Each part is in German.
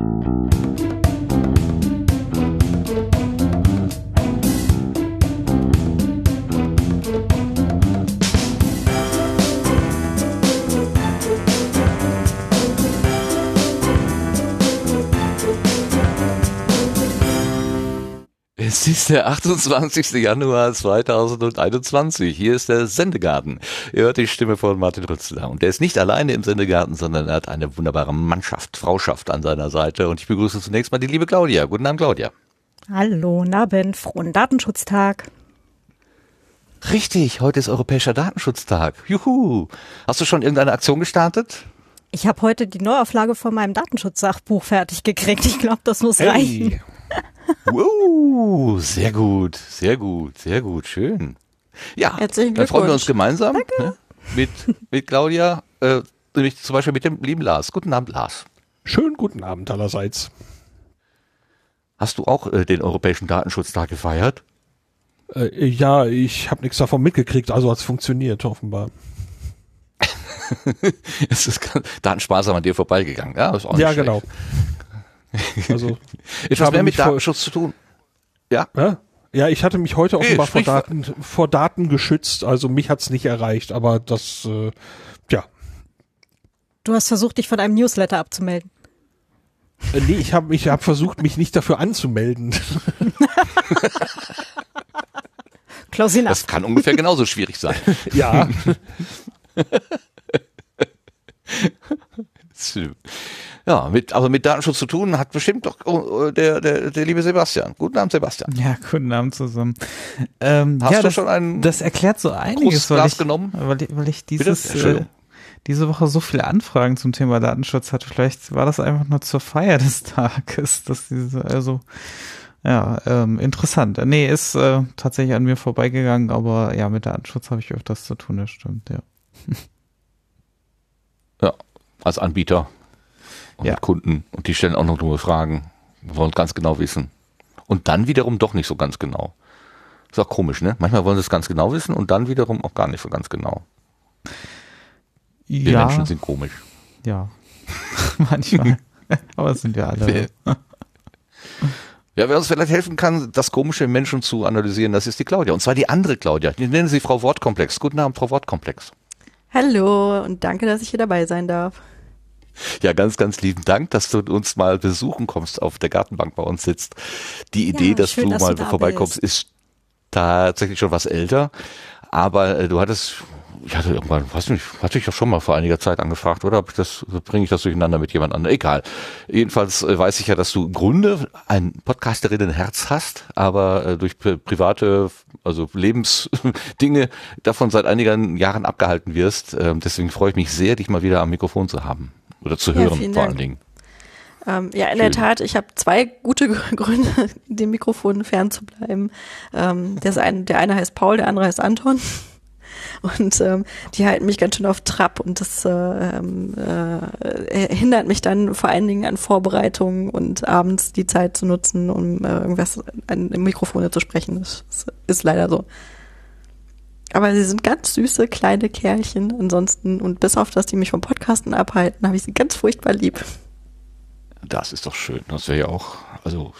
Mm-hmm. Ist der 28. Januar 2021. Hier ist der Sendegarten. Ihr hört die Stimme von Martin Rützler. Und der ist nicht alleine im Sendegarten, sondern er hat eine wunderbare Mannschaft, Frauschaft an seiner Seite. Und ich begrüße zunächst mal die liebe Claudia. Guten Abend, Claudia. Hallo, Abend, frohen Datenschutztag. Richtig, heute ist Europäischer Datenschutztag. Juhu. Hast du schon irgendeine Aktion gestartet? Ich habe heute die Neuauflage von meinem Datenschutzsachbuch fertig gekriegt. Ich glaube, das muss Hey. reichen. Uh, sehr gut, sehr gut, sehr gut, schön. Ja, Herzlichen dann freuen wir uns gemeinsam ne, mit, mit Claudia, äh, nämlich zum Beispiel mit dem lieben Lars. Guten Abend, Lars. Schönen guten Abend allerseits. Hast du auch äh, den Europäischen Datenschutztag gefeiert? Äh, ja, ich habe nichts davon mitgekriegt, also hat's funktioniert offenbar. es ist ganz- Datensparsam an dir vorbeigegangen. Ja, ist auch nicht Ja, schlecht. genau. Also Etwas habe mehr mit Datenschutz zu tun. Ja, Hä? Ja, ich hatte mich heute Nee, offenbar vor sprich vor- Daten, vor Daten geschützt, also mich hat's nicht erreicht, aber das, äh, ja. Du hast versucht, dich von einem Newsletter abzumelden. Äh, Nee, ich habe ich hab versucht, mich nicht dafür anzumelden. Close enough. das kann ungefähr genauso schwierig sein. ja, Ja, mit, aber mit Datenschutz zu tun hat bestimmt doch oh, der, der, der liebe Sebastian. Guten Abend, Sebastian. Ja, guten Abend zusammen. Ähm, Hast ja, du das, schon ein das erklärt so einiges, weil ich, genommen? weil ich, weil ich dieses, äh, diese Woche so viele Anfragen zum Thema Datenschutz hatte. Vielleicht war das einfach nur zur Feier des Tages, dass diese, also, ja, ähm, interessant. Nee, ist äh, tatsächlich an mir vorbeigegangen, aber ja, mit Datenschutz habe ich öfters zu tun, das stimmt, ja. Ja, als Anbieter und Ja. mit Kunden. Und die stellen auch noch dumme Fragen. Wir wollen ganz genau wissen. Und dann wiederum doch nicht so ganz genau. Ist auch komisch, ne? Manchmal wollen sie es ganz genau wissen und dann wiederum auch gar nicht so ganz genau. Wir ja, Menschen sind komisch. ja, manchmal. aber das sind wir alle. Ja, wer uns vielleicht helfen kann, das komische im Menschen zu analysieren, das ist die Claudia. Und zwar die andere Claudia. Die nennen sie Frau Wortkomplex. Guten Abend, Frau Wortkomplex. Hallo und danke, dass ich hier dabei sein darf. Ja, ganz, ganz lieben Dank, dass du uns mal besuchen kommst, auf der Gartenbank bei uns sitzt. Die Idee, Ja, dass schön, du dass mal du da vorbeikommst, bist. ist tatsächlich schon was älter. Aber äh, du hattest, ich hatte irgendwann, weiß nicht, hatte ich doch schon mal vor einiger Zeit angefragt, oder? Ob ich das, bringe ich das durcheinander mit jemand anderem? Egal. Jedenfalls äh, weiß ich ja, dass du im Grunde ein Podcasterinnenherz hast, aber äh, durch pri- private, also Lebensdinge davon seit einigen Jahren abgehalten wirst. Ähm, deswegen freue ich mich sehr, dich mal wieder am Mikrofon zu haben. Oder zu Ja, hören, vielen vor allen Dingen. Ähm, ja, in Schön. der Tat, ich habe zwei gute Gründe, dem Mikrofon fernzubleiben. Ähm, eine, der eine heißt Paul, der andere heißt Anton. Und ähm, die halten mich ganz schön auf Trab und das äh, ähm, äh, hindert mich dann vor allen Dingen an Vorbereitungen und abends die Zeit zu nutzen, um äh, irgendwas an Mikrofone zu sprechen. Das, das ist leider so. Aber sie sind ganz süße kleine Kerlchen. Ansonsten und bis auf das, die mich vom Podcasten abhalten, habe ich sie ganz furchtbar lieb. Das ist doch schön. Das wäre ja auch, also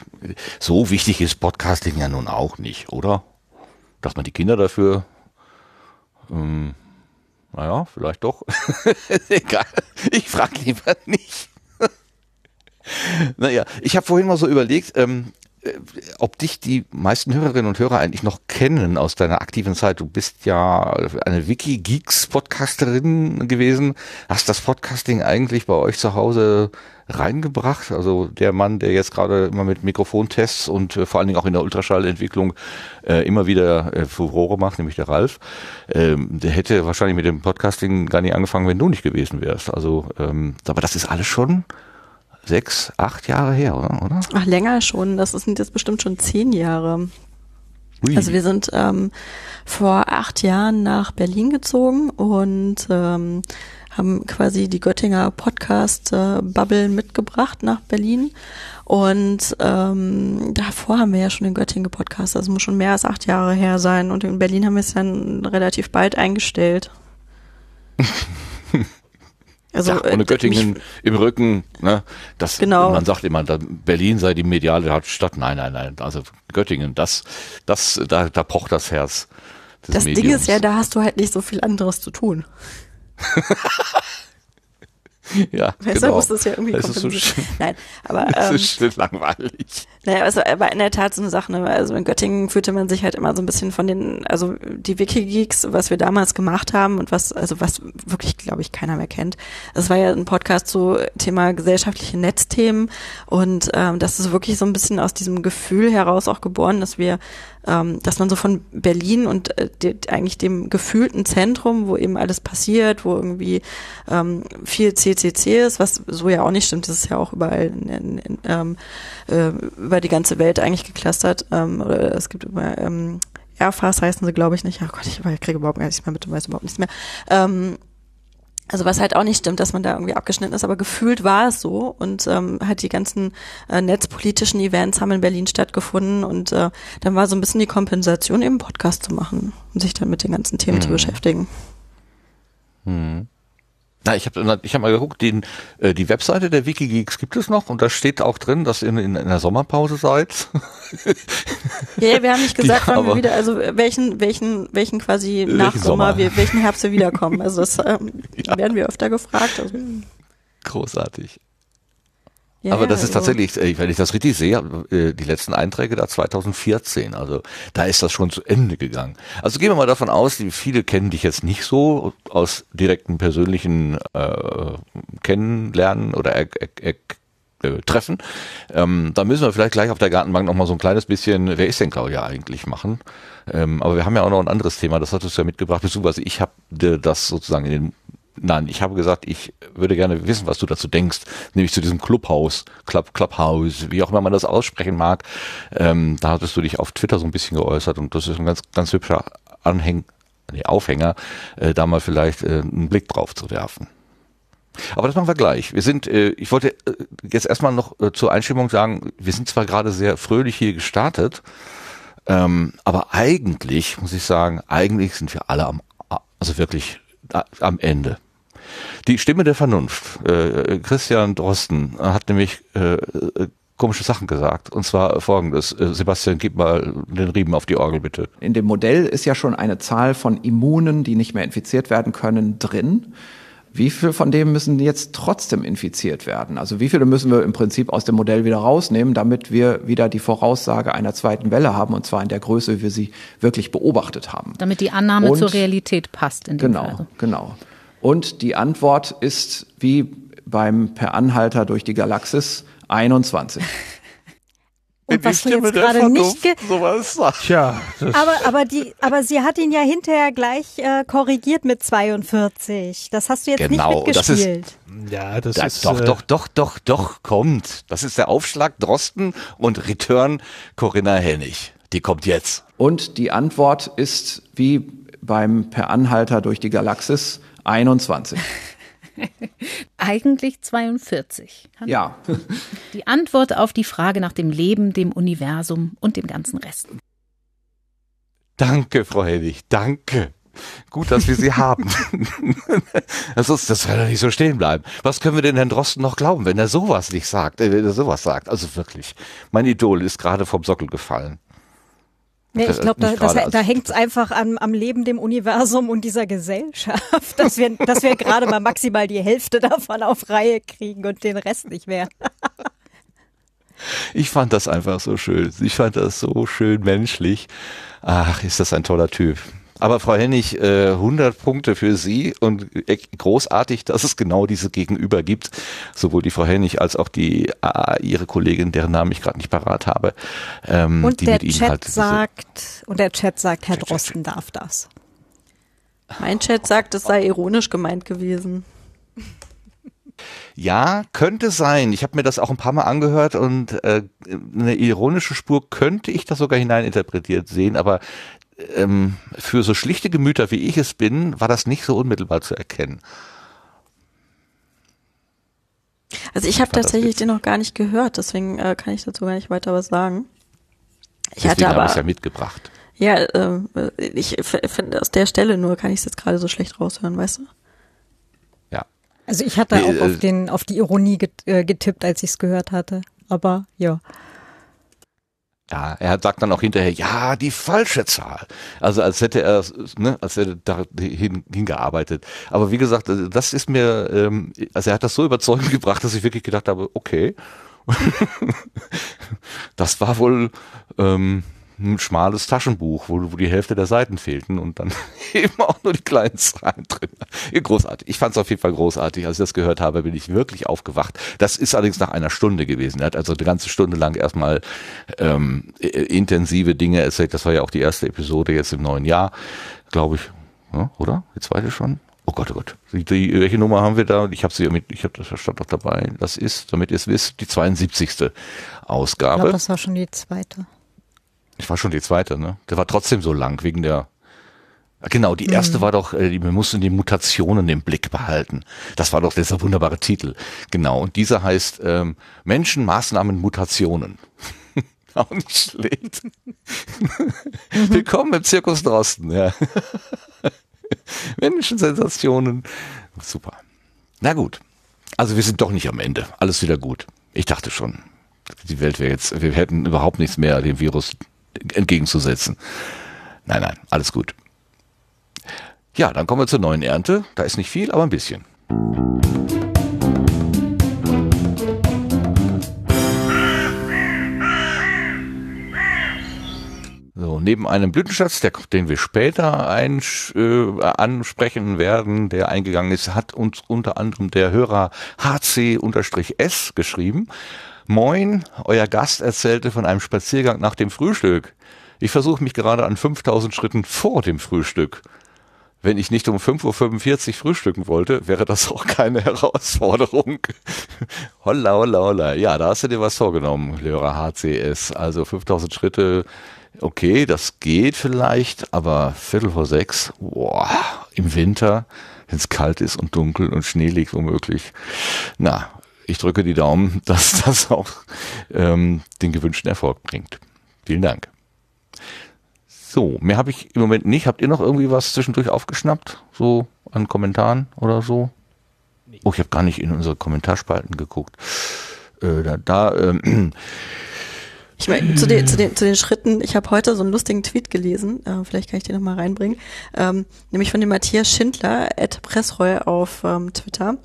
so wichtig ist Podcasting ja nun auch nicht, oder? Dass man die Kinder dafür, ähm, naja, vielleicht doch. Egal. Ich frage lieber nicht. naja, ich habe vorhin mal so überlegt, ähm, äh, ob dich die meisten Hörerinnen und Hörer eigentlich noch kennen aus deiner aktiven Zeit. Du bist ja eine Wiki-Geeks-Podcasterin gewesen. Hast das Podcasting eigentlich bei euch zu Hause reingebracht? Also der Mann, der jetzt gerade immer mit Mikrofontests und äh, vor allen Dingen auch in der Ultraschallentwicklung äh, immer wieder äh, Furore macht, nämlich der Ralf, ähm, der hätte wahrscheinlich mit dem Podcasting gar nicht angefangen, wenn du nicht gewesen wärst. Also, ähm, aber das ist alles schon sechs, acht Jahre her, oder? Ach, länger schon. Das sind jetzt bestimmt schon zehn Jahre. Ui. Also wir sind ähm, vor acht Jahren nach Berlin gezogen und ähm, haben quasi die Göttinger Podcast-Bubble mitgebracht nach Berlin. Und ähm, davor haben wir ja schon in Göttingen gepodcastet. Das muss schon mehr als acht Jahre her sein. Und in Berlin haben wir es dann relativ bald eingestellt. Also, ja, ohne äh, Göttingen mich- im Rücken, ne? Das, Genau. Man sagt immer, Berlin sei die mediale Hauptstadt. Nein, nein, nein. Also Göttingen, das, das, da, da pocht das Herz. Das Mediums. Ding ist ja, da hast du halt nicht so viel anderes zu tun. ja, Weißt genau. du, muss das ja irgendwie das ist so kompensieren. schön, Nein, aber das ähm, ist schön langweilig. Naja, also aber in der Tat so eine Sache, ne? also in Göttingen fühlte man sich halt immer so ein bisschen von den, also die Wikigeeks, was wir damals gemacht haben und was, also was wirklich, glaube ich, keiner mehr kennt. Das war ja ein Podcast zu Thema gesellschaftliche Netzthemen und ähm, das ist wirklich so ein bisschen aus diesem Gefühl heraus auch geboren, dass wir, ähm, dass man so von Berlin und äh, de, eigentlich dem gefühlten Zentrum, wo eben alles passiert, wo irgendwie ähm, viel CCC ist, was so ja auch nicht stimmt, das ist ja auch überall in, in, in, ähm, äh, über die ganze Welt eigentlich geclustert. Ähm, oder es gibt immer ähm, Airfast heißen sie, glaube ich, nicht. Ach Gott, ich kriege überhaupt gar nichts mehr mit und weiß überhaupt nichts mehr. Ähm, also was halt auch nicht stimmt, dass man da irgendwie abgeschnitten ist, aber gefühlt war es so und ähm, halt die ganzen äh, netzpolitischen Events haben in Berlin stattgefunden und äh, dann war so ein bisschen die Kompensation, eben Podcast zu machen und sich dann mit den ganzen Themen zu beschäftigen. Na, ich habe ich hab mal geguckt, den, äh, die Webseite der Wikigeeks gibt es noch und da steht auch drin, dass ihr in, in, in der Sommerpause seid. Ja, ja, wir haben nicht gesagt, Ja, wann wir wieder, also welchen, welchen, welchen quasi Welchen nach Sommer? Sommer, wir, welchen Herbst wir wiederkommen. Also das ähm, werden wir öfter gefragt. Also, Großartig. Ja, Aber das ja, ist tatsächlich, äh, wenn ich das richtig sehe, äh, die letzten Einträge da 2014. Also da ist das schon zu Ende gegangen. Also gehen wir mal davon aus, viele kennen dich jetzt nicht so aus direkten persönlichen äh, Kennenlernen oder er, er, er, äh, Treffen. Ähm, da müssen wir vielleicht gleich auf der Gartenbank noch mal so ein kleines bisschen, wer ist denn Claudia eigentlich machen? Ähm, aber wir haben ja auch noch ein anderes Thema, das hattest du ja mitgebracht, beziehungsweise ich habe dir das sozusagen in den Nein, ich habe gesagt, ich würde gerne wissen, was du dazu denkst, nämlich zu diesem Clubhouse, Club, Clubhouse, wie auch immer man das aussprechen mag. Ähm, da hattest du dich auf Twitter so ein bisschen geäußert und das ist ein ganz, ganz hübscher Anhäng, nee, Aufhänger, äh, da mal vielleicht äh, einen Blick drauf zu werfen. Aber das machen wir gleich. Wir sind, äh, ich wollte äh, jetzt erstmal noch äh, zur Einstimmung sagen, wir sind zwar gerade sehr fröhlich hier gestartet, ähm, aber eigentlich, muss ich sagen, eigentlich sind wir alle am, also wirklich am Ende. Die Stimme der Vernunft, äh, Christian Drosten, hat nämlich äh, äh, komische Sachen gesagt. Und zwar folgendes. Äh, Sebastian, gib mal den Riemen auf die Orgel, bitte. In dem Modell ist ja schon eine Zahl von Immunen, die nicht mehr infiziert werden können, drin. Wie viel von dem müssen jetzt trotzdem infiziert werden? Also wie viele müssen wir im Prinzip aus dem Modell wieder rausnehmen, damit wir wieder die Voraussage einer zweiten Welle haben, und zwar in der Größe, wie wir sie wirklich beobachtet haben? Damit die Annahme Und- zur Realität passt in dem Genau, Fall. genau. Und die Antwort ist wie beim Per Anhalter durch die Galaxis 21. Und was du jetzt gerade nicht ge sowas sagt. Tja, aber, aber, die, aber sie hat ihn ja hinterher gleich äh, korrigiert mit 42. Das hast du jetzt Genau, nicht das ist- mitgespielt. ja, das, Das ist doch, äh, doch, doch, doch, doch, kommt. Das ist der Aufschlag Drosten und Return Corinna Hennig. Die kommt jetzt. Und die Antwort ist wie beim Per Anhalter durch die Galaxis 21. Eigentlich 42. Ja, Die Antwort auf die Frage nach dem Leben, dem Universum und dem ganzen Rest. Danke, Frau Hennig, danke. Gut, dass wir Sie haben. das, ist, das kann doch nicht so stehen bleiben. Was können wir denn Herrn Drosten noch glauben, wenn er sowas nicht sagt, äh, wenn er sowas sagt? Also wirklich, mein Idol ist gerade vom Sockel gefallen. Nee, ich glaube, da, das, da hängt es einfach am, am Leben, dem Universum und dieser Gesellschaft, dass wir, dass wir gerade mal maximal die Hälfte davon auf Reihe kriegen und den Rest nicht mehr. Ich fand das einfach so schön. Ich fand das so schön menschlich. Ach, ist das ein toller Typ. Aber Frau Hennig, äh, 100 Punkte für Sie und äh, großartig, dass es genau diese Gegenüber gibt. Sowohl die Frau Hennig als auch die äh, ihre Kollegin, deren Namen ich gerade nicht parat habe. Ähm, Und die der mit Ihnen Chat halt sagt, und der Chat sagt, Herr Drosten darf das. Mein Chat sagt, es sei ironisch gemeint gewesen. Ja, könnte sein. Ich habe mir das auch ein paar Mal angehört und äh, eine ironische Spur könnte ich da sogar hineininterpretiert sehen, aber ähm, für so schlichte Gemüter wie ich es bin, war das nicht so unmittelbar zu erkennen. Also ich habe tatsächlich den noch gar nicht gehört, deswegen äh, kann ich dazu gar nicht weiter was sagen. Ich Deswegen hatte aber, es ja mitgebracht. ja, äh, ich finde aus der Stelle nur kann ich es jetzt gerade so schlecht raushören, weißt du? Ja. Also ich hatte Nee, auch äh, auf, den, auf die Ironie get, äh, getippt, als ich es gehört hatte. Aber ja. Ja, er sagt dann auch hinterher, ja, die falsche Zahl. Also als hätte er, ne, als hätte da hin, hingearbeitet. Aber wie gesagt, also das ist mir, ähm, also er hat das so überzeugend gebracht, dass ich wirklich gedacht habe, okay, das war wohl ähm, ein schmales Taschenbuch, wo, wo die Hälfte der Seiten fehlten und dann eben auch nur die kleinen Zahlen drin. Großartig. Ich fand es auf jeden Fall großartig. Als ich das gehört habe, bin ich wirklich aufgewacht. Das ist allerdings nach einer Stunde gewesen. Er hat also eine ganze Stunde lang erstmal ähm, äh, intensive Dinge erzählt. Das war ja auch die erste Episode jetzt im neuen Jahr, glaube ich. Ja, oder? Die zweite schon? Oh Gott, oh Gott. Die, die, welche Nummer haben wir da? Ich habe sie mit, ich habe das stand doch dabei. Das ist, damit ihr es wisst, die 72. Ich Ausgabe. glaube, das war schon die zweite. Ich war schon die zweite, ne? Der war trotzdem so lang wegen der. Genau, die erste war doch, äh, wir mussten die Mutationen im Blick behalten. Das war doch dieser wunderbare Titel. Genau, und dieser heißt ähm, Menschen, Maßnahmen, Mutationen. Auch nicht schlecht. Willkommen im Zirkus Drosten, ja. Menschen, Sensationen. Super. Na gut. Also wir sind doch nicht am Ende. Alles wieder gut. Ich dachte schon, die Welt wäre jetzt, wir hätten überhaupt nichts mehr dem Virus entgegenzusetzen. Nein, nein, alles gut. Ja, dann kommen wir zur neuen Ernte. Da ist nicht viel, aber ein bisschen. So, neben einem Blütenschatz, der, den wir später ein, äh, ansprechen werden, der eingegangen ist, hat uns unter anderem der Hörer HC-S geschrieben. Moin, euer Gast erzählte von einem Spaziergang nach dem Frühstück. Ich versuche mich gerade an 5000 Schritten vor dem Frühstück. Wenn ich nicht um 5.45 Uhr frühstücken wollte, wäre das auch keine Herausforderung. holla, holla, holla. Ja, da hast du dir was vorgenommen, Hörer HCS. Also 5000 Schritte, okay, das geht vielleicht, aber Viertel vor sechs, boah, im Winter, wenn es kalt ist und dunkel und Schnee liegt womöglich. Na, ich drücke die Daumen, dass das auch ähm, den gewünschten Erfolg bringt. Vielen Dank. So, mehr habe ich im Moment nicht. Habt ihr noch irgendwie was zwischendurch aufgeschnappt? So an Kommentaren oder so? Oh, ich habe gar nicht in unsere Kommentarspalten geguckt. Äh, da, da ähm, Ich meine, zu den, zu, den, zu den Schritten, ich habe heute so einen lustigen Tweet gelesen, äh, vielleicht kann ich den nochmal reinbringen, ähm, nämlich von dem Matthias Schindler, at Pressreu auf ähm, Twitter,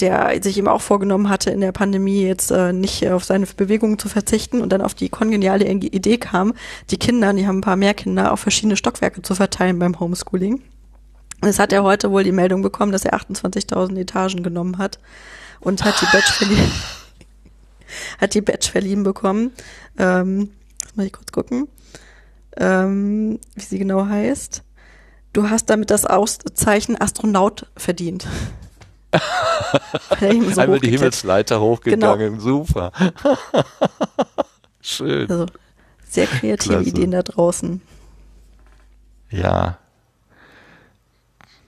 der sich eben auch vorgenommen hatte, in der Pandemie jetzt äh, nicht auf seine Bewegungen zu verzichten und dann auf die kongeniale Idee kam, die Kinder, die haben ein paar mehr Kinder, auf verschiedene Stockwerke zu verteilen beim Homeschooling. Und jetzt hat er heute wohl die Meldung bekommen, dass er 28.000 Etagen genommen hat und hat die Badge verliehen, hat die Badge verliehen bekommen. Ähm, jetzt muss ich kurz gucken, ähm, wie sie genau heißt. Du hast damit das Auszeichen Astronaut verdient. So einmal die Himmelsleiter hochgegangen. Super. Schön. Also sehr kreative Klasse. Ideen da draußen. Ja.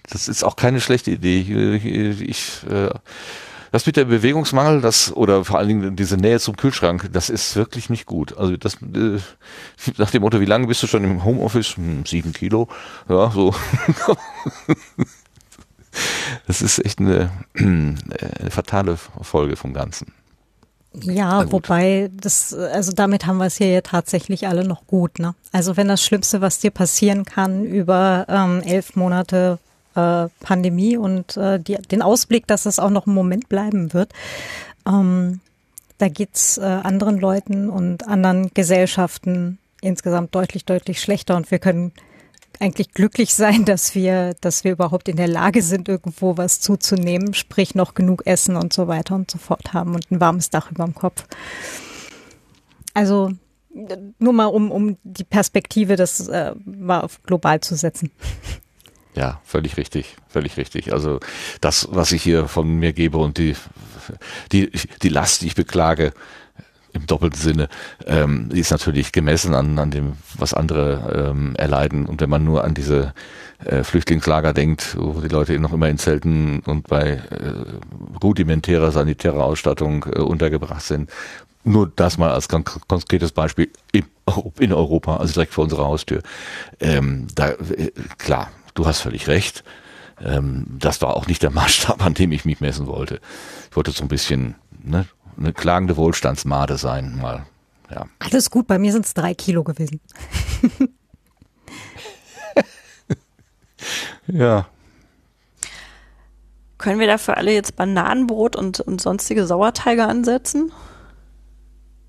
Das ist auch keine schlechte Idee. Ich, ich, äh, das mit der Bewegungsmangel, das oder vor allen Dingen diese Nähe zum Kühlschrank, das ist wirklich nicht gut. Also das äh, nach dem Motto, wie lange bist du schon im Homeoffice? Hm, sieben Kilo. Ja, so. Das ist echt eine, eine fatale Folge vom Ganzen. Ja, wobei das, also damit haben wir es hier ja tatsächlich alle noch gut. Ne? Also wenn das Schlimmste, was dir passieren kann, über ähm, elf Monate äh, Pandemie und äh, die, den Ausblick, dass es auch noch einen Moment bleiben wird, ähm, da geht's äh, anderen Leuten und anderen Gesellschaften insgesamt deutlich, deutlich schlechter und wir können eigentlich glücklich sein, dass wir, dass wir überhaupt in der Lage sind, irgendwo was zuzunehmen, sprich noch genug Essen und so weiter und so fort haben und ein warmes Dach über dem Kopf. Also nur mal um, um die Perspektive, das äh, mal auf global zu setzen. Ja, völlig richtig, völlig richtig. Also das, was ich hier von mir gebe und die, die, die Last, die ich beklage, im doppelten Sinne, ähm, ist natürlich gemessen an, an dem, was andere ähm, erleiden. Und wenn man nur an diese äh, Flüchtlingslager denkt, wo die Leute noch immer in Zelten und bei äh, rudimentärer sanitärer Ausstattung äh, untergebracht sind, nur das mal als kon konkretes Beispiel in, in Europa, also direkt vor unserer Haustür. Ähm, da, äh, klar, du hast völlig recht. ähm, das war auch nicht der Maßstab, an dem ich mich messen wollte. Ich wollte so ein bisschen ne, eine klagende Wohlstandsmade sein, mal. Ja. Alles gut, bei mir sind es drei Kilo gewesen. ja. Können wir dafür alle jetzt Bananenbrot und, und sonstige Sauerteige ansetzen?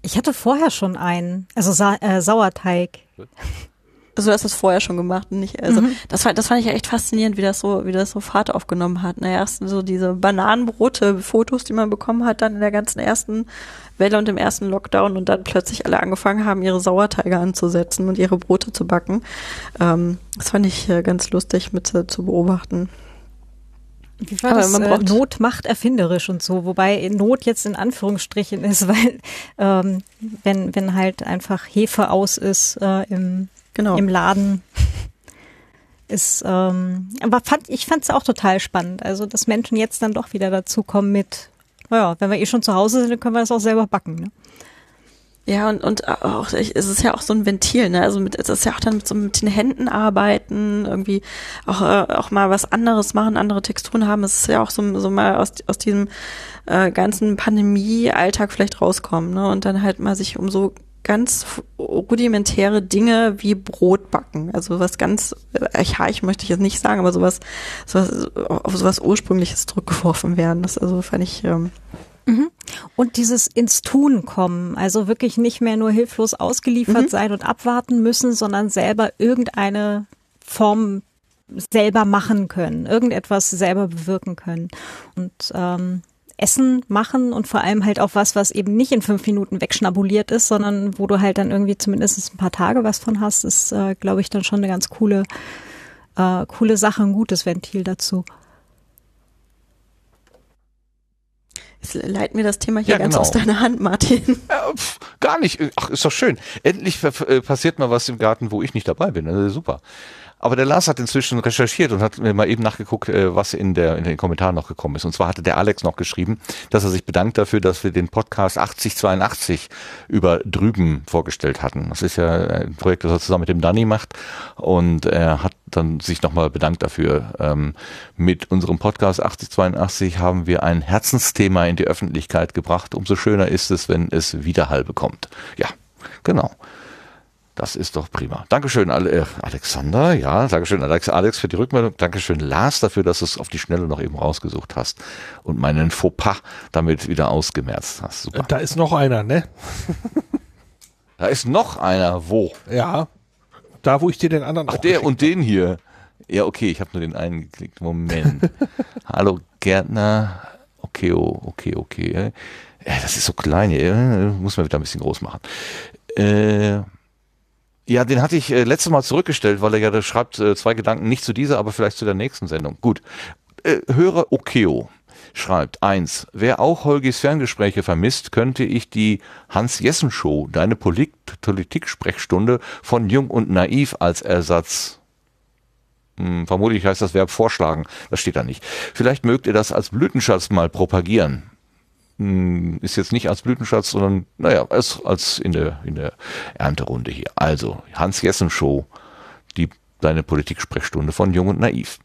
Ich hatte vorher schon einen, also Sa äh, Sauerteig. Also du hast das vorher schon gemacht und nicht, also mhm. das, fand, das fand ich ja echt faszinierend, wie das so, wie das so Fahrt aufgenommen hat. Na, erst so diese Bananenbrote, Fotos, die man bekommen hat, dann in der ganzen ersten Welle und im ersten Lockdown und dann plötzlich alle angefangen haben, ihre Sauerteige anzusetzen und ihre Brote zu backen. Ähm, das fand ich äh, ganz lustig mit äh, zu beobachten. Wie war Aber das? Man äh, braucht Not macht erfinderisch und so, wobei Not jetzt in Anführungsstrichen ist, weil ähm, wenn, wenn halt einfach Hefe aus ist äh, im genau. im Laden. Ist, ähm, aber fand, ich fand es auch total spannend. Also, dass Menschen jetzt dann doch wieder dazukommen mit, naja, wenn wir eh schon zu Hause sind, dann können wir das auch selber backen. Ne? Ja, und, und auch, es ist ja auch so ein Ventil, ne? Also mit, es ist ja auch dann mit so mit den Händen arbeiten, irgendwie auch, äh, auch mal was anderes machen, andere Texturen haben. Es ist ja auch so, so mal aus, aus diesem äh, ganzen Pandemie-Alltag vielleicht rauskommen, ne? Und dann halt mal sich um so ganz rudimentäre Dinge wie Brot backen. Also was ganz archaisch möchte ich jetzt nicht sagen, aber sowas, sowas auf sowas Ursprüngliches zurückgeworfen werden. Das also fand ich. Ähm mhm. und dieses ins Tun kommen, also wirklich nicht mehr nur hilflos ausgeliefert mhm. sein und abwarten müssen, sondern selber irgendeine Form selber machen können, irgendetwas selber bewirken können. Und ähm, Essen machen und vor allem halt auch was, was eben nicht in fünf Minuten wegschnabuliert ist, sondern wo du halt dann irgendwie zumindest ein paar Tage was von hast, ist, äh, glaube ich, dann schon eine ganz coole, äh, coole Sache, ein gutes Ventil dazu. Jetzt leit mir das Thema hier ja, ganz genau. aus deiner Hand, Martin. Ja, pf, gar nicht. Ach, ist doch schön. Endlich äh, passiert mal was im Garten, wo ich nicht dabei bin. Also super. Aber der Lars hat inzwischen recherchiert und hat mir mal eben nachgeguckt, äh, was in, der, in den Kommentaren noch gekommen ist. Und zwar hatte der Alex noch geschrieben, dass er sich bedankt dafür, dass wir den Podcast 8082 über drüben vorgestellt hatten. Das ist ja ein Projekt, das er zusammen mit dem Danny macht. Und er hat dann sich nochmal bedankt dafür. Ähm, mit unserem Podcast 8082 haben wir ein Herzensthema in die Öffentlichkeit gebracht. Umso schöner ist es, wenn es Widerhall bekommt. Ja, genau. Das ist doch prima. Dankeschön, äh, Alexander. Ja, Dankeschön, Alex, Alex, für die Rückmeldung. Dankeschön, Lars, dafür, dass du es auf die Schnelle noch eben rausgesucht hast und meinen Fauxpas damit wieder ausgemerzt hast. Super. Da ist noch einer, ne? da ist noch einer. Wo? Ja. Da, wo ich dir den anderen Ach, der und den hier. Ja, okay, ich habe nur den einen geklickt. Moment. Hallo, Gärtner. Okay, oh, okay, okay. Ja, das ist so klein hier. Muss man wieder ein bisschen groß machen. Äh, ja, den hatte ich äh, letztes Mal zurückgestellt, weil er ja schreibt äh, zwei Gedanken, nicht zu dieser, aber vielleicht zu der nächsten Sendung. Gut. Äh, höre Okeo schreibt eins. Wer auch Holgis Ferngespräche vermisst, könnte ich die Hans-Jessen-Show, deine Politik-Sprechstunde von Jung und Naiv als Ersatz hm, vermutlich heißt das Verb vorschlagen. Das steht da nicht. Vielleicht mögt ihr das als Blütenschatz mal propagieren. Hm, ist jetzt nicht als Blütenschatz, sondern naja, als, als in der in der Ernterunde hier. Also Hans Jessen Show, die deine Politik-Sprechstunde von Jung und Naiv.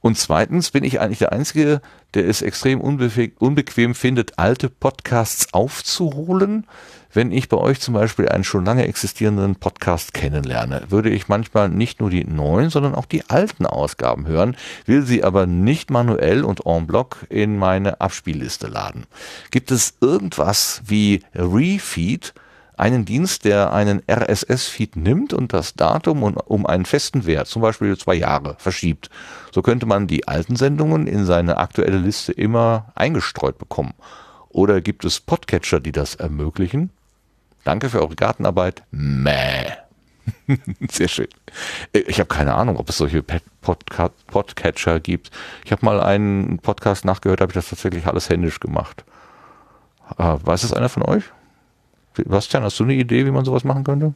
Und zweitens bin ich eigentlich der Einzige, der es extrem unbequem findet, alte Podcasts aufzuholen. Wenn ich bei euch zum Beispiel einen schon lange existierenden Podcast kennenlerne, würde ich manchmal nicht nur die neuen, sondern auch die alten Ausgaben hören, will sie aber nicht manuell und en bloc in meine Abspielliste laden. Gibt es irgendwas wie Refeed, einen Dienst, der einen RSS-Feed nimmt und das Datum um einen festen Wert, zum Beispiel zwei Jahre, verschiebt. So könnte man die alten Sendungen in seine aktuelle Liste immer eingestreut bekommen. Oder gibt es Podcatcher, die das ermöglichen? Danke für eure Gartenarbeit. Mäh. Sehr schön. Äh, ich habe keine Ahnung, ob es solche Podca Podcatcher gibt. Ich habe mal einen Podcast nachgehört, habe ich das tatsächlich alles händisch gemacht. Äh, weiß es einer von euch? Bastian, hast du eine Idee, wie man sowas machen könnte?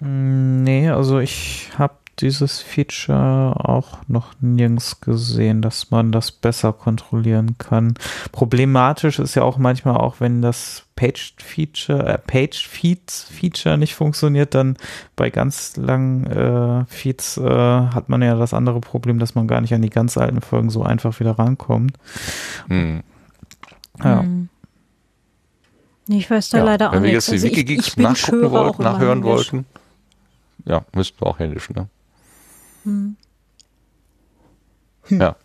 Mm, nee, also ich habe dieses Feature auch noch nirgends gesehen, dass man das besser kontrollieren kann. Problematisch ist ja auch manchmal auch, wenn das Paged Feature, äh, Paged Feeds Feature nicht funktioniert, dann bei ganz langen äh, Feeds äh, hat man ja das andere Problem, dass man gar nicht an die ganz alten Folgen so einfach wieder rankommt. Hm. Ja. Hm. Ich weiß da Ja, leider auch Wenn wir jetzt die Also Wikigeeks nachgucken wollten, nachhören händisch. wollten, ja, müssten wir auch händisch, ne? Hm. Ja,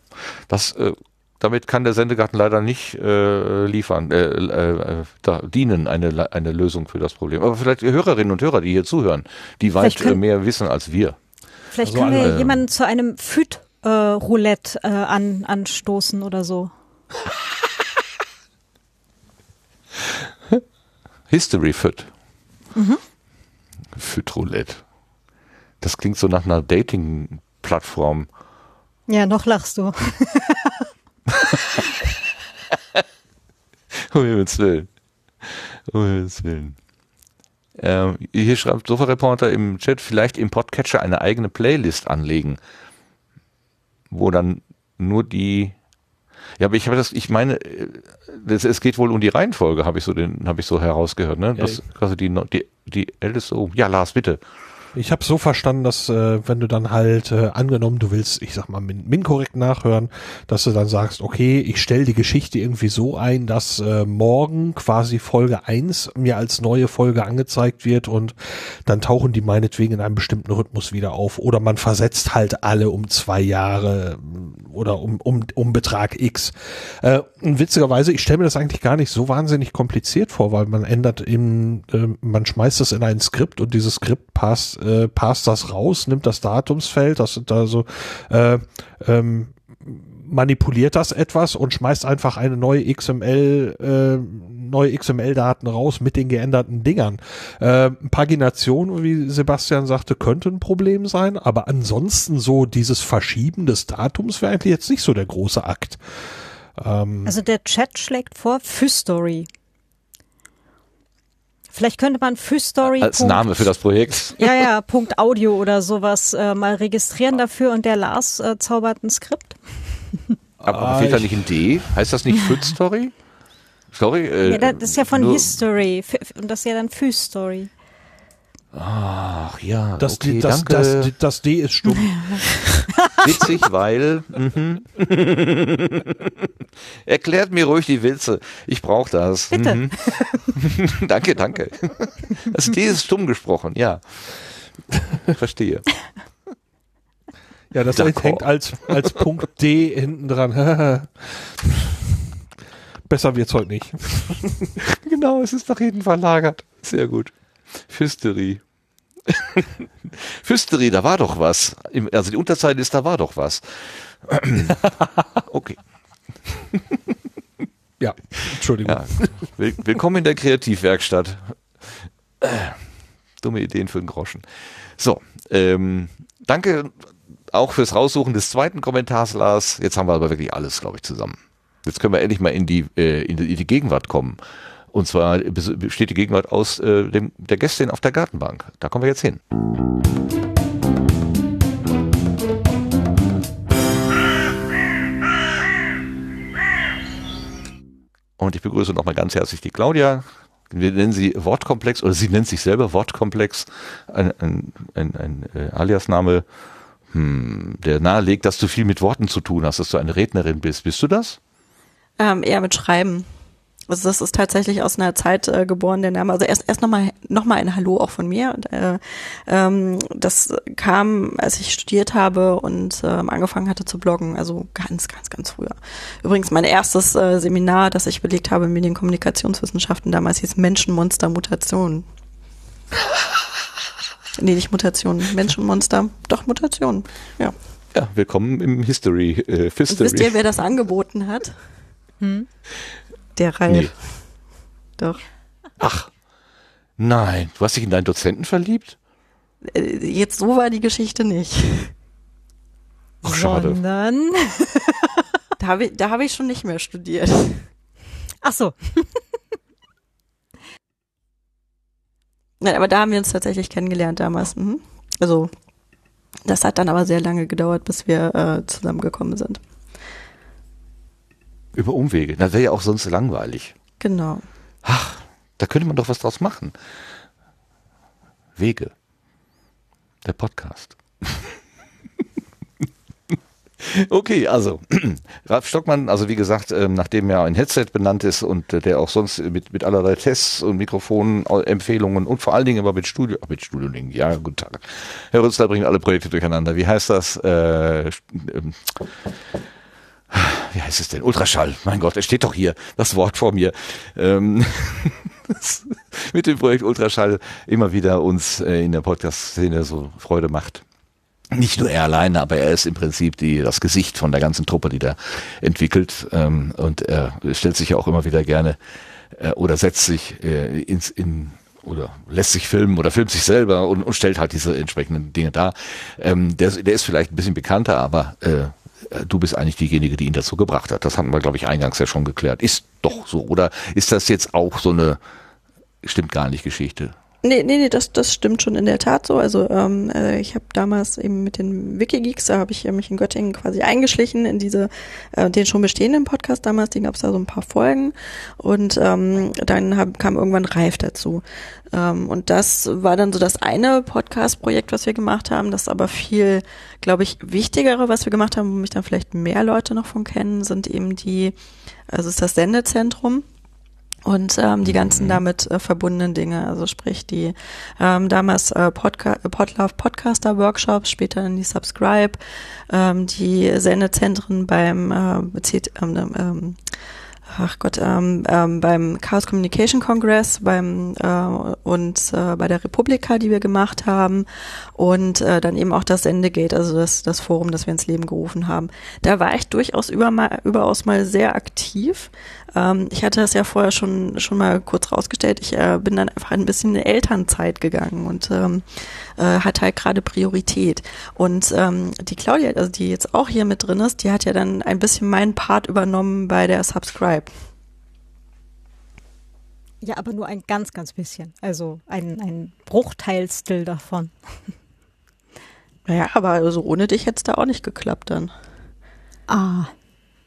das, äh, damit kann der Sendegarten leider nicht äh, liefern, äh, äh, äh, da dienen, eine, eine Lösung für das Problem. Aber vielleicht die Hörerinnen und Hörer, die hier zuhören, die weit Vielleicht können- äh, mehr wissen als wir. Vielleicht Also können wir jemanden zu einem Füt-Roulette äh, an, anstoßen oder so. History Fit. Mhm. Fit Roulette. Das klingt so nach einer Dating-Plattform. Ja, noch lachst du. Um Himmels Willen. Um Himmels Willen. Ähm, hier schreibt Sofa-Reporter im Chat, vielleicht im Podcatcher eine eigene Playlist anlegen, wo dann nur die ja, aber ich habe das, ich meine, äh, das, es geht wohl um die Reihenfolge, habe ich so den, habe ich so herausgehört, ne? Ja, Das quasi die, die, die älteste, oh, ja, Lars, bitte. Ich habe so verstanden, dass äh, wenn du dann halt äh, angenommen, du willst, ich sag mal, min, min korrekt nachhören, dass du dann sagst, okay, ich stelle die Geschichte irgendwie so ein, dass äh, morgen quasi Folge 1 mir als neue Folge angezeigt wird und dann tauchen die meinetwegen in einem bestimmten Rhythmus wieder auf. Oder man versetzt halt alle um zwei Jahre mm, oder um, um, um Betrag X. Äh, witzigerweise, ich stelle mir das eigentlich gar nicht so wahnsinnig kompliziert vor, weil man ändert in, äh, man schmeißt das in ein Skript und dieses Skript passt, äh, passt das raus, nimmt das Datumsfeld, das sind da so, äh, ähm, manipuliert das etwas und schmeißt einfach eine neue XML, äh, neue XML-Daten raus mit den geänderten Dingern. Äh, Pagination, wie Sebastian sagte, könnte ein Problem sein, aber ansonsten so dieses Verschieben des Datums wäre eigentlich jetzt nicht so der große Akt. Ähm, Also der Chat schlägt vor Füstory. Vielleicht könnte man Füstory. Als Name für das Projekt. Ja, ja, Punkt Audio oder sowas äh, mal registrieren dafür und der Lars äh, zaubert ein Skript. Aber Ah, fehlt da ich- nicht ein D? Heißt das nicht Fit Story? Sorry? Äh, Ja, das ist ja von nur- History und das ist ja dann Füstory. Ach ja, das, okay, das, danke. das, das D ist stumm. Witzig, weil. Mhm. Erklärt mir ruhig die Witze. Ich brauche das. Bitte. Mhm. danke, danke. Das D ist stumm gesprochen, ja. Verstehe. Ja, das hängt als, als Punkt D hinten dran. Besser wird's heute nicht. Genau, es ist nach hinten verlagert. Sehr gut. Füsterie. Füsterie, da war doch was. Also die Unterzeile ist, da war doch was. Okay. Ja, Entschuldigung. Ja. Will- Willkommen in der Kreativwerkstatt. Dumme Ideen für den Groschen. So, ähm, danke auch fürs Raussuchen des zweiten Kommentars, Lars. Jetzt haben wir aber wirklich alles, glaube ich, zusammen. Jetzt können wir endlich mal in die, äh, in die, in die Gegenwart kommen. Und zwar bes- besteht die Gegenwart aus äh, dem, der Gästin auf der Gartenbank. Da kommen wir jetzt hin. Und ich begrüße nochmal ganz herzlich die Claudia. Wir nennen sie Wortkomplex oder sie nennt sich selber Wortkomplex. Ein, ein, ein, ein äh, Aliasname, hm, der nahelegt, dass du viel mit Worten zu tun hast, dass du eine Rednerin bist. Bist du das? Ähm, eher mit Schreiben. Also das ist tatsächlich aus einer Zeit äh, geboren, der Name. Also erst erst nochmal noch mal ein Hallo auch von mir. Und, äh, ähm, das kam, als ich studiert habe und ähm, angefangen hatte zu bloggen, also ganz, ganz, ganz früher. Übrigens mein erstes äh, Seminar, das ich belegt habe in Medienkommunikationswissenschaften, damals hieß Menschenmonster Mutation. nee, nicht Mutation, Menschenmonster, doch Mutation. Ja. Ja, willkommen im History, äh, Und Fistory. wisst ihr, wer das angeboten hat? Hm? Der Ralf. Nee. Doch. Ach, nein, du hast dich in deinen Dozenten verliebt? Äh, Jetzt so war die Geschichte nicht. Ach, schade. Sondern. Da habe ich, da hab ich schon nicht mehr studiert. Ach so. Nein, aber da haben wir uns tatsächlich kennengelernt damals. Mhm. Also Das hat dann aber sehr lange gedauert, bis wir äh, zusammengekommen sind. Über Umwege. Das wäre ja auch sonst langweilig. Genau. Ach, da könnte man doch was draus machen. Wege. Der Podcast. Okay, also Ralf Stockmann, also wie gesagt, ähm, nachdem er ein Headset benannt ist und äh, der auch sonst mit, mit allerlei Tests und Mikrofonen, äh, Empfehlungen und vor allen Dingen aber mit Studio, mit Studio Link, ja, guten Tag. Herr Rützler bringt alle Projekte durcheinander. Wie heißt das? Äh, ähm, wie heißt es denn? Ultraschall. Mein Gott, es steht doch hier das Wort vor mir. Ähm, mit dem Projekt Ultraschall immer wieder uns äh, in der Podcast-Szene so Freude macht nicht nur er alleine, aber er ist im Prinzip die, das Gesicht von der ganzen Truppe, die da entwickelt. Ähm, und er stellt sich ja auch immer wieder gerne äh, oder setzt sich äh, ins, in, oder lässt sich filmen oder filmt sich selber und, und stellt halt diese entsprechenden Dinge dar. Ähm, der, der ist vielleicht ein bisschen bekannter, aber äh, du bist eigentlich diejenige, die ihn dazu gebracht hat. Das hatten wir, glaube ich, eingangs ja schon geklärt. Ist doch so. Oder ist das jetzt auch so eine, stimmt gar nicht Geschichte? Nee, nee, nee, das, das stimmt schon in der Tat so. Also ähm, äh, ich habe damals eben mit den Wikigeeks, da habe ich äh, mich in Göttingen quasi eingeschlichen in diese, äh, den schon bestehenden Podcast damals, den gab es da so ein paar Folgen und ähm, dann hab, kam irgendwann Reif dazu. Ähm, und das war dann so das eine Podcast-Projekt, was wir gemacht haben. Das aber viel, glaube ich, wichtigere, was wir gemacht haben, wo mich dann vielleicht mehr Leute noch von kennen, sind eben die, also ist das Sendezentrum und ähm, die ganzen mhm. damit äh, verbundenen Dinge, also sprich die ähm, damals äh, Podca Podlove Podcaster Workshops, später in die Subscribe, ähm, die Sendezentren beim äh, ähm, ähm, ach Gott, ähm, ähm, beim Chaos Communication Congress beim äh, und äh, bei der Republika, die wir gemacht haben und äh, dann eben auch das Sendegate, also das, das Forum, das wir ins Leben gerufen haben. Da war ich durchaus über mal, überaus mal sehr aktiv. Ähm, ich hatte das ja vorher schon schon mal kurz rausgestellt. Ich äh, bin dann einfach ein bisschen in Elternzeit gegangen und ähm, äh, hat halt gerade Priorität. Und ähm, die Claudia, also die jetzt auch hier mit drin ist, die hat ja dann ein bisschen meinen Part übernommen bei der Subscribe. Ja, aber nur ein ganz, ganz bisschen. Also ein, ein Bruchteilstil davon. Naja, aber also ohne dich hätte es da auch nicht geklappt dann. Ah,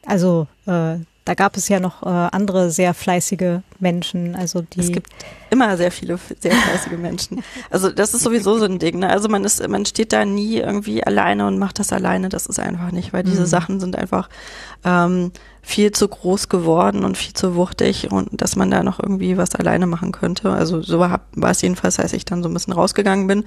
also äh, da gab es ja noch äh, andere sehr fleißige Menschen, also die. Es gibt immer sehr viele sehr fleißige Menschen. Also das ist sowieso so ein Ding. Ne? Also man ist, man steht da nie irgendwie alleine und macht das alleine. Das ist einfach nicht, weil diese mhm. Sachen sind einfach ähm, viel zu groß geworden und viel zu wuchtig und dass man da noch irgendwie was alleine machen könnte. Also so war, war es jedenfalls, als ich dann so ein bisschen rausgegangen bin.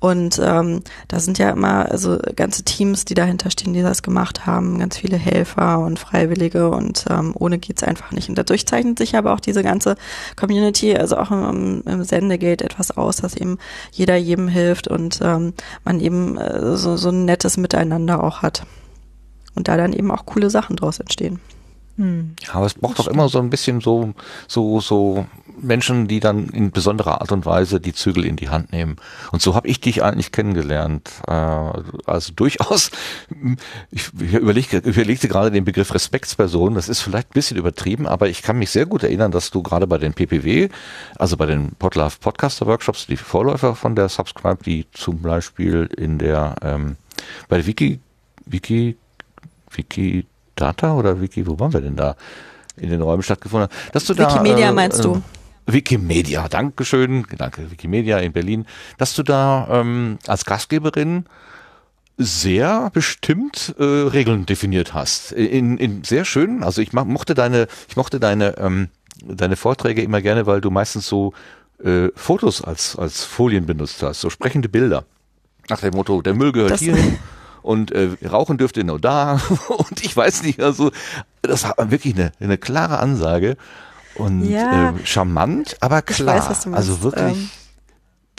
Und ähm, da sind ja immer also ganze Teams, die dahinter stehen, die das gemacht haben, ganz viele Helfer und Freiwillige und ähm, ohne geht's einfach nicht. Und dadurch zeichnet sich aber auch diese ganze Community, also auch im, im Sendegate etwas aus, dass eben jeder jedem hilft und ähm, man eben äh, so, so ein nettes Miteinander auch hat. Und da dann eben auch coole Sachen draus entstehen. Hm. Aber es braucht doch immer so ein bisschen so, so, so Menschen, die dann in besonderer Art und Weise die Zügel in die Hand nehmen. Und so habe ich dich eigentlich kennengelernt. Äh, also durchaus, ich überlegte, überlegte gerade den Begriff Respektsperson, das ist vielleicht ein bisschen übertrieben, aber ich kann mich sehr gut erinnern, dass du gerade bei den PPW, also bei den Podlove Podcaster Workshops, die Vorläufer von der Subscribe, die zum Beispiel in der, ähm, bei der Wiki, Wiki, Wiki Data oder Wiki, wo waren wir denn da? In den Räumen stattgefunden hat. Dass du Wikimedia da, äh, meinst du? Äh, Wikimedia, Dankeschön, danke, Wikimedia in Berlin, dass du da ähm, als Gastgeberin sehr bestimmt äh, Regeln definiert hast. In, in sehr schön, also ich mochte deine, ich mochte deine, ähm, deine Vorträge immer gerne, weil du meistens so äh, Fotos als, als Folien benutzt hast, so sprechende Bilder. Nach dem Motto, der Müll gehört hier hin und äh, rauchen dürfte nur da. Und ich weiß nicht, also das war wirklich eine, eine klare Ansage. Und ja, äh, charmant, aber klar, weiß, also wirklich. Ähm,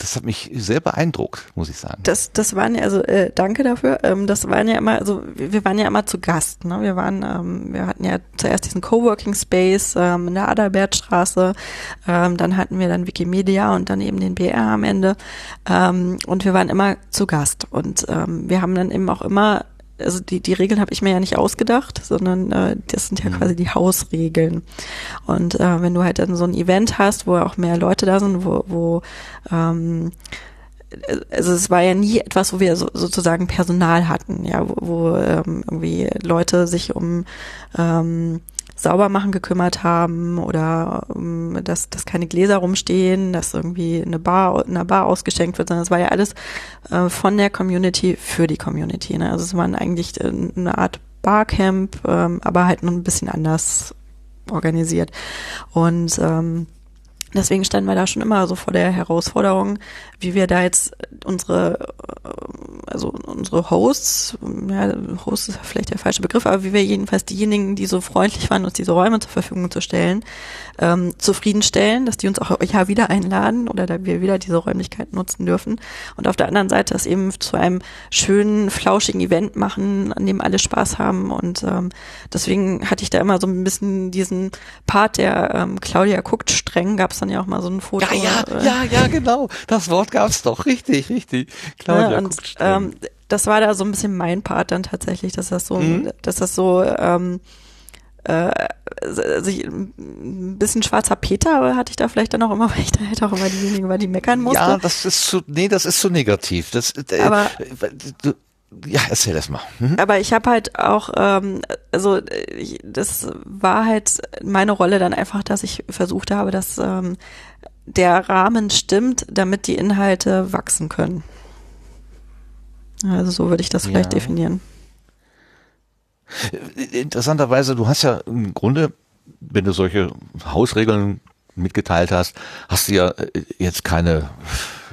das hat mich sehr beeindruckt, muss ich sagen. Das, das waren ja, also äh, danke dafür. Ähm, das waren ja immer, also wir, waren ja immer zu Gast. Ne? Wir waren, ähm, wir hatten ja zuerst diesen Coworking Space ähm, in der Adalbertstraße, ähm, dann hatten wir dann Wikimedia und dann eben den BR am Ende. Ähm, und wir waren immer zu Gast. Und ähm, wir haben dann eben auch immer also die, die Regeln habe ich mir ja nicht ausgedacht, sondern äh, das sind ja mhm. quasi die Hausregeln. Und äh, wenn du halt dann so ein Event hast, wo auch mehr Leute da sind, wo, wo ähm, also es war ja nie etwas, wo wir so, sozusagen Personal hatten, ja, wo, wo ähm, irgendwie Leute sich um ähm, Saubermachen gekümmert haben oder um, dass, dass keine Gläser rumstehen, dass irgendwie eine Bar, eine Bar ausgeschenkt wird, sondern es war ja alles äh, von der Community für die Community. Ne? Also es war eigentlich äh, eine Art Barcamp, ähm, aber halt nur ein bisschen anders organisiert. Und ähm, Deswegen standen wir da schon immer so vor der Herausforderung, wie wir da jetzt unsere, also unsere Hosts, ja, Host ist vielleicht der falsche Begriff, aber wie wir jedenfalls diejenigen, die so freundlich waren, uns diese Räume zur Verfügung zu stellen, ähm, zufriedenstellen, dass die uns auch ja wieder einladen oder da wir wieder diese Räumlichkeiten nutzen dürfen. Und auf der anderen Seite das eben zu einem schönen, flauschigen Event machen, an dem alle Spaß haben. Und ähm, deswegen hatte ich da immer so ein bisschen diesen Part, der ähm, Claudia guckt streng, gab es dann ja auch mal so ein Foto. Ja, ja, äh, ja, ja, genau. Das Wort gab's doch. Richtig, richtig. Claudia ja, und, guckt ähm, das war da so ein bisschen mein Part dann tatsächlich, dass das so, Mhm. dass das so ähm, äh, sich ein bisschen schwarzer Peter hatte ich da vielleicht dann auch immer, weil ich da halt auch immer diejenige war, die meckern musste. Ja, das ist zu, nee, das ist zu negativ. Das, äh, Aber- du, ja, erzähl das mal. Mhm. Aber ich habe halt auch, ähm, also ich, das war halt meine Rolle dann einfach, dass ich versucht habe, dass ähm, der Rahmen stimmt, damit die Inhalte wachsen können. Also so würde ich das vielleicht Ja. definieren. Interessanterweise, du hast ja im Grunde, wenn du solche Hausregeln mitgeteilt hast, hast du ja äh, jetzt keine,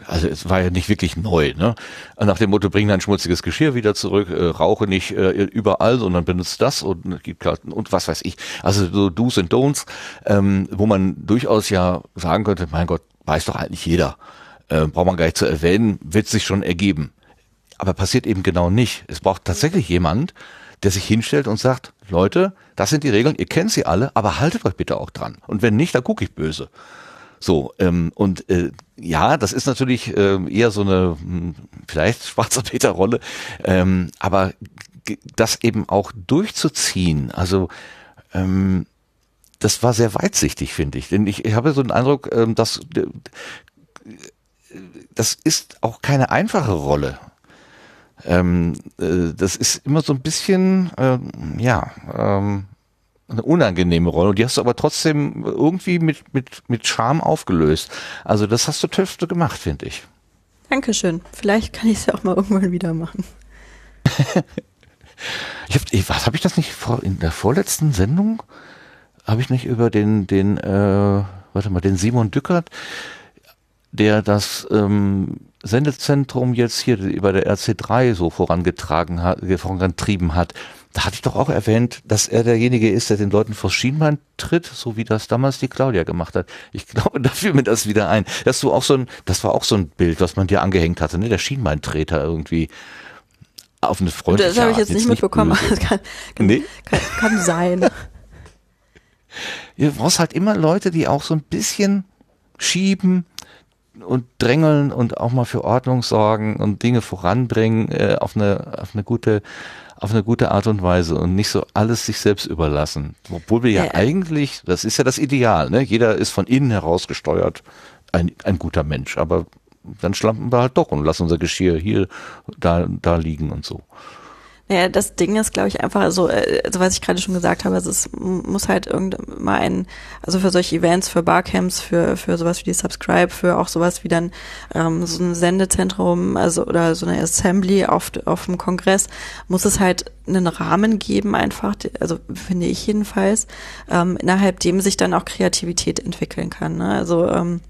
also es war ja nicht wirklich neu, ne? Nach dem Motto, bring dein schmutziges Geschirr wieder zurück, äh, rauche nicht äh, überall, sondern benutzt das und gibt halt- und was weiß ich. Also so Do's und Don'ts, ähm, wo man durchaus ja sagen könnte, mein Gott, weiß doch eigentlich jeder. Äh, braucht man gar nicht zu erwähnen, wird sich schon ergeben. Aber passiert eben genau nicht. Es braucht tatsächlich jemand, der sich hinstellt und sagt, Leute, das sind die Regeln, ihr kennt sie alle, aber haltet euch bitte auch dran. Und wenn nicht, dann gucke ich böse. So, ähm, und äh, ja, das ist natürlich ähm, eher so eine hm, vielleicht schwarzer Peter-Rolle, ähm, aber das eben auch durchzuziehen, also ähm, das war sehr weitsichtig, finde ich. Denn ich, ich habe so den Eindruck, ähm, dass äh, das ist auch keine einfache Rolle. Ähm, äh, das ist immer so ein bisschen, ähm, ja, ähm, eine unangenehme Rolle. Und die hast du aber trotzdem irgendwie mit, mit, mit Charme aufgelöst. Also das hast du töfte gemacht, finde ich. Dankeschön. Vielleicht kann ich es ja auch mal irgendwann wieder machen. Ich hab, ich, was habe ich das nicht vor, in der vorletzten Sendung? Habe ich nicht über den, den, äh, warte mal, den Simon Dückert, der das ähm, Sendezentrum jetzt hier über der RC3 so vorangetragen hat, vorangetrieben hat. Da hatte ich doch auch erwähnt, dass er derjenige ist, der den Leuten vors Schienbein tritt, so wie das damals die Claudia gemacht hat. Ich glaube, da fiel mir das wieder ein. Dass du auch so ein, das war auch so ein Bild, was man dir angehängt hatte, ne? Der Schienbeintreter irgendwie auf eine freundliche Das habe ich Art, jetzt nicht mitbekommen. Das kann, kann, Nee. kann, kann sein. Du brauchst halt immer Leute, die auch so ein bisschen schieben und drängeln und auch mal für Ordnung sorgen und Dinge voranbringen äh, auf eine auf eine gute auf eine gute Art und Weise und nicht so alles sich selbst überlassen. Obwohl wir ja, Ja. eigentlich, das ist ja das Ideal, ne? Jeder ist von innen heraus gesteuert, ein, ein guter Mensch, aber dann schlampen wir halt doch und lassen unser Geschirr hier da da liegen und so. Naja, das Ding ist, glaube ich, einfach, also, also was ich gerade schon gesagt habe, also es muss halt irgend mal ein, also für solche Events, für Barcamps, für, für sowas wie die Subscribe, für auch sowas wie dann ähm, so ein Sendezentrum, also oder so eine Assembly auf, auf dem Kongress, muss es halt einen Rahmen geben, einfach, also finde ich jedenfalls, ähm, innerhalb dem sich dann auch Kreativität entwickeln kann. Ne? Also ähm,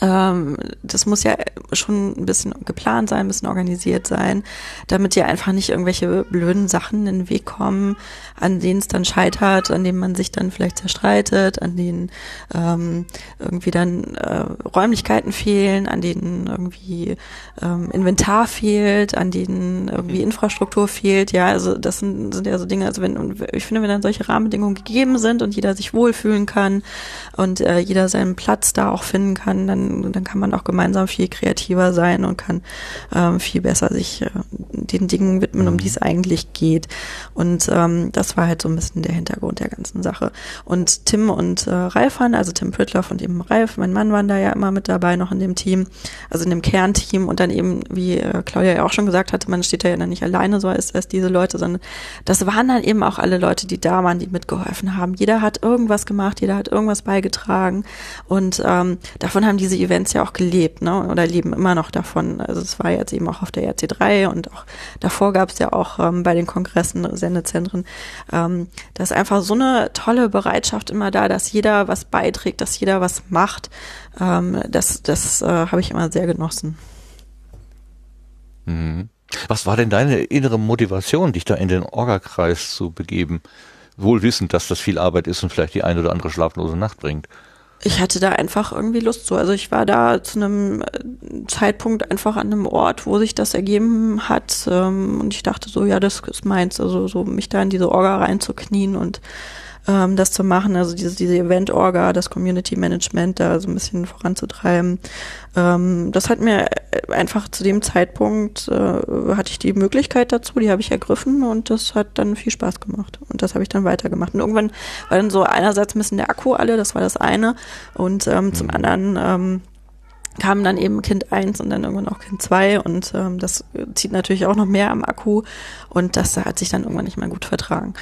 ähm, das muss ja schon ein bisschen geplant sein, ein bisschen organisiert sein, damit dir einfach nicht irgendwelche blöden Sachen in den Weg kommen, an denen es dann scheitert, an denen man sich dann vielleicht zerstreitet, an denen ähm, irgendwie dann äh, Räumlichkeiten fehlen, an denen irgendwie ähm, Inventar fehlt, an denen irgendwie Infrastruktur fehlt. Ja, also das sind, sind ja so Dinge, also wenn, und ich finde, wenn dann solche Rahmenbedingungen gegeben sind und jeder sich wohlfühlen kann und äh, jeder seinen Platz da auch finden kann, dann dann, dann kann man auch gemeinsam viel kreativer sein und kann ähm, viel besser sich äh, den Dingen widmen, um die es eigentlich geht. Und ähm, das war halt so ein bisschen der Hintergrund der ganzen Sache. Und Tim und äh, Ralf waren, also Tim Pritloff und eben Ralf, mein Mann waren da ja immer mit dabei noch in dem Team, also in dem Kernteam und dann eben, wie äh, Claudia ja auch schon gesagt hatte, man steht da ja dann nicht alleine so als, als diese Leute, sondern das waren dann eben auch alle Leute, die da waren, die mitgeholfen haben. Jeder hat irgendwas gemacht, jeder hat irgendwas beigetragen und ähm, davon haben diese Events ja auch gelebt, ne? Oder leben immer noch davon. Also es war jetzt eben auch auf der RC3 und auch davor gab es ja auch ähm, bei den Kongressen, Sendezentren, ähm, da ist einfach so eine tolle Bereitschaft immer da, dass jeder was beiträgt, dass jeder was macht. Ähm, das das äh, habe ich immer sehr genossen. Mhm. Was war denn deine innere Motivation, dich da in den Orga-Kreis zu begeben? Wohl wissend, dass das viel Arbeit ist und vielleicht die eine oder andere schlaflose Nacht bringt. Ich hatte da einfach irgendwie Lust zu. Also ich war da zu einem äh, Zeitpunkt einfach an einem Ort, wo sich das ergeben hat. Ähm, und ich dachte so, ja, das ist meins. Also so mich da in diese Orga reinzuknien und ähm, das zu machen, also diese, diese Event-Orga, das Community-Management da so ein bisschen voranzutreiben. Ähm, das hat mir einfach zu dem Zeitpunkt, äh, hatte ich die Möglichkeit dazu, die habe ich ergriffen und das hat dann viel Spaß gemacht. Und das habe ich dann weitergemacht. Und irgendwann war dann so einerseits ein bisschen der Akku alle, das war das eine. Und ähm, mhm. zum anderen ähm, kam dann eben Kind 1 und dann irgendwann auch Kind 2 und ähm, das zieht natürlich auch noch mehr am Akku und das hat sich dann irgendwann nicht mehr gut vertragen.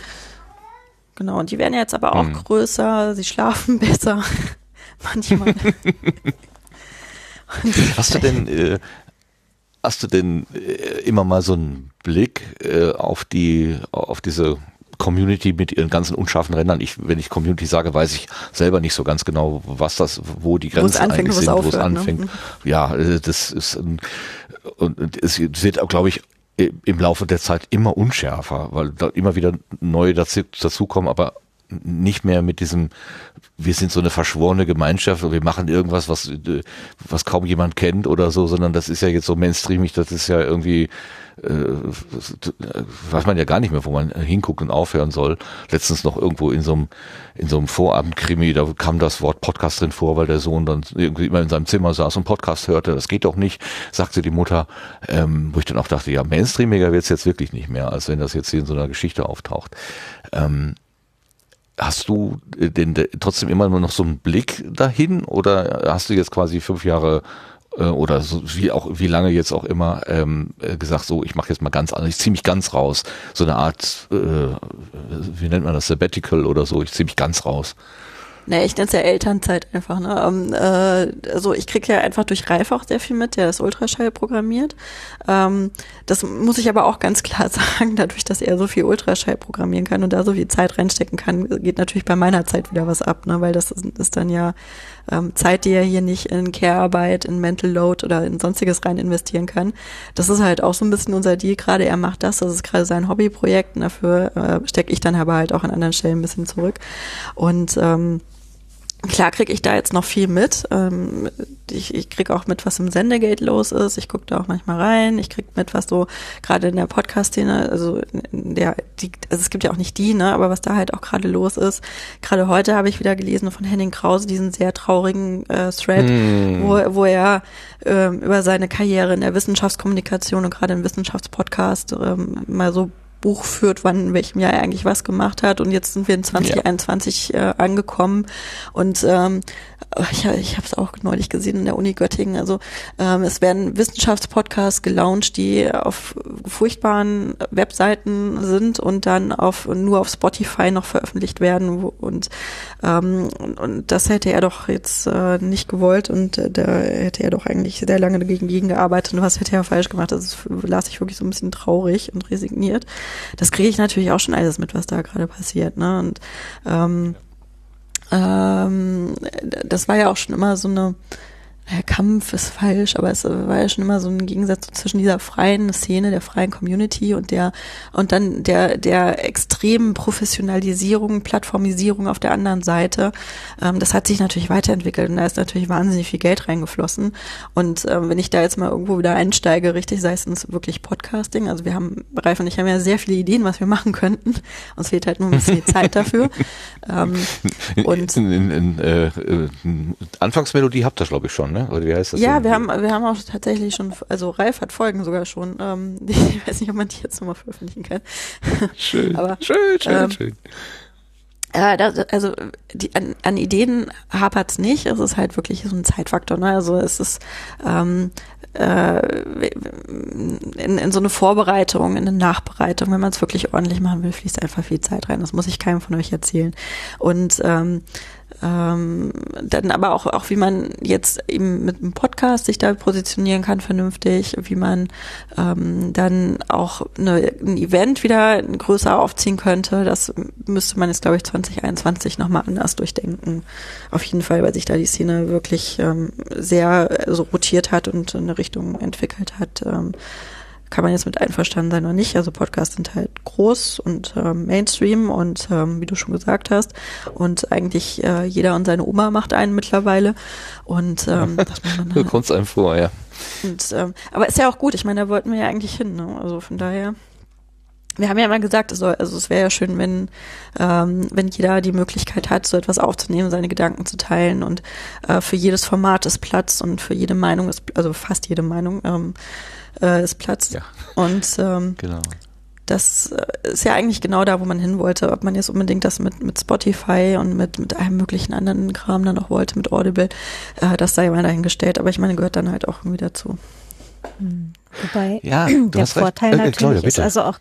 Genau, und die werden jetzt aber auch mhm. größer, sie schlafen besser. Manchmal. hast du denn, äh, hast du denn äh, immer mal so einen Blick äh, auf die, auf diese Community mit ihren ganzen unscharfen Rändern. Ich, wenn ich Community sage, weiß ich selber nicht so ganz genau, was das, wo die Grenzen anfängt, eigentlich sind, wo es ne? anfängt. Ne? Ja, äh, das ist ein, und es wird auch, glaube ich, im Laufe der Zeit immer unschärfer, weil da immer wieder neue dazu, dazukommen, aber nicht mehr mit diesem, wir sind so eine verschworene Gemeinschaft und wir machen irgendwas, was, was kaum jemand kennt oder so, sondern das ist ja jetzt so mainstreamig, das ist ja irgendwie äh, weiß man ja gar nicht mehr, wo man hinguckt und aufhören soll. Letztens noch irgendwo in so einem, in so einem Vorabendkrimi, da kam das Wort Podcast drin vor, weil der Sohn dann irgendwie immer in seinem Zimmer saß und Podcast hörte. Das geht doch nicht, sagte die Mutter, ähm, wo ich dann auch dachte, ja, mainstreamiger wird's jetzt wirklich nicht mehr, als wenn das jetzt hier in so einer Geschichte auftaucht. Ähm, Hast du den, trotzdem immer nur noch so einen Blick dahin oder hast du jetzt quasi fünf Jahre äh, oder so wie auch wie lange jetzt auch immer ähm, äh, gesagt so ich mache jetzt mal ganz anders ich ziehe mich ganz raus so eine Art äh, wie nennt man das Sabbatical oder so ich ziehe mich ganz raus Nee, ich nenne es ja Elternzeit einfach. Ne? Ähm, äh, also ich kriege ja einfach durch Ralf auch sehr viel mit, der das Ultraschall programmiert. Ähm, das muss ich aber auch ganz klar sagen, dadurch, dass er so viel Ultraschall programmieren kann und da so viel Zeit reinstecken kann, geht natürlich bei meiner Zeit wieder was ab, ne? weil das ist, ist dann ja ähm, Zeit, die er hier nicht in Care-Arbeit, in Mental Load oder in sonstiges rein investieren kann. Das ist halt auch so ein bisschen unser Deal gerade. Er macht das, das ist gerade sein Hobbyprojekt und dafür äh, stecke ich dann aber halt auch an anderen Stellen ein bisschen zurück. Und ähm, Klar kriege ich da jetzt noch viel mit. Ähm, ich, ich kriege auch mit, was im Sendegate los ist. Ich gucke da auch manchmal rein. Ich kriege mit, was so gerade in der Podcast-Szene, also in der, die, also es gibt ja auch nicht die, ne, aber was da halt auch gerade los ist. Gerade heute habe ich wieder gelesen von Henning Krause diesen sehr traurigen äh, Thread, hm. wo, wo er ähm, über seine Karriere in der Wissenschaftskommunikation und gerade im Wissenschaftspodcast ähm, mal so Buch führt, wann in welchem Jahr er eigentlich was gemacht hat. Und jetzt sind wir in 2021 ja. äh, angekommen. Und ähm, ich, ich habe es auch neulich gesehen in der Uni Göttingen. Also ähm, es werden Wissenschaftspodcasts gelauncht, die auf furchtbaren Webseiten sind und dann auf nur auf Spotify noch veröffentlicht werden. Und, ähm, und das hätte er doch jetzt äh, nicht gewollt und äh, da hätte er doch eigentlich sehr lange dagegen gearbeitet. Und was hätte er falsch gemacht? Das las ich wirklich so ein bisschen traurig und resigniert. Das kriege ich natürlich auch schon alles mit, was da gerade passiert. Ne? Und ähm, ähm, das war ja auch schon immer so eine ja, Kampf ist falsch, aber es war ja schon immer so ein Gegensatz zwischen dieser freien Szene, der freien Community und der und dann der der extremen Professionalisierung, Plattformisierung auf der anderen Seite. Ähm, das hat sich natürlich weiterentwickelt und da ist natürlich wahnsinnig viel Geld reingeflossen. Und ähm, wenn ich da jetzt mal irgendwo wieder einsteige, richtig, sei es wirklich Podcasting, also wir haben, Ralf und ich haben ja sehr viele Ideen, was wir machen könnten. Uns fehlt halt nur ein bisschen die Zeit dafür. Ähm, und in, in, in, äh, Anfangsmelodie habt ihr, glaube ich, schon, ne? Ne? Oder wie heißt das? Ja, denn? wir haben, wir haben auch tatsächlich schon, also Ralf hat Folgen sogar schon. Ähm, ich weiß nicht, ob man die jetzt nochmal veröffentlichen kann. Schön, aber, schön, schön, ähm, schön. Ja, das, also die, an, an Ideen hapert's nicht. Es ist halt wirklich so ein Zeitfaktor. Ne? Also es ist ähm, äh, in, in so eine Vorbereitung, in eine Nachbereitung, wenn man es wirklich ordentlich machen will, fließt einfach viel Zeit rein. Das muss ich keinem von euch erzählen. Und ähm, ähm, dann aber auch, auch wie man jetzt eben mit einem Podcast sich da positionieren kann vernünftig, wie man ähm, dann auch eine, ein Event wieder größer aufziehen könnte, das müsste man jetzt, glaube ich, 2021 nochmal anders durchdenken. Auf jeden Fall, weil sich da die Szene wirklich ähm, sehr so rotiert hat und eine Richtung entwickelt hat. Ähm, kann man jetzt mit einverstanden sein oder nicht. Also Podcasts sind halt groß und ähm, Mainstream und ähm, wie du schon gesagt hast. Und eigentlich äh, jeder und seine Oma macht einen mittlerweile. Und ähm, das muss man Du halt, kommst einem vor, ja. und, ähm, aber ist ja auch gut. Ich meine, da wollten wir ja eigentlich hin. Ne? Also von daher. Wir haben ja immer gesagt, es soll, also es wäre ja schön, wenn, ähm, wenn jeder die Möglichkeit hat, so etwas aufzunehmen, seine Gedanken zu teilen und äh, für jedes Format ist Platz und für jede Meinung ist, also fast jede Meinung ähm, äh, ist Platz. Ja. Und ähm, Genau. das äh, ist ja eigentlich genau da, wo man hin wollte. Ob man jetzt unbedingt das mit, mit Spotify und mit, mit allem möglichen anderen Kram dann auch wollte, mit Audible, äh, das sei mal dahingestellt. Aber ich meine, gehört dann halt auch irgendwie dazu. Wobei Ja, der hast recht. Vorteil Äh, natürlich Claudia, ist also auch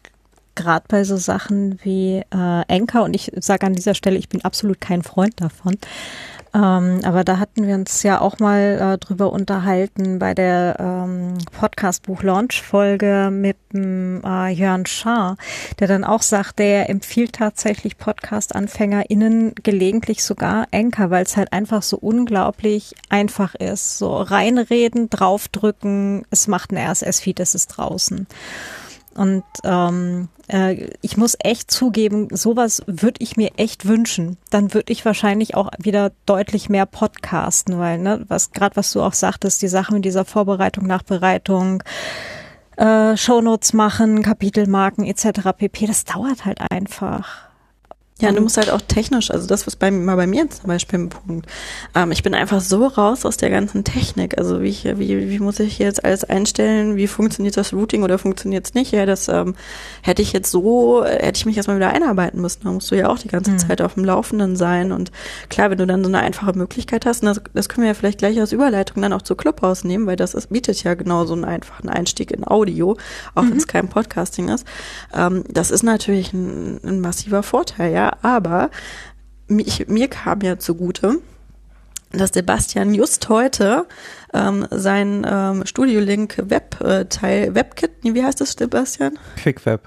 gerade bei so Sachen wie äh, Anchor und ich sage an dieser Stelle, ich bin absolut kein Freund davon. Ähm, aber da hatten wir uns ja auch mal äh, drüber unterhalten bei der ähm, Podcast-Buch-Launch-Folge mit dem äh, Jörn Schaar, der dann auch sagt, der empfiehlt tatsächlich Podcast-AnfängerInnen gelegentlich sogar Anchor, weil es halt einfach so unglaublich einfach ist. So reinreden, draufdrücken, es macht ein RSS-Feed, es ist draußen. Und ähm, äh, ich muss echt zugeben, sowas würde ich mir echt wünschen. Dann würde ich wahrscheinlich auch wieder deutlich mehr podcasten, weil, ne, was gerade was du auch sagtest, die Sachen mit dieser Vorbereitung, Nachbereitung, äh, Shownotes machen, Kapitelmarken etc. pp, das dauert halt einfach. Ja, du Und- musst halt auch technisch, also das was bei, mal bei mir zum Beispiel ein Punkt. Ähm, ich bin einfach so raus aus der ganzen Technik. Also wie, ich, wie, wie muss ich jetzt alles einstellen? Wie funktioniert das Routing oder funktioniert es nicht? Ja, das ähm, hätte ich jetzt so, äh, hätte ich mich erstmal wieder einarbeiten müssen. Da musst du ja auch die ganze Mhm. Zeit auf dem Laufenden sein. Und klar, wenn du dann so eine einfache Möglichkeit hast, und das, das können wir ja vielleicht gleich als Überleitung dann auch zu Clubhouse nehmen, weil das ist, bietet ja genau so einen einfachen Einstieg in Audio, auch wenn es kein Podcasting ist. Ähm, das ist natürlich ein, ein massiver Vorteil, ja. Aber mich, mir kam ja zugute, dass Sebastian just heute ähm, sein ähm, Studio-Link Web-Teil, WebKit, nee, wie heißt das, Sebastian? QuickWeb.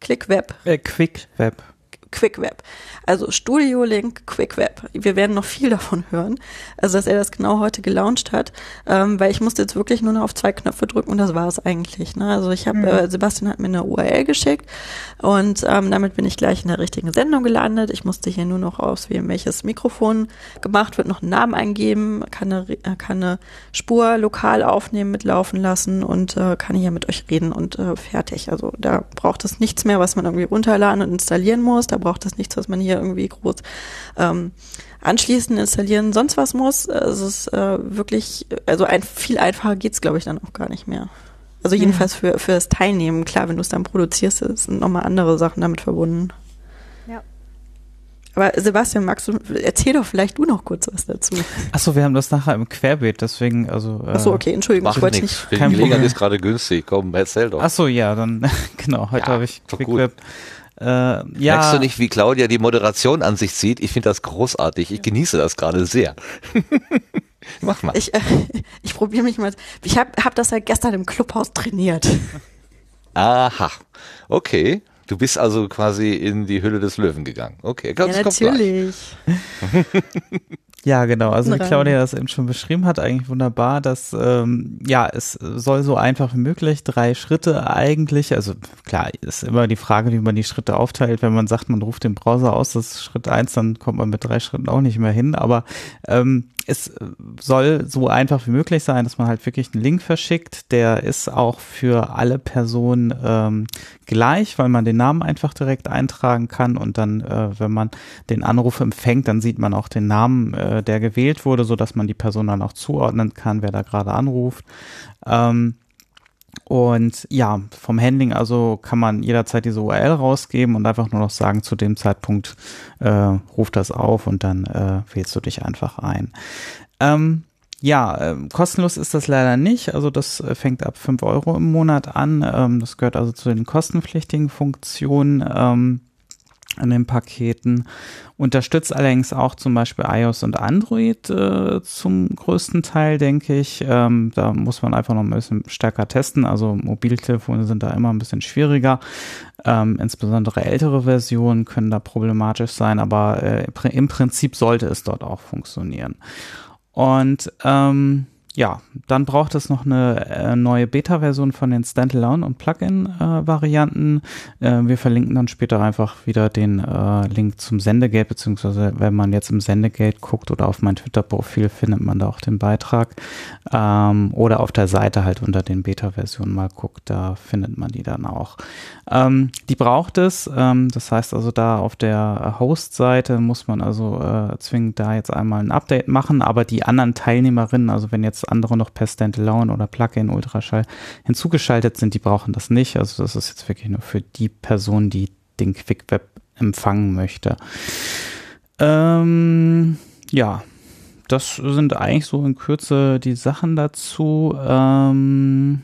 ClickWeb, Äh, QuickWeb. QuickWeb. Also Studio Link QuickWeb. Wir werden noch viel davon hören. Also dass er das genau heute gelauncht hat, ähm, weil ich musste jetzt wirklich nur noch auf zwei Knöpfe drücken und das war es eigentlich. Ne? Also ich habe Mhm. äh, Sebastian hat mir eine URL geschickt und ähm, damit bin ich gleich in der richtigen Sendung gelandet. Ich musste hier nur noch auswählen, welches Mikrofon gemacht wird, noch einen Namen eingeben, kann eine, äh, kann eine Spur lokal aufnehmen, mitlaufen lassen und äh, kann hier mit euch reden und äh, fertig. Also da braucht es nichts mehr, was man irgendwie runterladen und installieren muss. Da braucht es nichts, was man hier irgendwie groß ähm, anschließen, installieren, sonst was muss. Es ist äh, wirklich, also ein, viel einfacher geht's, glaube ich, dann auch gar nicht mehr. Also jedenfalls für, für das Teilnehmen. Klar, wenn du es dann produzierst, sind nochmal andere Sachen damit verbunden. Ja. Aber Sebastian, magst du, erzähl doch vielleicht du noch kurz was dazu. Achso, wir haben das nachher im Querbeet, deswegen, also. Äh, Achso, okay, Entschuldigung, ich Macht wollte nichts. nicht. Die Gelegenheit Problem. ist gerade günstig. Komm, erzähl doch. Achso, ja, dann, genau, heute Ja, habe ich doch gut. Äh, ja. Merkst du nicht, wie Claudia die Moderation an sich zieht? Ich finde das großartig. Ich genieße das gerade sehr. Mach mal. Ich, äh, ich probiere mich mal. Ich habe hab das ja gestern im Clubhaus trainiert. Aha. Okay. Du bist also quasi in die Hülle des Löwen gegangen. Okay, ganz ja, natürlich. Ja, genau. Also wie. Claudia das eben schon beschrieben hat, eigentlich wunderbar, dass ähm, ja, es soll so einfach wie möglich, drei Schritte eigentlich, also klar, ist immer die Frage, wie man die Schritte aufteilt. Wenn man sagt, man ruft den Browser aus, das ist Schritt eins, dann kommt man mit drei Schritten auch nicht mehr hin. Aber ähm, es soll so einfach wie möglich sein, dass man halt wirklich einen Link verschickt. Der ist auch für alle Personen ähm, gleich, weil man den Namen einfach direkt eintragen kann und dann, äh, wenn man den Anruf empfängt, dann sieht man auch den Namen, äh, der gewählt wurde, so dass man die Person dann auch zuordnen kann, wer da gerade anruft. Ähm, und ja, vom Handling also kann man jederzeit diese URL rausgeben und einfach nur noch sagen, zu dem Zeitpunkt äh, ruft das auf und dann äh, wählst du dich einfach ein. Ähm, ja, äh, kostenlos ist das leider nicht. Also das äh, fängt ab fünf Euro im Monat an. Ähm, das gehört also zu den kostenpflichtigen Funktionen. Ähm, an den Paketen. Unterstützt allerdings auch zum Beispiel iOS und Android äh, zum größten Teil, denke ich. Ähm, da muss man einfach noch ein bisschen stärker testen. Also Mobiltelefone sind da immer ein bisschen schwieriger. Ähm, insbesondere ältere Versionen können da problematisch sein, aber äh, im Prinzip sollte es dort auch funktionieren. Und ähm, ja, dann braucht es noch eine äh, neue Beta-Version von den Standalone und Plugin-Varianten. Äh, wir verlinken dann später einfach wieder den äh, Link zum Sendegate, beziehungsweise wenn man jetzt im Sendegate guckt oder auf mein Twitter-Profil, findet man da auch den Beitrag. Ähm, oder auf der Seite halt unter den Beta-Versionen mal guckt, da findet man die dann auch. Ähm, die braucht es. Ähm, das heißt also, da auf der Host-Seite muss man also äh, zwingend da jetzt einmal ein Update machen, aber die anderen Teilnehmerinnen, also wenn jetzt andere noch per Standalone oder Plugin Ultraschall hinzugeschaltet sind, die brauchen das nicht. Also das ist jetzt wirklich nur für die Person, die den QuickWeb empfangen möchte. Ähm, ja, das sind eigentlich so in Kürze die Sachen dazu. Ähm,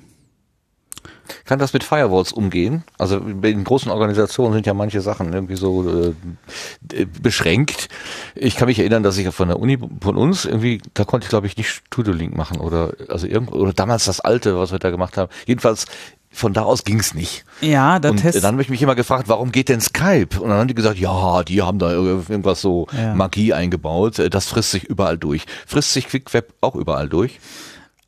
kann das mit Firewalls umgehen? Also in großen Organisationen sind ja manche Sachen irgendwie so äh, beschränkt. Ich kann mich erinnern, dass ich von der Uni von uns irgendwie, da konnte ich glaube ich nicht Studio-Link machen oder also irgendwo oder damals das alte, was wir da gemacht haben. Jedenfalls von da aus ging's nicht. Ja, da Und Test dann habe ich mich immer gefragt, warum geht denn Skype? Und dann haben die gesagt, ja, die haben da irgendwas so ja. Magie eingebaut. Das frisst sich überall durch. Frisst sich QuickWeb auch überall durch?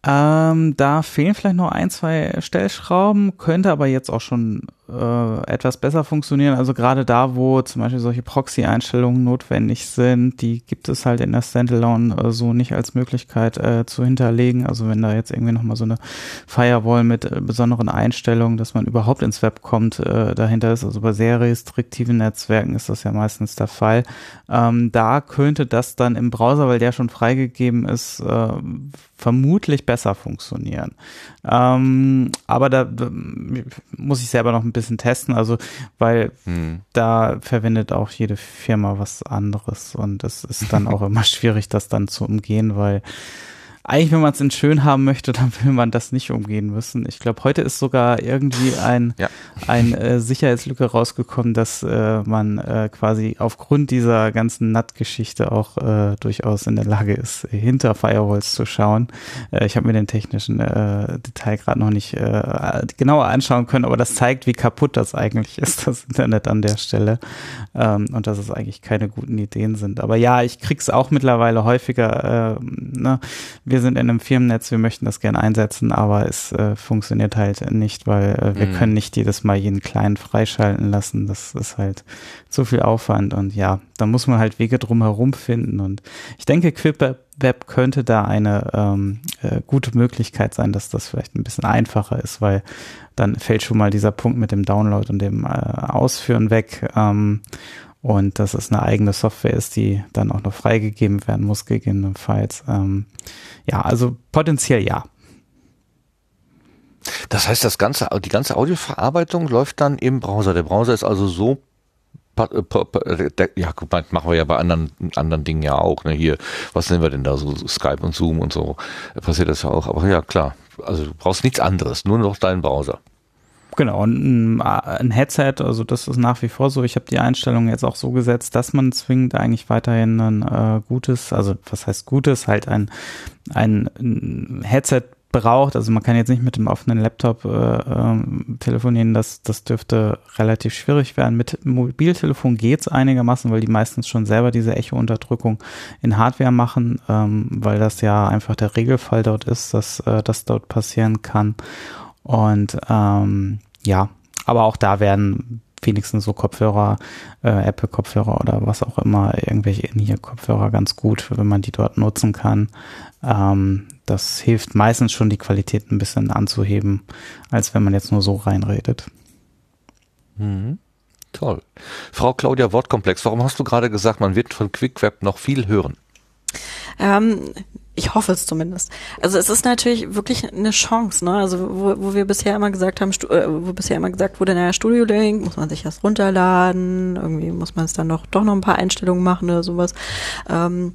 Ähm, da fehlen vielleicht noch ein, zwei Stellschrauben, könnte aber jetzt auch schon äh, etwas besser funktionieren. Also gerade da, wo zum Beispiel solche Proxy-Einstellungen notwendig sind, die gibt es halt in der Standalone äh, so nicht als Möglichkeit äh, zu hinterlegen. Also wenn da jetzt irgendwie nochmal so eine Firewall mit äh, besonderen Einstellungen, dass man überhaupt ins Web kommt, äh, dahinter ist. Also bei sehr restriktiven Netzwerken ist das ja meistens der Fall. Ähm, da könnte das dann im Browser, weil der schon freigegeben ist, vermutlich besser funktionieren. Ähm, aber da, muss ich selber noch ein testen, also weil hm. da verwendet auch jede Firma was anderes und es ist dann auch immer schwierig, das dann zu umgehen, weil eigentlich, wenn man es in schön haben möchte, dann will man das nicht umgehen müssen. Ich glaube, heute ist sogar irgendwie ein, ja. ein äh, Sicherheitslücke rausgekommen, dass äh, man äh, quasi aufgrund dieser ganzen NAT-Geschichte auch äh, durchaus in der Lage ist, hinter Firewalls zu schauen. Äh, ich habe mir den technischen äh, Detail gerade noch nicht äh, genauer anschauen können, aber das zeigt, wie kaputt das eigentlich ist, das Internet an der Stelle. Ähm, und dass es eigentlich keine guten Ideen sind. Aber ja, ich krieg's auch mittlerweile häufiger. Äh, ne? Wir wir sind in einem Firmennetz, wir möchten das gerne einsetzen, aber es äh, funktioniert halt nicht, weil äh, wir mhm. können nicht jedes Mal jeden kleinen freischalten lassen. Das ist halt zu viel Aufwand und ja, da muss man halt Wege drumherum finden und ich denke, QuickWeb könnte da eine ähm, äh, gute Möglichkeit sein, dass das vielleicht ein bisschen einfacher ist, weil dann fällt schon mal dieser Punkt mit dem Download und dem äh, Ausführen weg. Ähm, und dass es eine eigene Software ist, die dann auch noch freigegeben werden muss, gegebenenfalls. Ähm, ja, also potenziell ja. Das heißt, das ganze, die ganze Audioverarbeitung läuft dann im Browser. Der Browser ist also so ja, guck mal, machen wir ja bei anderen, anderen Dingen ja auch. Ne? Hier, was nennen wir denn da? So Skype und Zoom und so passiert das ja auch. Aber ja, klar. Also du brauchst nichts anderes, nur noch deinen Browser. Genau, und ein, Headset, also das ist nach wie vor so. Ich habe die Einstellung jetzt auch so gesetzt, dass man zwingend eigentlich weiterhin ein äh, gutes, also was heißt gutes, halt ein, ein Headset braucht. Also man kann jetzt nicht mit dem offenen Laptop äh, äh, telefonieren, das, das dürfte relativ schwierig werden. Mit Mobiltelefon geht's einigermaßen, weil die meistens schon selber diese Echo-Unterdrückung in Hardware machen, ähm, weil das ja einfach der Regelfall dort ist, dass äh, das dort passieren kann. Und ähm, ja, aber auch da werden wenigstens so Kopfhörer, äh, Apple-Kopfhörer oder was auch immer, irgendwelche In-Ear-Kopfhörer ganz gut, wenn man die dort nutzen kann. Ähm, das hilft meistens schon, die Qualität ein bisschen anzuheben, als wenn man jetzt nur so reinredet. Mhm. Toll. Frau Claudia Wortkomplex, warum hast du gerade gesagt, man wird von QuickWeb noch viel hören? Ähm, ich hoffe es zumindest. Also es ist natürlich wirklich eine Chance, ne? Also wo, wo wir bisher immer gesagt haben, äh, wo bisher immer gesagt wurde, naja, Studio Link muss man sich erst runterladen, irgendwie muss man es dann noch doch noch ein paar Einstellungen machen oder sowas. Ähm,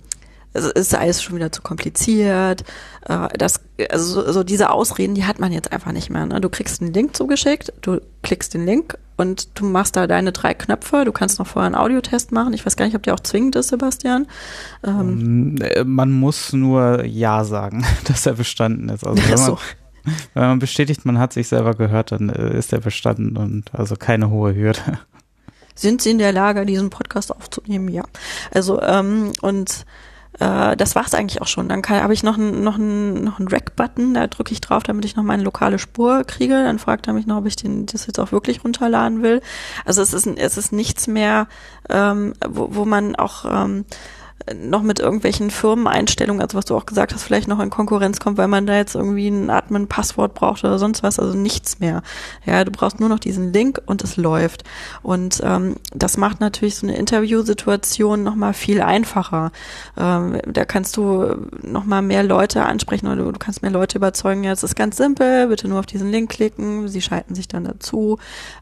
es ist alles schon wieder zu kompliziert. Äh, das, also so diese Ausreden, die hat man jetzt einfach nicht mehr. Ne? Du kriegst einen Link zugeschickt, du klickst den Link und du machst da deine drei Knöpfe. Du kannst noch vorher einen Audiotest machen. Ich weiß gar nicht, ob der auch zwingend ist, Sebastian. Ähm, äh, man muss nur Ja sagen, dass er bestanden ist. Also wenn man, wenn man bestätigt, man hat sich selber gehört, dann äh, ist er bestanden und also keine hohe Hürde. Sind Sie in der Lage, diesen Podcast aufzunehmen? Ja. Also ähm, und äh, das war's eigentlich auch schon. Dann habe ich noch einen noch einen, noch einen Rack-Button, da drücke ich drauf, damit ich noch meine lokale Spur kriege. Dann fragt er mich noch, ob ich den das jetzt auch wirklich runterladen will. Also es ist es ist nichts mehr, ähm, wo, wo man auch ähm, noch mit irgendwelchen Firmeneinstellungen, also was du auch gesagt hast, vielleicht noch in Konkurrenz kommt, weil man da jetzt irgendwie ein Admin-Passwort braucht oder sonst was, also nichts mehr. Ja, du brauchst nur noch diesen Link und es läuft. Und ähm, das macht natürlich so eine Interviewsituation nochmal viel einfacher. Ähm, da kannst du nochmal mehr Leute ansprechen oder du, kannst mehr Leute überzeugen, ja, es ist ganz simpel, bitte nur auf diesen Link klicken, sie schalten sich dann dazu.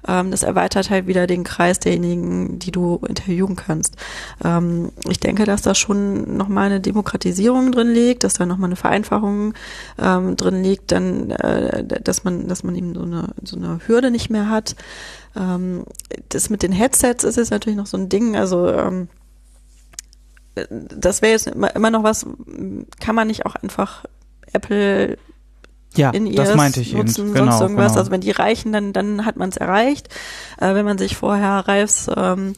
Ähm, das erweitert halt wieder den Kreis derjenigen, die du interviewen kannst. Ähm, ich denke, dass da schon nochmal eine Demokratisierung drin liegt, dass da nochmal eine Vereinfachung ähm, drin liegt, dann, äh, dass man, dass man eben so eine, so eine Hürde nicht mehr hat. Ähm, das mit den Headsets ist jetzt natürlich noch so ein Ding, also ähm, das wäre jetzt immer, noch was, kann man nicht auch einfach Apple ja, in das meinte ich nutzen, eben. Genau, sonst irgendwas. genau. Also wenn die reichen, dann, dann hat man es erreicht. Äh, wenn man sich vorher Ralfs ähm,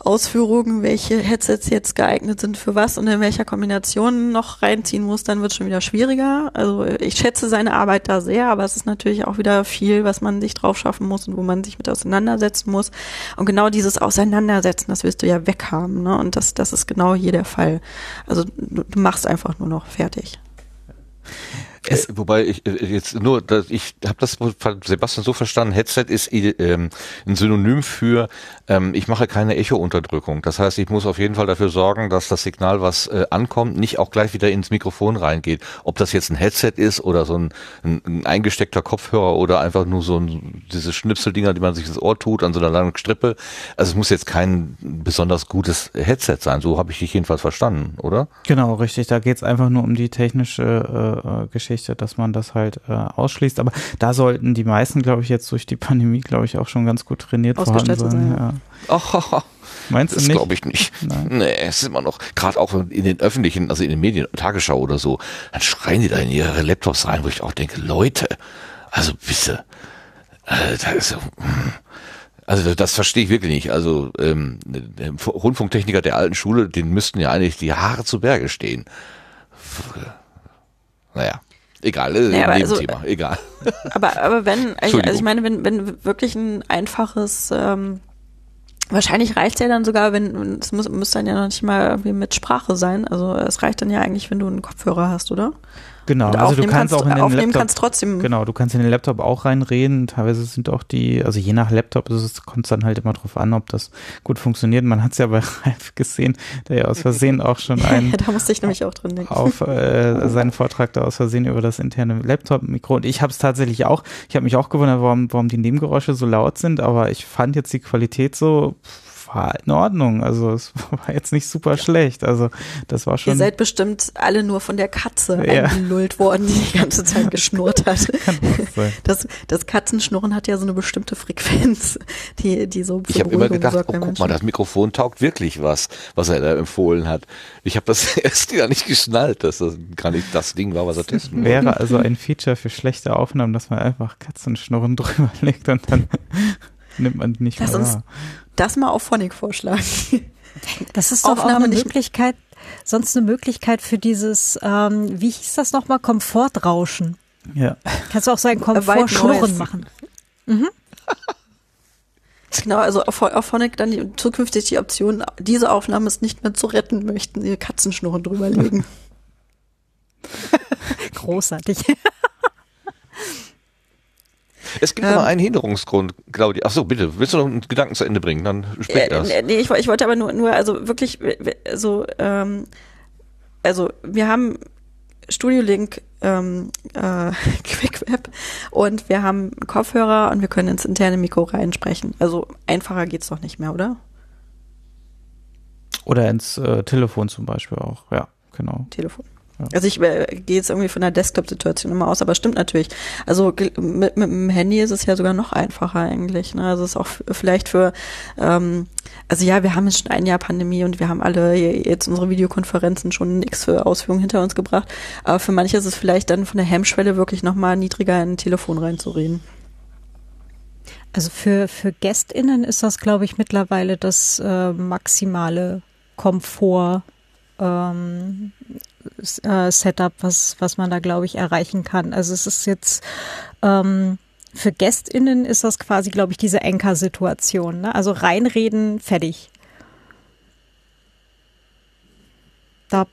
Ausführungen, welche Headsets jetzt geeignet sind für was und in welcher Kombination noch reinziehen muss, dann wird schon wieder schwieriger. Also ich schätze seine Arbeit da sehr, aber es ist natürlich auch wieder viel, was man sich drauf schaffen muss und wo man sich mit auseinandersetzen muss. Und genau dieses Auseinandersetzen, das willst du ja weghaben, ne? Und das, das ist genau hier der Fall. Also du, du machst einfach nur noch fertig. Es, äh, wobei ich äh, jetzt nur, ich habe das von Sebastian so verstanden, Headset ist ähm, ein Synonym für, ähm, ich mache keine Echo-Unterdrückung. Das heißt, ich muss auf jeden Fall dafür sorgen, dass das Signal, was äh, ankommt, nicht auch gleich wieder ins Mikrofon reingeht. Ob das jetzt ein Headset ist oder so ein, ein, ein eingesteckter Kopfhörer oder einfach nur so ein, diese Schnipseldinger, die man sich ins Ohr tut, an so einer langen Strippe. Also es muss jetzt kein besonders gutes Headset sein. So habe ich dich jedenfalls verstanden, oder? Genau, richtig. Da geht's einfach nur um die technische äh, Geschichte Geschichte, dass man das halt äh, ausschließt. Aber da sollten die meisten, glaube ich, jetzt durch die Pandemie, glaube ich, auch schon ganz gut trainiert vorhanden sein. sein ja. Oh, Meinst das du nicht? glaube ich nicht. Nein. Nee, es ist immer noch, gerade auch in den öffentlichen, also in den Medien, Tagesschau oder so, dann schreien die da in ihre Laptops rein, wo ich auch denke, Leute, also bitte, äh, da ist hm. also das verstehe ich wirklich nicht. Also ähm, Rundfunktechniker der alten Schule, den müssten ja eigentlich die Haare zu Berge stehen. Naja. Egal, äh, Ja, aber Nebenthema, also- egal. Aber, aber wenn, also ich meine, wenn, wenn wirklich ein einfaches, ähm, wahrscheinlich reicht ja dann sogar, wenn, es muss, muss dann ja noch nicht mal irgendwie mit Sprache sein. Also es reicht dann ja eigentlich, wenn du einen Kopfhörer hast, oder? Genau, Und also du aufnehmen kannst auch in den aufnehmen Laptop, kannst trotzdem. genau, du kannst in den Laptop auch reinreden. Teilweise sind auch die, also je nach Laptop es, kommt es dann halt immer drauf an, ob das gut funktioniert. Man hat es ja bei Ralf gesehen, der ja aus Versehen auch schon einen da musste ich nämlich auch drin denken. auf äh, seinen Vortrag da aus Versehen über das interne Laptop-Mikro. Und ich habe es tatsächlich auch. Ich habe mich auch gewundert, warum, warum die Nebengeräusche so laut sind, aber ich fand jetzt die Qualität so pff, war in Ordnung. Also es war jetzt nicht super schlecht. Also das war Ihr schon. seid bestimmt alle nur von der Katze Ja. eingelullt worden, die die ganze Zeit geschnurrt hat. Das, das Katzenschnurren hat ja so eine bestimmte Frequenz, die, die so Ich habe immer gedacht, sorgt oh guck Menschen. mal, das Mikrofon taugt wirklich was, was er da empfohlen hat. Ich habe das erst ja nicht geschnallt, dass das gar nicht das Ding war, was er testen wollte. Wäre also ein Feature für schlechte Aufnahmen, dass man einfach Katzenschnurren drüber legt und dann nimmt man die nicht Lass mehr uns wahr. Das mal auf Phonic vorschlagen. Das ist doch auch Aufnahme eine nicht- Möglichkeit, sonst eine Möglichkeit für dieses, ähm, wie hieß das nochmal, Komfortrauschen. Ja. Kannst du auch White Komfortschnurren machen. Genau, also auf, auf Phonic dann die, zukünftig die Option, diese Aufnahme ist nicht mehr zu retten, möchten ihr Katzenschnurren drüberlegen. Großartig. Es gibt Ähm. immer einen Hinderungsgrund, Claudia. Ach so, bitte. Willst du noch einen Gedanken zu Ende bringen? Dann sprich Äh, erst. nee, ich, ich wollte aber nur, nur also wirklich so, ähm, also wir haben Studio Link, ähm, äh, QuickWeb und wir haben Kopfhörer und wir können ins interne Mikro reinsprechen. Also einfacher geht's doch nicht mehr, oder? Oder ins äh, Telefon zum Beispiel auch. Ja, genau. Telefon. Ja. Also ich äh, gehe jetzt irgendwie von der Desktop-Situation immer aus, aber stimmt natürlich. Also mit, mit dem Handy ist es ja sogar noch einfacher eigentlich. Ne? Also es ist auch vielleicht für, ähm, also ja, wir haben jetzt schon ein Jahr Pandemie und wir haben alle jetzt unsere Videokonferenzen schon x für Ausführungen hinter uns gebracht. Aber für manche ist es vielleicht dann von der Hemmschwelle wirklich nochmal niedriger in ein Telefon reinzureden. Also für, für GästInnen ist das, glaube ich, mittlerweile das äh, maximale Komfort ähm, äh, Setup, was, was man da, glaube ich, erreichen kann. Also es ist jetzt ähm, für GästInnen ist das quasi, glaube ich, diese Anker-Situation. Ne? Also reinreden, fertig. Da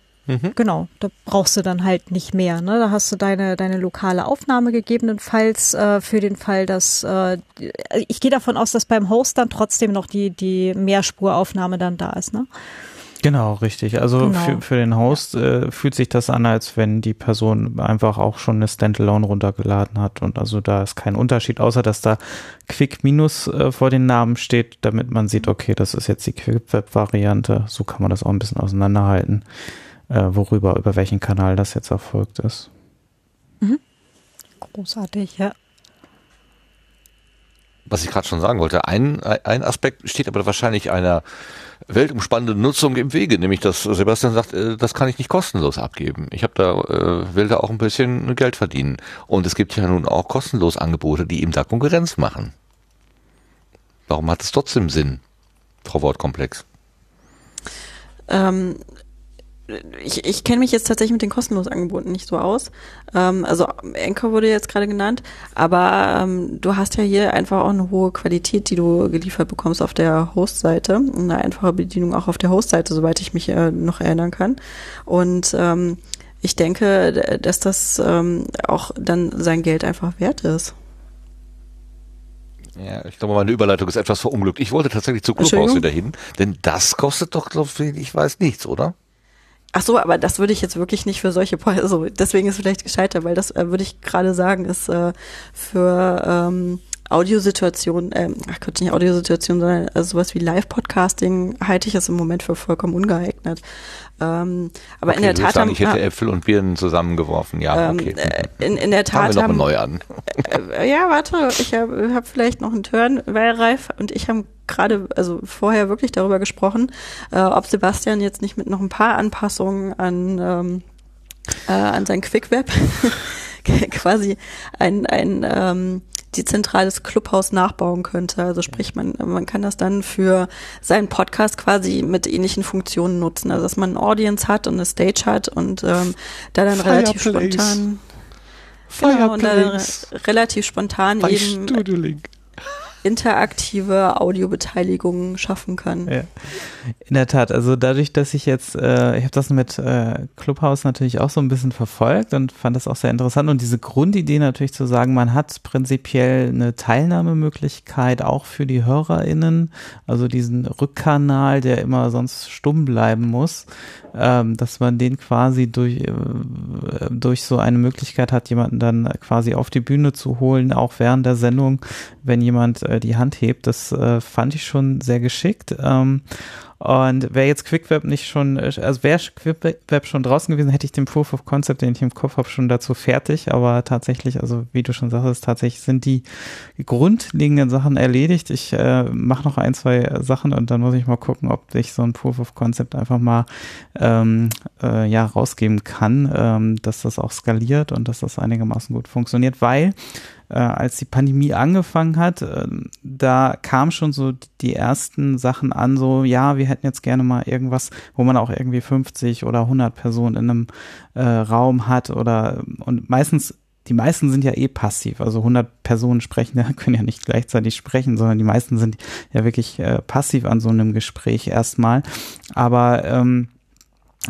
Genau, da brauchst du dann halt nicht mehr. Ne? Da hast du deine, deine lokale Aufnahme gegebenenfalls äh, für den Fall, dass äh, ich gehe davon aus, dass beim Host dann trotzdem noch die, die Mehrspuraufnahme dann da ist. Ne? Genau, richtig. Also Genau. Für, für den Host äh, fühlt sich das an, als wenn die Person einfach auch schon eine Standalone runtergeladen hat. Und also da ist kein Unterschied, außer dass da Quick Minus äh, vor den Namen steht, damit man sieht, okay, das ist jetzt die Quick-Web-Variante. So kann man das auch ein bisschen auseinanderhalten, äh, worüber, über welchen Kanal das jetzt erfolgt ist. Großartig, ja. Was ich gerade schon sagen wollte, ein, ein Aspekt steht aber wahrscheinlich einer weltumspannenden Nutzung im Wege, nämlich dass Sebastian sagt, äh, das kann ich nicht kostenlos abgeben. Ich habe da äh, will da auch ein bisschen Geld verdienen und es gibt ja nun auch kostenlos Angebote, die ihm da Konkurrenz machen. Warum hat es trotzdem Sinn, Frau Wortkomplex? Ähm, ich, ich kenne mich jetzt tatsächlich mit den kostenlosen Angeboten nicht so aus. Ähm, also Anchor wurde jetzt gerade genannt, aber ähm, du hast ja hier einfach auch eine hohe Qualität, die du geliefert bekommst auf der Host-Seite. Eine einfache Bedienung auch auf der Host-Seite, soweit ich mich äh, noch erinnern kann. Und ähm, ich denke, dass das ähm, auch dann sein Geld einfach wert ist. Ja, ich glaube, meine Überleitung ist etwas verunglückt. Ich wollte tatsächlich zu Clubhouse wieder hin, denn das kostet doch, glaube ich, ich weiß nichts, oder? Ach so, aber das würde ich jetzt wirklich nicht für solche, also deswegen ist vielleicht gescheiter, weil das äh, würde ich gerade sagen, ist äh, für ähm, Audiosituationen, ähm, ach Gott, nicht Audiosituationen, sondern also sowas wie Live-Podcasting halte ich es im Moment für vollkommen ungeeignet. Ähm, aber in Okay, der du willst Tat sagen, haben, ich hätte Äpfel und Birnen zusammengeworfen. Ja, ähm, okay. äh, in, in der Fangen wir Tat nochmal haben, neu an. äh, ja, warte, ich habe hab vielleicht noch einen Turn, weil Ralf und ich haben gerade, also vorher wirklich darüber gesprochen, äh, ob Sebastian jetzt nicht mit noch ein paar Anpassungen an, ähm, äh, an sein QuickWeb quasi ein, ein ähm, dezentrales Clubhaus nachbauen könnte. Also sprich, man, man kann das dann für seinen Podcast quasi mit ähnlichen Funktionen nutzen. Also dass man eine Audience hat und eine Stage hat und ähm, da dann relativ Fireplace. spontan Genau, und dann re- relativ spontan Bei eben Studio Link. Interaktive Audiobeteiligung schaffen kann. Ja. In der Tat, also dadurch, dass ich jetzt, äh, ich habe das mit äh, Clubhouse natürlich auch so ein bisschen verfolgt und fand das auch sehr interessant und diese Grundidee natürlich zu sagen, man hat prinzipiell eine Teilnahmemöglichkeit auch für die HörerInnen, also diesen Rückkanal, der immer sonst stumm bleiben muss, ähm, dass man den quasi durch, äh, durch so eine Möglichkeit hat, jemanden dann quasi auf die Bühne zu holen, auch während der Sendung, wenn jemand äh, die Hand hebt. Das äh, fand ich schon sehr geschickt. Ähm, und wäre jetzt QuickWeb nicht schon, äh, also wäre QuickWeb schon draußen gewesen, hätte ich den Proof of Concept, den ich im Kopf habe, schon dazu fertig. Aber tatsächlich, also wie du schon sagst, tatsächlich sind die grundlegenden Sachen erledigt. Ich äh, mache noch ein, zwei Sachen und dann muss ich mal gucken, ob ich so ein Proof of Concept einfach mal ähm, äh, ja rausgeben kann, ähm, dass das auch skaliert und dass das einigermaßen gut funktioniert, weil äh, als die Pandemie angefangen hat, äh, da kam schon so die ersten Sachen an, so ja, wir hätten jetzt gerne mal irgendwas, wo man auch irgendwie 50 oder 100 Personen in einem äh, Raum hat oder und meistens die meisten sind ja eh passiv. Also 100 Personen sprechen, können ja nicht gleichzeitig sprechen, sondern die meisten sind ja wirklich äh, passiv an so einem Gespräch erstmal. Aber ähm,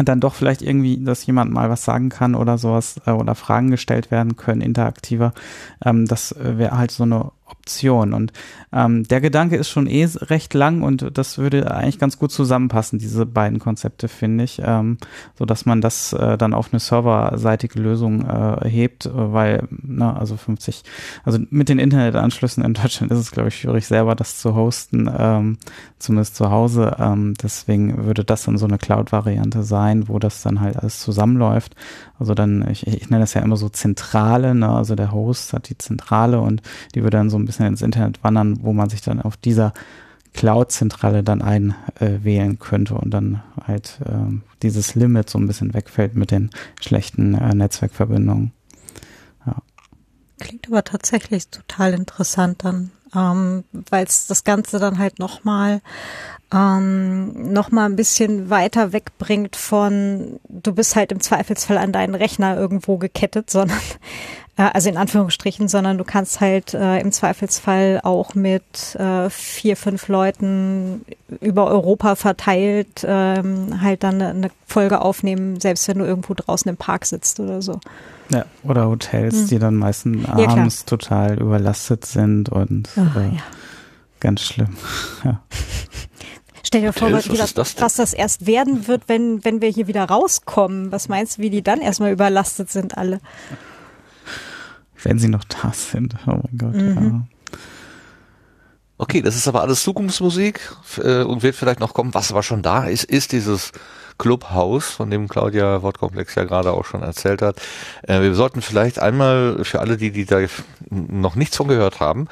dann doch vielleicht irgendwie, dass jemand mal was sagen kann oder sowas äh, oder Fragen gestellt werden können, interaktiver. Ähm, das äh, wäre halt so eine Option. Und ähm, der Gedanke ist schon eh recht lang und das würde eigentlich ganz gut zusammenpassen, diese beiden Konzepte, finde ich, ähm, so dass man das äh, dann auf eine serverseitige Lösung äh, hebt, weil, na, also 50, also mit den Internetanschlüssen in Deutschland ist es, glaube ich, schwierig, selber das zu hosten, ähm, zumindest zu Hause. Ähm, deswegen würde das dann so eine Cloud-Variante sein, wo das dann halt alles zusammenläuft. Also dann, ich, ich nenne das ja immer so Zentrale, ne? also der Host hat die Zentrale und die würde dann so ein bisschen ins Internet wandern, wo man sich dann auf dieser Cloud-Zentrale dann einwählen äh, könnte und dann halt äh, dieses Limit so ein bisschen wegfällt mit den schlechten äh, Netzwerkverbindungen. Ja. Klingt aber tatsächlich total interessant dann, ähm, weil es das Ganze dann halt nochmal ähm, noch mal ein bisschen weiter wegbringt von, du bist halt im Zweifelsfall an deinen Rechner irgendwo gekettet, sondern also in Anführungsstrichen, sondern du kannst halt äh, im Zweifelsfall auch mit äh, vier, fünf Leuten über Europa verteilt ähm, halt dann eine Folge aufnehmen, selbst wenn du irgendwo draußen im Park sitzt oder so. Ja, oder Hotels, hm. die dann meistens abends ja, total überlastet sind und Ach, äh, ja. ganz schlimm. ja. Stell dir vor, was, was, das, was das erst werden wird, wenn, wenn wir hier wieder rauskommen. Was meinst du, wie die dann erstmal überlastet sind alle? Wenn sie noch da sind. Oh mein Gott, mhm. ja. Okay, das ist aber alles Zukunftsmusik äh, und wird vielleicht noch kommen. Was aber schon da ist, ist dieses Clubhaus, von dem Claudia Wortkomplex ja gerade auch schon erzählt hat. Äh, wir sollten vielleicht einmal für alle, die, die da noch nichts von gehört haben,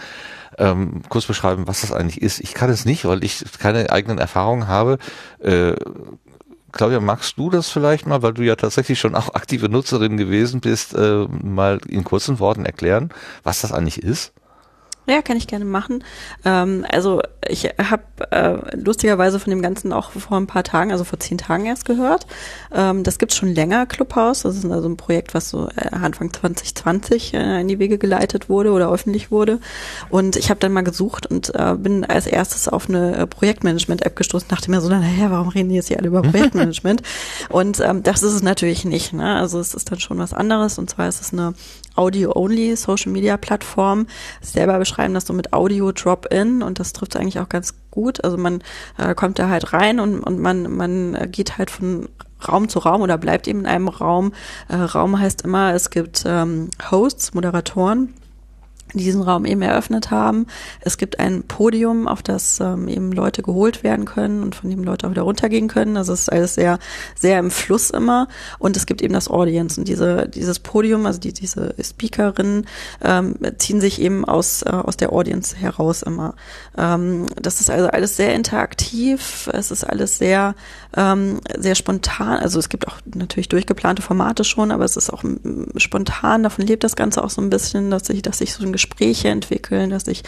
ähm, kurz beschreiben, was das eigentlich ist. Ich kann es nicht, weil ich keine eigenen Erfahrungen habe. Äh, Claudia, magst du das vielleicht mal, weil du ja tatsächlich schon auch aktive Nutzerin gewesen bist, äh, mal in kurzen Worten erklären, was das eigentlich ist? Ja, kann ich gerne machen. Ähm, also ich habe äh, lustigerweise von dem Ganzen auch vor ein paar Tagen, also vor zehn Tagen erst gehört. Ähm, das gibt schon länger, Clubhouse. Das ist also ein Projekt, was so äh, Anfang 2020 äh, in die Wege geleitet wurde oder öffentlich wurde. Und ich habe dann mal gesucht und äh, bin als erstes auf eine äh, Projektmanagement-App gestoßen. Dachte mir so, naja, warum reden die jetzt hier alle über Projektmanagement? und ähm, das ist es natürlich nicht. Ne? Also es ist dann schon was anderes. Und zwar ist es eine Audio-only Social Media Plattform. Selber beschreiben das so mit Audio Drop-in und das trifft eigentlich auch ganz gut. Also man äh, kommt da halt rein und, und man, man geht halt von Raum zu Raum oder bleibt eben in einem Raum. Äh, Raum heißt immer, es gibt ähm, Hosts, Moderatoren diesen Raum eben eröffnet haben. Es gibt ein Podium, auf das ähm, eben Leute geholt werden können und von dem Leute auch wieder runtergehen können. Also es ist alles sehr, sehr im Fluss immer. Und es gibt eben das Audience. Und diese, dieses Podium, also die, diese Speakerinnen, ähm, ziehen sich eben aus, äh, aus der Audience heraus immer. Ähm, das ist also alles sehr interaktiv. Es ist alles sehr, ähm, sehr spontan. Also es gibt auch natürlich durchgeplante Formate schon, aber es ist auch spontan. Davon lebt das Ganze auch so ein bisschen, dass sich, dass sich so ein Gespräche entwickeln, dass sich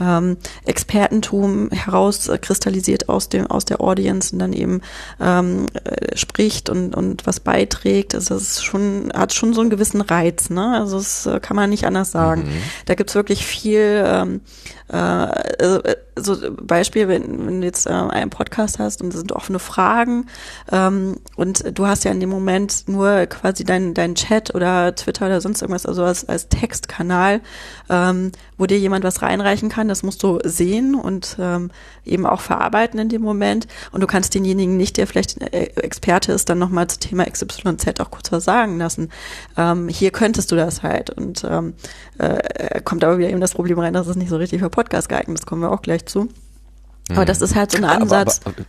ähm, Expertentum herauskristallisiert aus dem aus der Audience und dann eben ähm, äh, spricht und und was beiträgt. Also das ist schon hat schon so einen gewissen Reiz, ne? Also das äh, kann man nicht anders sagen. Mhm. Da gibt's wirklich viel ähm, äh, also, äh, so Beispiel, wenn, wenn du jetzt äh, einen Podcast hast und es sind offene Fragen ähm, und du hast ja in dem Moment nur quasi deinen dein Chat oder Twitter oder sonst irgendwas, also als, als Textkanal, ähm, wo dir jemand was reinreichen kann, das musst du sehen und ähm, eben auch verarbeiten in dem Moment und du kannst denjenigen nicht, der vielleicht äh, Experte ist, dann nochmal zu Thema XYZ auch kurz was sagen lassen. Ähm, hier könntest du das halt und ähm, äh, kommt aber wieder eben das Problem rein, dass es nicht so richtig für Podcast geeignet, das kommen wir auch gleich zu. Aber mhm. das ist halt so ein Ansatz. Aber, aber,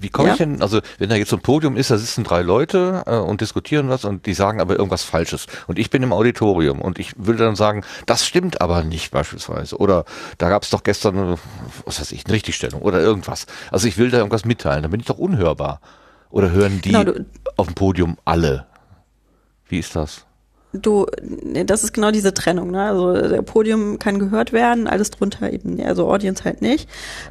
wie komme ja? ich denn, also wenn da jetzt so ein Podium ist, da sitzen drei Leute äh, und diskutieren was und die sagen aber irgendwas Falsches. Und ich bin im Auditorium und ich würde dann sagen, das stimmt aber nicht beispielsweise. Oder da gab es doch gestern, was weiß ich, eine Richtigstellung oder irgendwas. Also ich will da irgendwas mitteilen, dann bin ich doch unhörbar. Oder hören die genau, auf dem Podium alle? Wie ist das? Du, das ist genau diese Trennung, ne? Also der Podium kann gehört werden, alles drunter eben, also Audience halt nicht.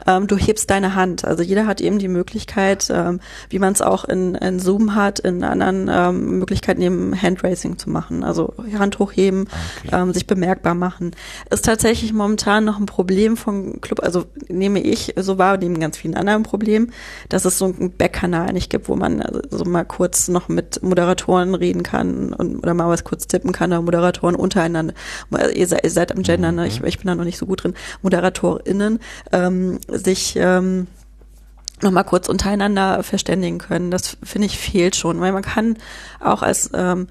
Ähm, du hebst deine Hand. Also jeder hat eben die Möglichkeit, ähm, wie man es auch in, in Zoom hat, in anderen ähm, Möglichkeiten eben Handraising zu machen. Also Hand hochheben, Okay. ähm, sich bemerkbar machen. Ist tatsächlich momentan noch ein Problem von Club, also nehme ich so wahr, neben ganz vielen anderen Problemen, dass es so einen Backkanal nicht gibt, wo man also so mal kurz noch mit Moderatoren reden kann und oder mal was kurz tippen kann oder Moderatoren untereinander. Ihr seid, ihr seid am Gender, ne? ich, ich bin da noch nicht so gut drin. ModeratorInnen ähm, sich ähm, noch mal kurz untereinander verständigen können. Das finde ich fehlt schon, weil man kann auch als ähm,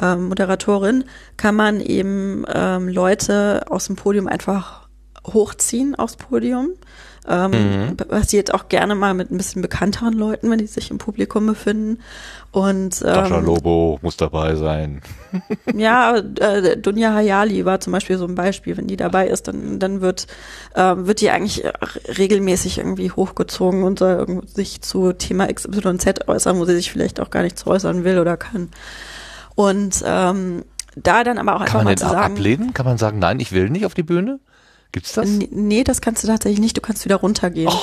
ähm, Moderatorin kann man eben ähm, Leute aus dem Podium einfach hochziehen aufs Podium. Ähm, Passiert auch gerne mal mit ein bisschen bekannteren Leuten, wenn die sich im Publikum befinden. Und Sascha ähm, Lobo muss dabei sein. ja, äh, Dunja Hayali war zum Beispiel so ein Beispiel. Wenn die dabei ist, dann, dann wird, ähm, wird die eigentlich regelmäßig irgendwie hochgezogen und soll sich zu Thema XYZ äußern, wo sie sich vielleicht auch gar nicht zu äußern will oder kann. Und ähm, da dann aber auch einfach Kann man den sagen, ablehnen? Kann man sagen, nein, ich will nicht auf die Bühne? Gibt's das? N- Nee, das kannst du tatsächlich nicht. Du kannst wieder runtergehen.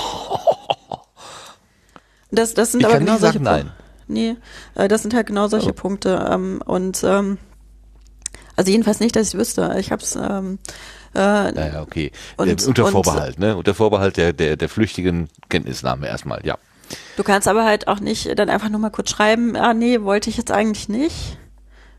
Das, das sind Ich aber kann genau nicht solche sagen nein. Punkte. Nee, äh, das sind halt genau solche Oh. Punkte. Ähm, und ähm, also jedenfalls nicht, dass ich wüsste. Ich hab's ähm, äh, Naja, okay. Und- äh, unter und- Vorbehalt, ne? Unter Vorbehalt der, der, der flüchtigen Kenntnisnahme erstmal, ja. Du kannst aber halt auch nicht dann einfach nur mal kurz schreiben, ah nee, wollte ich jetzt eigentlich nicht,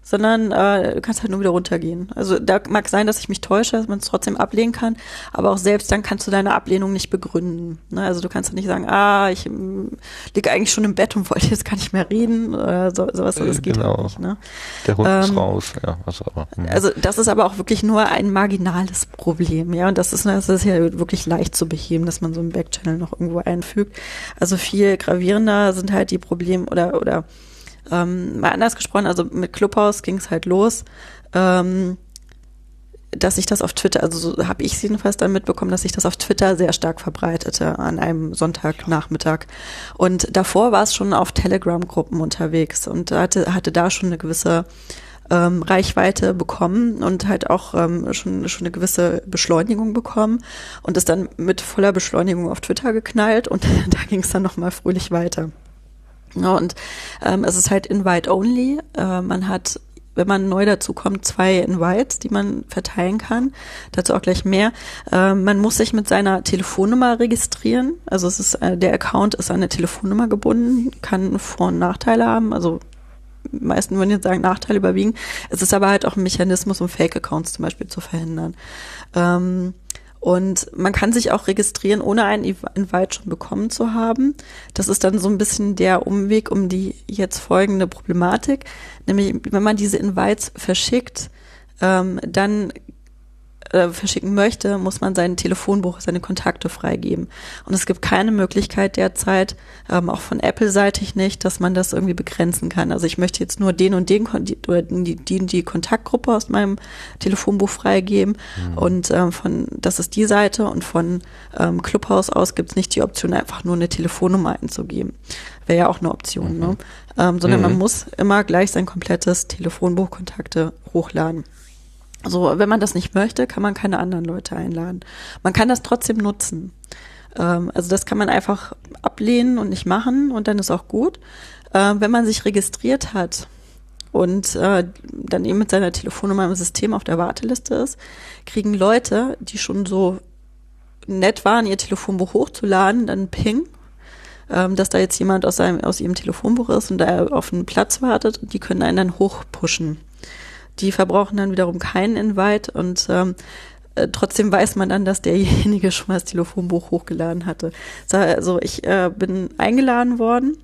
sondern äh, du kannst halt nur wieder runtergehen. Also da mag sein, dass ich mich täusche, dass man es trotzdem ablehnen kann, aber auch selbst dann kannst du deine Ablehnung nicht begründen. Ne? Also du kannst ja nicht sagen, ah, ich ähm, liege eigentlich schon im Bett und wollte jetzt gar nicht mehr reden oder so, sowas, das Äh, geht genau. halt nicht. Ne? Der Hund ist Ähm, raus, ja, was immer. Mhm. Also das ist aber auch wirklich nur ein marginales Problem, ja. Und das ist, das ist ja wirklich leicht zu beheben, dass man so einen Backchannel noch irgendwo einfügt. Also viel gravierender sind halt die Probleme oder oder ähm, mal anders gesprochen, also mit Clubhouse ging es halt los. Ähm, dass sich das auf Twitter, also so habe ich jedenfalls dann mitbekommen, dass sich das auf Twitter sehr stark verbreitete an einem Sonntagnachmittag. Und davor war es schon auf Telegram-Gruppen unterwegs und hatte, hatte da schon eine gewisse ähm, Reichweite bekommen und halt auch ähm, schon, schon eine gewisse Beschleunigung bekommen und ist dann mit voller Beschleunigung auf Twitter geknallt und da ging es dann nochmal fröhlich weiter. Ja, und ähm, es ist halt Invite-only. Äh, man hat, wenn man neu dazu kommt, zwei Invites, die man verteilen kann. Dazu auch gleich mehr. Äh, man muss sich mit seiner Telefonnummer registrieren. Also es ist äh, der Account ist an eine Telefonnummer gebunden, kann Vor- und Nachteile haben. Also meisten würden jetzt sagen, Nachteile überwiegen. Es ist aber halt auch ein Mechanismus, um Fake-Accounts zum Beispiel zu verhindern. Ähm, und man kann sich auch registrieren, ohne einen Invite schon bekommen zu haben. Das ist dann so ein bisschen der Umweg um die jetzt folgende Problematik. Nämlich, wenn man diese Invites verschickt, ähm, dann äh, verschicken möchte, muss man sein Telefonbuch, seine Kontakte freigeben. Und es gibt keine Möglichkeit derzeit, ähm, auch von Apple-seitig nicht, dass man das irgendwie begrenzen kann. Also ich möchte jetzt nur den und den Kon- die, oder die, die, die Kontaktgruppe aus meinem Telefonbuch freigeben. Und ähm, von das ist die Seite und von ähm, Clubhouse aus gibt es nicht die Option, einfach nur eine Telefonnummer einzugeben. Wäre ja auch eine Option, ne? Ähm, sondern man muss immer gleich sein komplettes Telefonbuch Kontakte hochladen. So, wenn man das nicht möchte, kann man keine anderen Leute einladen. Man kann das trotzdem nutzen. Ähm, also das kann man einfach ablehnen und nicht machen und dann ist auch gut. Ähm, wenn man sich registriert hat und äh, dann eben mit seiner Telefonnummer im System auf der Warteliste ist, kriegen Leute, die schon so nett waren, ihr Telefonbuch hochzuladen, dann Ping, ähm, dass da jetzt jemand aus, seinem, aus ihrem Telefonbuch ist und da auf einen Platz wartet und die können einen dann hochpushen. Die verbrauchen dann wiederum keinen Invite und ähm, äh, trotzdem weiß man dann, dass derjenige schon mal das Telefonbuch hochgeladen hatte. So, Also ich äh, bin eingeladen worden,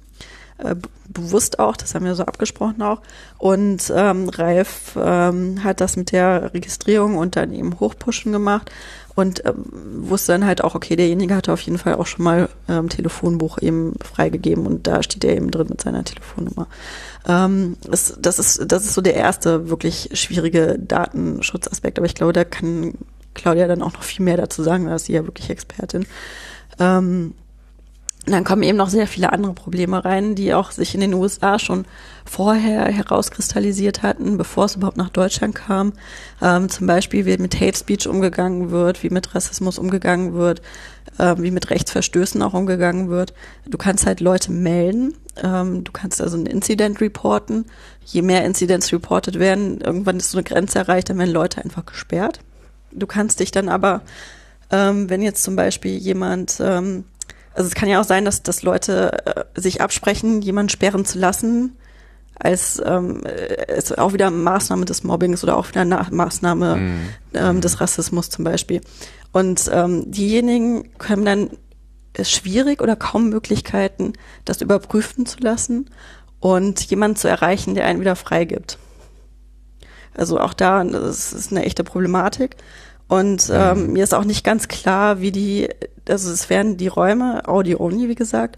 äh, bewusst auch, das haben wir so abgesprochen auch. Und ähm, Ralf ähm, hat das mit der Registrierung und dann eben Hochpushen gemacht und ähm, wusste dann halt auch, okay, derjenige hatte auf jeden Fall auch schon mal ähm, Telefonbuch eben freigegeben und da steht er eben drin mit seiner Telefonnummer. Ähm, es, das, ist, das ist so der erste wirklich schwierige Datenschutzaspekt, aber ich glaube, da kann Claudia dann auch noch viel mehr dazu sagen, da ist sie ja wirklich Expertin. Ähm, dann kommen eben noch sehr viele andere Probleme rein, die auch sich in den USA schon vorher herauskristallisiert hatten, bevor es überhaupt nach Deutschland kam. Ähm, zum Beispiel, wie mit Hate Speech umgegangen wird, wie mit Rassismus umgegangen wird, ähm, wie mit Rechtsverstößen auch umgegangen wird. Du kannst halt Leute melden, ähm, du kannst also ein Incident reporten. Je mehr Incidents reported werden, irgendwann ist so eine Grenze erreicht, dann werden Leute einfach gesperrt. Du kannst dich dann aber, ähm, wenn jetzt zum Beispiel jemand ähm, also es kann ja auch sein, dass, dass Leute äh, sich absprechen, jemanden sperren zu lassen, als ähm, ist auch wieder Maßnahme des Mobbings oder auch wieder eine Maßnahme mhm. ähm, des Rassismus zum Beispiel. Und ähm, diejenigen können dann ist schwierig oder kaum Möglichkeiten, das überprüfen zu lassen und jemanden zu erreichen, der einen wieder freigibt. Also auch da, das ist eine echte Problematik. Und ähm, mhm. mir ist auch nicht ganz klar, wie die, also es werden die Räume, Audio-only, wie gesagt,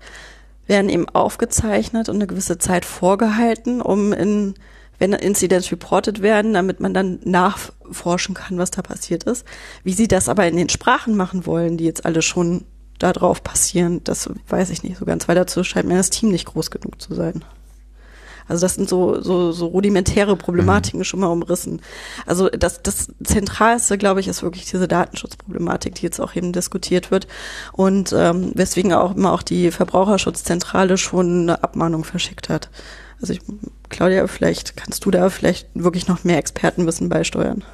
werden eben aufgezeichnet und eine gewisse Zeit vorgehalten, um in, wenn Incidents reported werden, damit man dann nachforschen kann, was da passiert ist. Wie sie das aber in den Sprachen machen wollen, die jetzt alle schon da drauf passieren, das weiß ich nicht so ganz, weil dazu scheint mir das Team nicht groß genug zu sein. Also das sind so, so, so rudimentäre Problematiken mhm. schon mal umrissen. Also das, das Zentralste, glaube ich, ist wirklich diese Datenschutzproblematik, die jetzt auch eben diskutiert wird und ähm, weswegen auch immer auch die Verbraucherschutzzentrale schon eine Abmahnung verschickt hat. Also ich, Claudia, vielleicht kannst du da vielleicht wirklich noch mehr Expertenwissen beisteuern.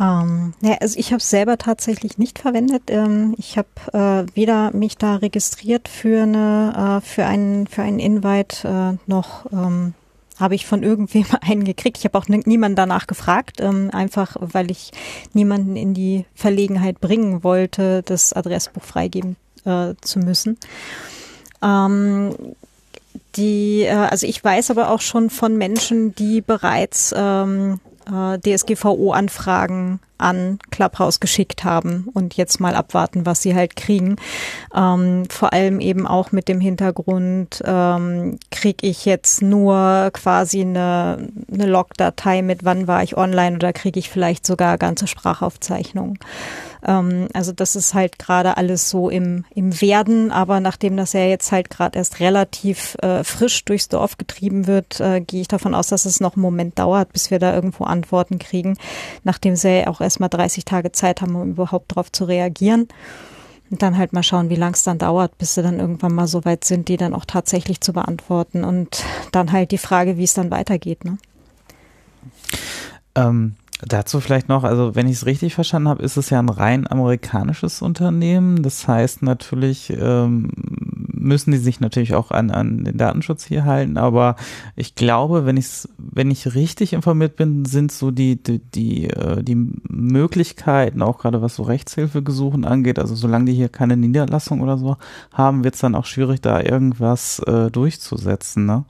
Ähm, ja, also ich habe es selber tatsächlich nicht verwendet. Ähm, ich habe äh, weder mich da registriert für eine äh, für einen für einen Invite äh, noch ähm, habe ich von irgendwem einen gekriegt. Ich habe auch niemanden danach gefragt, ähm, einfach weil ich niemanden in die Verlegenheit bringen wollte, das Adressbuch freigeben äh, zu müssen. Ähm, die, äh, also ich weiß aber auch schon von Menschen, die bereits ähm, äh, DSGVO-Anfragen an Clubhouse geschickt haben und jetzt mal abwarten, was sie halt kriegen. Ähm, vor allem eben auch mit dem Hintergrund, ähm, kriege ich jetzt nur quasi eine, eine Log-Datei mit, wann war ich online oder kriege ich vielleicht sogar ganze Sprachaufzeichnungen. Ähm, also das ist halt gerade alles so im, im Werden, aber nachdem das ja jetzt halt gerade erst relativ äh, frisch durchs Dorf getrieben wird, äh, gehe ich davon aus, dass es noch einen Moment dauert, bis wir da irgendwo Antworten kriegen, nachdem sie ja auch erstmal 30 Tage Zeit haben, um überhaupt darauf zu reagieren. Und dann halt mal schauen, wie lang es dann dauert, bis sie dann irgendwann mal so weit sind, die dann auch tatsächlich zu beantworten. Und dann halt die Frage, wie es dann weitergeht. Ne? Ähm, Dazu vielleicht noch, also wenn ich es richtig verstanden habe, ist es ja ein rein amerikanisches Unternehmen. Das heißt natürlich, ähm, müssen die sich natürlich auch an, an den Datenschutz hier halten. Aber ich glaube, wenn ich wenn ich richtig informiert bin, sind so die, die, die, äh, die Möglichkeiten, auch gerade was so Rechtshilfegesuchen angeht, also solange die hier keine Niederlassung oder so haben, wird es dann auch schwierig, da irgendwas äh, durchzusetzen. Ne?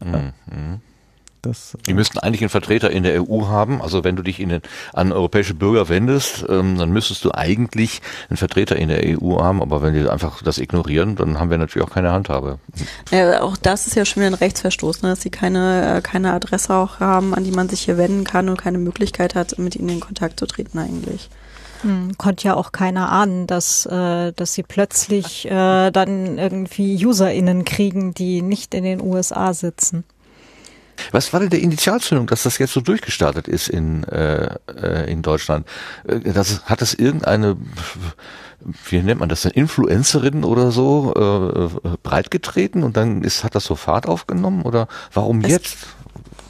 Mhm. Das, die müssten eigentlich einen Vertreter in der EU haben. Also wenn du dich in den, an europäische Bürger wendest, ähm, dann müsstest du eigentlich einen Vertreter in der EU haben. Aber wenn die einfach das ignorieren, dann haben wir natürlich auch keine Handhabe. Ja, auch das ist ja schon wieder ein Rechtsverstoß, ne? dass sie keine, äh, keine Adresse auch haben, an die man sich hier wenden kann und keine Möglichkeit hat, mit ihnen in Kontakt zu treten eigentlich. Hm, konnte ja auch keiner ahnen, dass, äh, dass sie plötzlich äh, dann irgendwie UserInnen kriegen, die nicht in den USA sitzen. Was war denn der Initialzündung, dass das jetzt so durchgestartet ist in, äh, äh in Deutschland? Äh, das, hat es irgendeine, wie nennt man das denn, Influencerin oder so äh, breitgetreten und dann ist, hat das so Fahrt aufgenommen oder warum es jetzt?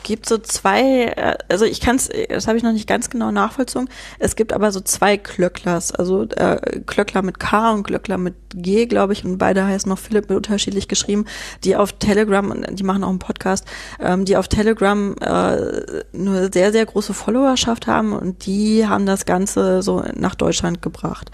Gibt so zwei, äh, also ich kann es, das habe ich noch nicht ganz genau nachvollzogen. Es gibt aber so zwei Klöcklers, also äh, Klöckler mit K und Klöckler mit G, glaube ich, und beide heißen noch Philipp mit unterschiedlich geschrieben, die auf Telegram, die machen auch einen Podcast, ähm, die auf Telegram äh, eine sehr, sehr große Followerschaft haben und die haben das Ganze so nach Deutschland gebracht,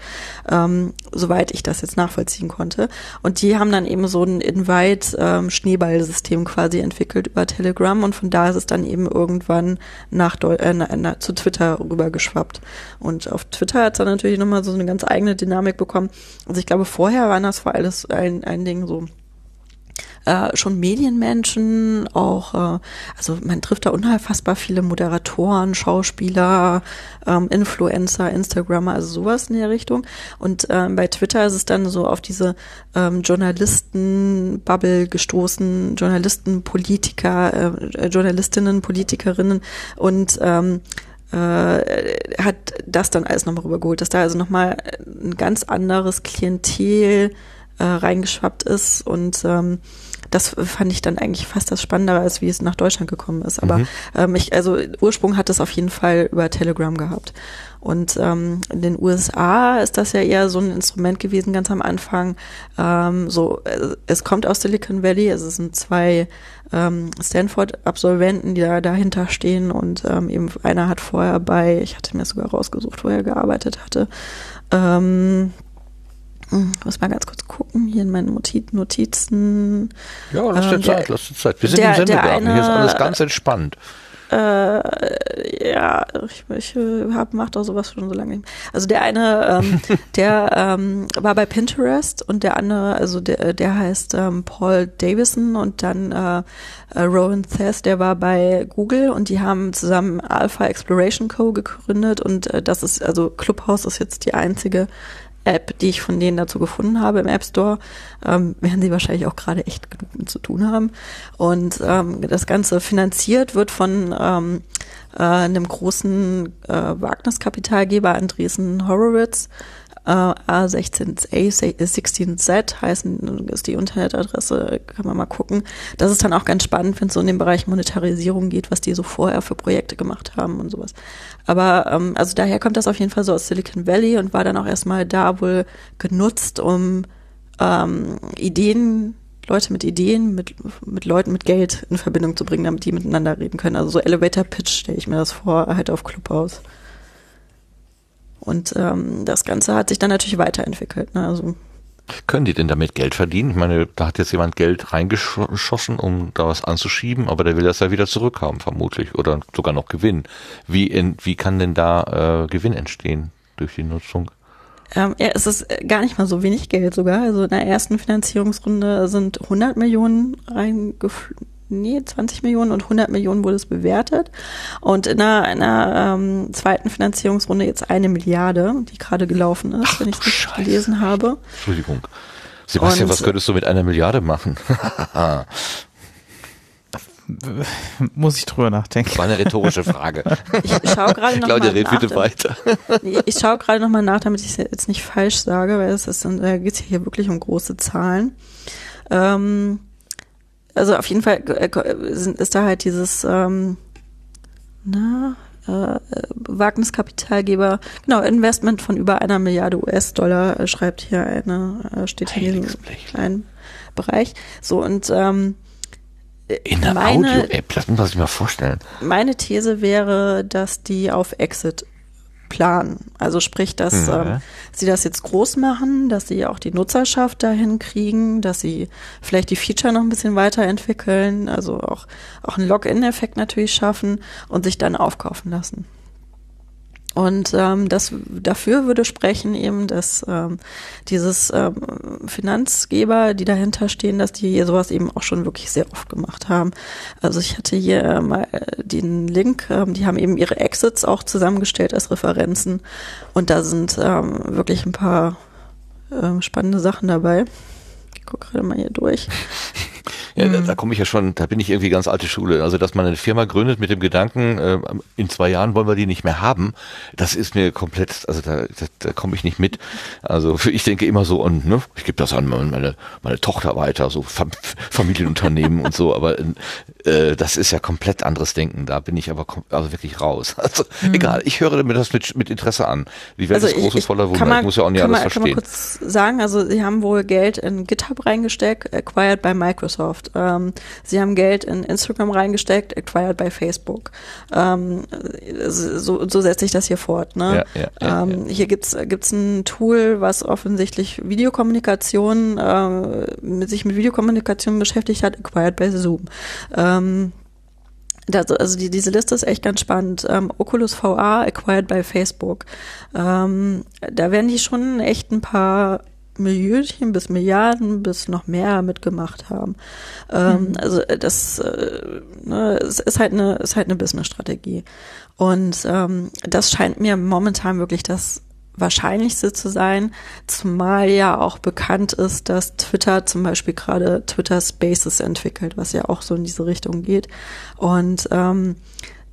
ähm, soweit ich das jetzt nachvollziehen konnte. Und die haben dann eben so ein Invite-Schneeballsystem quasi entwickelt über Telegram und von da ist es es dann eben irgendwann nach Deu äh, na, na, zu Twitter rübergeschwappt. Und auf Twitter hat es dann natürlich nochmal so eine ganz eigene Dynamik bekommen. Also ich glaube, vorher war das vor alles ein, ein Ding so äh, schon Medienmenschen, auch, äh, also man trifft da unfassbar viele Moderatoren, Schauspieler, ähm, Influencer, Instagrammer, also sowas in der Richtung. Und ähm, bei Twitter ist es dann so auf diese ähm, Journalisten-Bubble gestoßen, Journalisten, Politiker, äh, Journalistinnen, Politikerinnen und ähm, äh, hat das dann alles nochmal rübergeholt, dass da also nochmal ein ganz anderes Klientel äh, reingeschwappt ist und ähm, das fand ich dann eigentlich fast das Spannendere, als wie es nach Deutschland gekommen ist. Aber mhm. ähm, ich, also Ursprung hat es auf jeden Fall über Telegram gehabt. Und ähm, in den USA ist das ja eher so ein Instrument gewesen, ganz am Anfang. Ähm, so, äh, es kommt aus Silicon Valley, also es sind zwei ähm, Stanford-Absolventen, die da dahinter stehen und ähm, eben einer hat vorher bei, ich hatte mir sogar rausgesucht, wo er gearbeitet hatte. Ähm, hm, muss mal ganz kurz gucken, hier in meinen Notizen. Ja, lass dir ähm, Zeit, lass dir Zeit. Wir sind der, im Sendegarten, hier ist alles ganz entspannt. Äh, ja, ich, ich hab, mach doch sowas schon so lange. Also der eine, ähm, der ähm, war bei Pinterest und der andere, also der, der heißt ähm, Paul Davison und dann äh, äh, Rowan Thess, der war bei Google und die haben zusammen Alpha Exploration Co. gegründet und äh, das ist, also Clubhouse ist jetzt die einzige App, die ich von denen dazu gefunden habe im App Store, ähm, werden sie wahrscheinlich auch gerade echt genug mit zu tun haben. Und ähm, das Ganze finanziert wird von ähm, äh, einem großen äh, Wagniskapitalgeber Andresen Horowitz. Äh, A16A, 16Z heißen, ist die Internetadresse, kann man mal gucken. Das ist dann auch ganz spannend, wenn es so in den Bereich Monetarisierung geht, was die so vorher für Projekte gemacht haben und sowas. Aber ähm, also daher kommt das auf jeden Fall so aus Silicon Valley und war dann auch erstmal da wohl genutzt, um ähm, Ideen, Leute mit Ideen, mit, mit Leuten mit Geld in Verbindung zu bringen, damit die miteinander reden können. Also so Elevator Pitch stelle ich mir das vor, halt auf Clubhouse. Und ähm, das Ganze hat sich dann natürlich weiterentwickelt. Ne? Also können die denn damit Geld verdienen? Ich meine, da hat jetzt jemand Geld reingeschossen, um da was anzuschieben, aber der will das ja wieder zurückhaben, vermutlich, oder sogar noch Gewinn. Wie, in, wie kann denn da äh, Gewinn entstehen durch die Nutzung? Ähm, ja, es ist gar nicht mal so wenig Geld sogar. Also in der ersten Finanzierungsrunde sind 100 Millionen reingeflossen nee, 20 Millionen und 100 Millionen wurde es bewertet. Und in einer, einer ähm, zweiten Finanzierungsrunde jetzt eine Milliarde, die gerade gelaufen ist, Ach, wenn ich es richtig gelesen habe. Entschuldigung. Sebastian, und, was könntest du mit einer Milliarde machen? Muss ich drüber nachdenken. War eine rhetorische Frage. Ich schaue gerade noch Claudia, mal red bitte weiter. Ich schaue gerade noch mal nach, damit ich es jetzt nicht falsch sage, weil es ist, da geht es hier wirklich um große Zahlen. Ähm, also auf jeden Fall äh, ist da halt dieses, ähm, na, äh, Wagniskapitalgeber, genau, Investment von über einer Milliarde US-Dollar, äh, schreibt hier eine, äh, steht hier in kleinen Bereich. So, und ähm, in der Audio-App, das muss man sich mal vorstellen. Meine These wäre, dass die auf Exit planen. Also sprich, dass mhm. ähm, sie das jetzt groß machen, dass sie auch die Nutzerschaft dahin kriegen, dass sie vielleicht die Feature noch ein bisschen weiterentwickeln, also auch, auch einen Login-Effekt natürlich schaffen und sich dann aufkaufen lassen. Und ähm, das dafür würde sprechen eben, dass ähm, dieses ähm, Finanzgeber, die dahinter stehen, dass die sowas eben auch schon wirklich sehr oft gemacht haben. Also ich hatte hier äh, mal den Link, ähm, die haben eben ihre Exits auch zusammengestellt als Referenzen und da sind ähm, wirklich ein paar ähm, spannende Sachen dabei. Ich gucke gerade mal hier durch. Ja, mhm. da, da komme ich ja schon, da bin ich irgendwie ganz alte Schule. Also, dass man eine Firma gründet mit dem Gedanken, äh, in zwei Jahren wollen wir die nicht mehr haben, das ist mir komplett, also da, da, da komme ich nicht mit. Also ich denke immer so, und ne, ich gebe das an meine, meine Tochter weiter, so Fam Familienunternehmen und so, aber äh, das ist ja komplett anderes Denken. Da bin ich aber also wirklich raus. Also mhm. egal, ich höre mir das mit, mit Interesse an. Die Welt also ist groß und voller Wunder. Man, ich muss ja auch nicht alles man, verstehen. Kann man kurz sagen, also sie haben wohl Geld in GitHub reingesteckt, acquired by Microsoft gemacht. Ähm, sie haben Geld in Instagram reingesteckt, acquired by Facebook. Ähm, so, so setzt sich das hier fort. Ne? Ja, ja, ja, ähm, hier gibt's gibt's ein Tool, was offensichtlich Videokommunikation, äh, mit sich mit Videokommunikation beschäftigt hat, acquired by Zoom. Ähm, das, also die, diese Liste ist echt ganz spannend. Ähm, Oculus VR acquired by Facebook. Ähm, da werden die schon echt ein paar Millionchen bis Milliarden bis noch mehr mitgemacht haben. Ähm, mhm. Also äh, das äh, ne, es ist halt eine ist halt eine Business-Strategie und ähm, das scheint mir momentan wirklich das Wahrscheinlichste zu sein, zumal ja auch bekannt ist, dass Twitter zum Beispiel gerade Twitter Spaces entwickelt, was ja auch so in diese Richtung geht und ähm,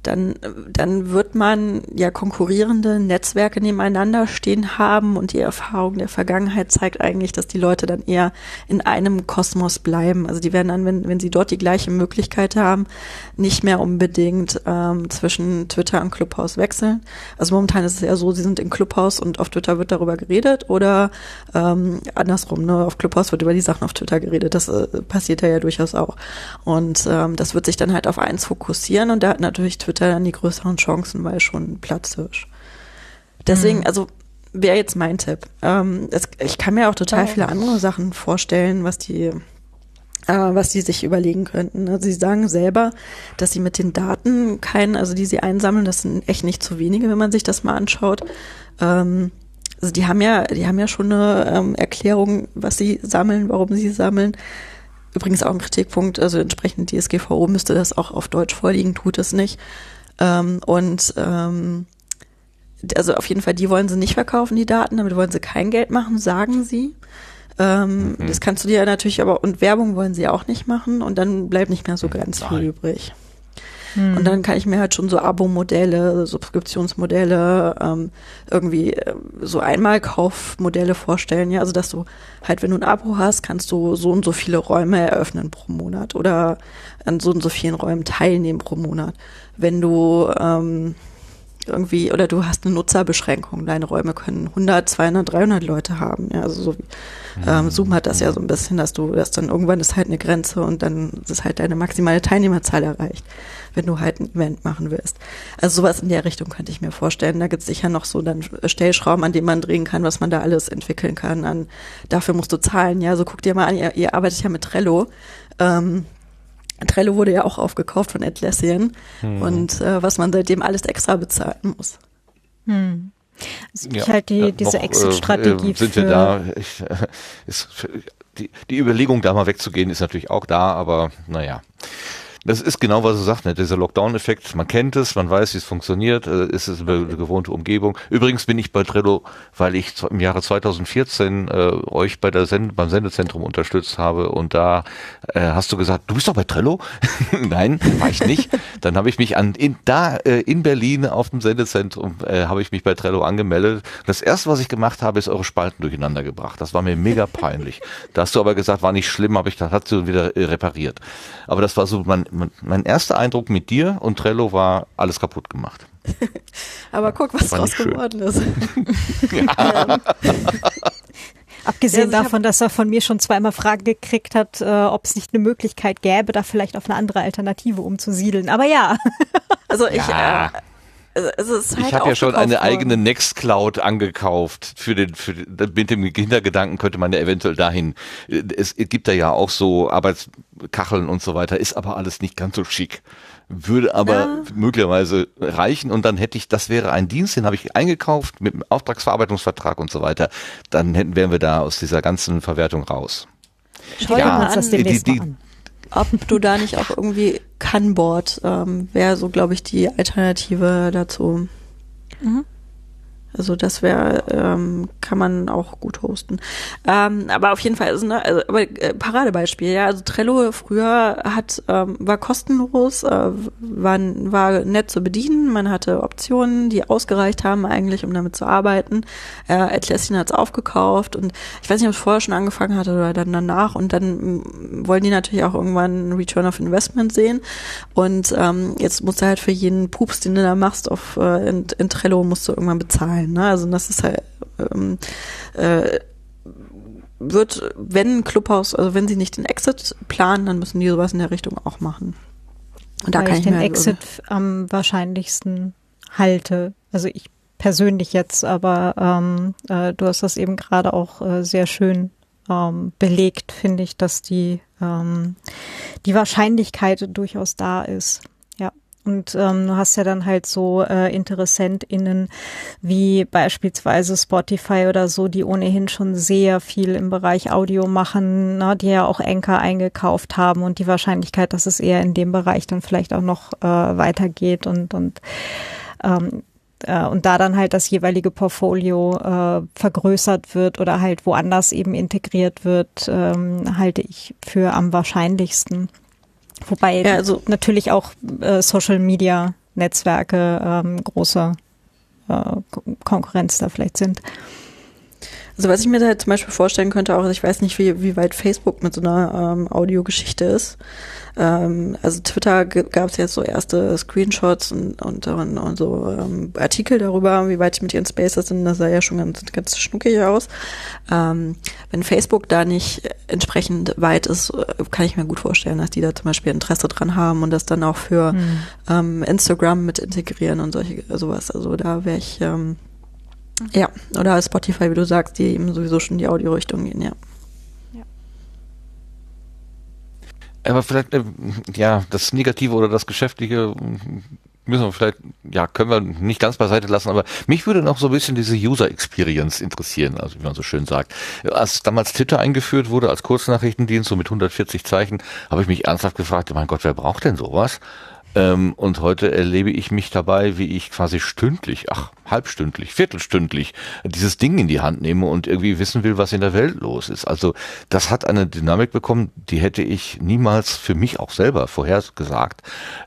dann, dann wird man ja konkurrierende Netzwerke nebeneinander stehen haben und die Erfahrung der Vergangenheit zeigt eigentlich, dass die Leute dann eher in einem Kosmos bleiben. Also die werden dann, wenn, wenn sie dort die gleiche Möglichkeit haben, nicht mehr unbedingt ähm, zwischen Twitter und Clubhouse wechseln. Also momentan ist es eher so, sie sind in Clubhouse und auf Twitter wird darüber geredet oder ähm, andersrum, ne? auf Clubhouse wird über die Sachen auf Twitter geredet. Das äh, passiert ja, ja durchaus auch. Und ähm, das wird sich dann halt auf eins fokussieren und da hat natürlich Twitter Twitter dann die größeren Chancen, weil schon Platzhirsch. Deswegen, mhm. also wäre jetzt mein Tipp. Ähm, es, ich kann mir auch total viele andere Sachen vorstellen, was die äh, was die sich überlegen könnten. Also sie sagen selber, dass sie mit den Daten keinen, also die sie einsammeln, das sind echt nicht zu wenige, wenn man sich das mal anschaut. Ähm, also die haben ja, die haben ja schon eine ähm, Erklärung, was sie sammeln, warum sie sammeln. Übrigens auch ein Kritikpunkt, also entsprechend DSGVO müsste das auch auf Deutsch vorliegen, tut es nicht. Ähm, und ähm, also auf jeden Fall, die wollen sie nicht verkaufen, die Daten, damit wollen sie kein Geld machen, sagen sie. Ähm, mhm. Das kannst du dir natürlich aber, und Werbung wollen sie auch nicht machen und dann bleibt nicht mehr so ganz Nein. viel übrig. Hm. Und dann kann ich mir halt schon so Abo-Modelle, Subskriptionsmodelle, ähm, irgendwie äh, so Einmalkaufmodelle vorstellen. Ja, also dass du halt, wenn du ein Abo hast, kannst du so und so viele Räume eröffnen pro Monat oder an so und so vielen Räumen teilnehmen pro Monat. Wenn du ähm, irgendwie, oder du hast eine Nutzerbeschränkung. Deine Räume können 100, 200, 300 Leute haben. Ja, also so wie ähm, mhm. Zoom hat das ja so ein bisschen, dass du, dass dann irgendwann ist halt eine Grenze und dann ist halt deine maximale Teilnehmerzahl erreicht, wenn du halt ein Event machen willst. Also sowas in der Richtung könnte ich mir vorstellen. Da gibt es sicher noch so dann Stellschrauben, an denen man drehen kann, was man da alles entwickeln kann. An, dafür musst du zahlen. Ja, so guck dir mal an, ihr, ihr arbeitet ja mit Trello. Ähm, Trello wurde ja auch aufgekauft von Atlassian hm. und äh, was man seitdem alles extra bezahlen muss. Hm. Also ja, halt die, diese äh, Exit-Strategie. Äh, sind wir da? Ich, äh, ist, die, die Überlegung, da mal wegzugehen, ist natürlich auch da, aber naja. Das ist genau, was du sagst, ne? dieser Lockdown-Effekt. Man kennt es, man weiß, wie es funktioniert, äh, ist es eine gewohnte Umgebung. Übrigens bin ich bei Trello, weil ich im Jahre 2014 äh, euch bei der Send beim Sendezentrum unterstützt habe und da äh, hast du gesagt, du bist doch bei Trello? Nein, war ich nicht. Dann habe ich mich an in, da äh, in Berlin auf dem Sendezentrum äh, habe ich mich bei Trello angemeldet. Das erste, was ich gemacht habe, ist eure Spalten durcheinander gebracht. Das war mir mega peinlich. da hast du aber gesagt, war nicht schlimm, aber ich das hat du wieder äh, repariert. Aber das war so man mein erster Eindruck mit dir und Trello war alles kaputt gemacht. Aber guck, was draus geworden ist. Abgesehen ja, davon, dass er von mir schon zweimal Fragen gekriegt hat, äh, ob es nicht eine Möglichkeit gäbe, da vielleicht auf eine andere Alternative umzusiedeln. Aber ja. Also ich, ja. äh, also halt ich habe ja schon eine worden. eigene Nextcloud angekauft für den, für den, mit dem Hintergedanken könnte man ja eventuell dahin. Es gibt da ja auch so Arbeitskacheln und so weiter, ist aber alles nicht ganz so schick. Würde aber ja. möglicherweise reichen und dann hätte ich, das wäre ein Dienst, den habe ich eingekauft mit einem Auftragsverarbeitungsvertrag und so weiter. Dann hätten, wären wir da aus dieser ganzen Verwertung raus. Schau ja, uns das demnächst die, die, an ob du da nicht auch irgendwie Kanboard ähm, wäre so, glaube ich, die Alternative dazu. Mhm. Also das wäre, ähm, kann man auch gut hosten. Ähm, aber auf jeden Fall, also, ne, also, aber äh, Paradebeispiel, ja. Also Trello früher hat, ähm, war kostenlos, äh, war, war nett zu bedienen, man hatte Optionen, die ausgereicht haben eigentlich, um damit zu arbeiten. Äh, Atlassian hat es aufgekauft und ich weiß nicht, ob es vorher schon angefangen hatte oder dann danach und dann mm, wollen die natürlich auch irgendwann einen Return of Investment sehen und ähm, jetzt musst du halt für jeden Pups, den du da machst auf äh, in, in Trello, musst du irgendwann bezahlen sein. Ne? Also das ist halt ähm, äh, wird, wenn Clubhaus, also wenn sie nicht den Exit planen, dann müssen die sowas in der Richtung auch machen. Und da Weil kann ich, ich den halt Exit am wahrscheinlichsten halte. Also ich persönlich jetzt, aber ähm, äh, du hast das eben gerade auch äh, sehr schön ähm, belegt, finde ich, dass die ähm, die Wahrscheinlichkeit durchaus da ist. Und ähm, du hast ja dann halt so äh, InteressentInnen wie beispielsweise Spotify oder so, die ohnehin schon sehr viel im Bereich Audio machen, ne, die ja auch Anchor eingekauft haben und die Wahrscheinlichkeit, dass es eher in dem Bereich dann vielleicht auch noch äh, weitergeht und, und ähm, äh, und da dann halt das jeweilige Portfolio äh, vergrößert wird oder halt woanders eben integriert wird, ähm, halte ich für am wahrscheinlichsten. Wobei ja, also natürlich auch äh, Social Media Netzwerke ähm, große äh, Konkurrenz da vielleicht sind. Also was ich mir da zum Beispiel vorstellen könnte, auch ich weiß nicht, wie, wie weit Facebook mit so einer ähm, Audiogeschichte ist. Ähm, also Twitter gab es jetzt so erste Screenshots und, und, und, und so ähm, Artikel darüber, wie weit die mit ihren Spaces sind. Das sah ja schon ganz, ganz schnuckig aus. Ähm, wenn Facebook da nicht entsprechend weit ist, kann ich mir gut vorstellen, dass die da zum Beispiel Interesse dran haben und das dann auch für mhm. ähm, Instagram mit integrieren und solche sowas. Also da wäre ich ähm, ja, oder Spotify, wie du sagst, die eben sowieso schon in die Audio-Richtung gehen, ja. Aber vielleicht, äh, ja, das Negative oder das Geschäftliche müssen wir vielleicht, ja, können wir nicht ganz beiseite lassen, aber mich würde noch so ein bisschen diese User Experience interessieren, also wie man so schön sagt. Als damals Twitter eingeführt wurde als Kurznachrichtendienst, so mit 140 Zeichen, habe ich mich ernsthaft gefragt, mein Gott, wer braucht denn sowas? Ähm, und heute erlebe ich mich dabei, wie ich quasi stündlich, ach, halbstündlich, viertelstündlich dieses Ding in die Hand nehme und irgendwie wissen will, was in der Welt los ist. Also das hat eine Dynamik bekommen, die hätte ich niemals für mich auch selber vorhergesagt.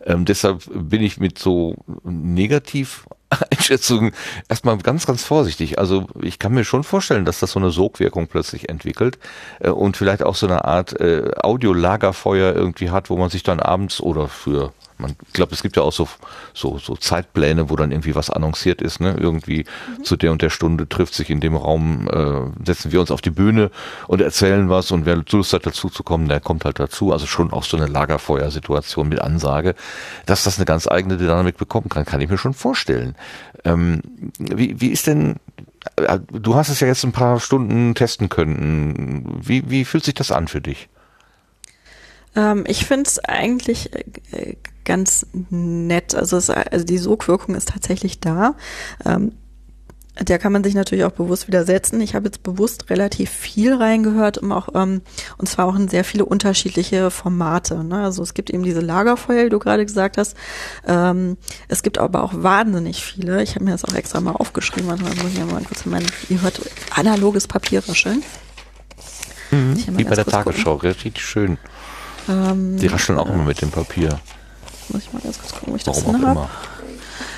Ähm, deshalb bin ich mit so negativ Einschätzungen erstmal ganz, ganz vorsichtig. Also ich kann mir schon vorstellen, dass das so eine Sogwirkung plötzlich entwickelt äh, und vielleicht auch so eine Art äh, Audiolagerfeuer irgendwie hat, wo man sich dann abends oder für man, ich glaube, es gibt ja auch so, so, so Zeitpläne, wo dann irgendwie was annonciert ist, ne? Irgendwie mhm. zu der und der Stunde trifft sich in dem Raum, äh, setzen wir uns auf die Bühne und erzählen was und wer Lust hat dazu zu kommen, der kommt halt dazu. Also schon auch so eine Lagerfeuersituation mit Ansage. Dass das eine ganz eigene Dynamik bekommen kann, kann ich mir schon vorstellen. Ähm, wie, wie ist denn äh, Du hast es ja jetzt ein paar Stunden testen können. Wie, wie fühlt sich das an für dich? Ähm, ich finde es eigentlich äh, ganz nett. Also, es, also die Sogwirkung ist tatsächlich da. Ähm, der kann man sich natürlich auch bewusst widersetzen. Ich habe jetzt bewusst relativ viel reingehört, um auch, ähm, und zwar auch in sehr viele unterschiedliche Formate. Ne? Also es gibt eben diese Lagerfeuer, die du gerade gesagt hast. Ähm, es gibt aber auch wahnsinnig viele. Ich habe mir das auch extra mal aufgeschrieben. Also muss ich ja mal kurz mein, ihr hört analoges Papier rascheln. Mhm, wie bei der Tagesschau, richtig schön. Ähm, Die rascheln auch immer mit dem Papier. Muss ich mal ganz kurz gucken, wo ich Warum das drin habe.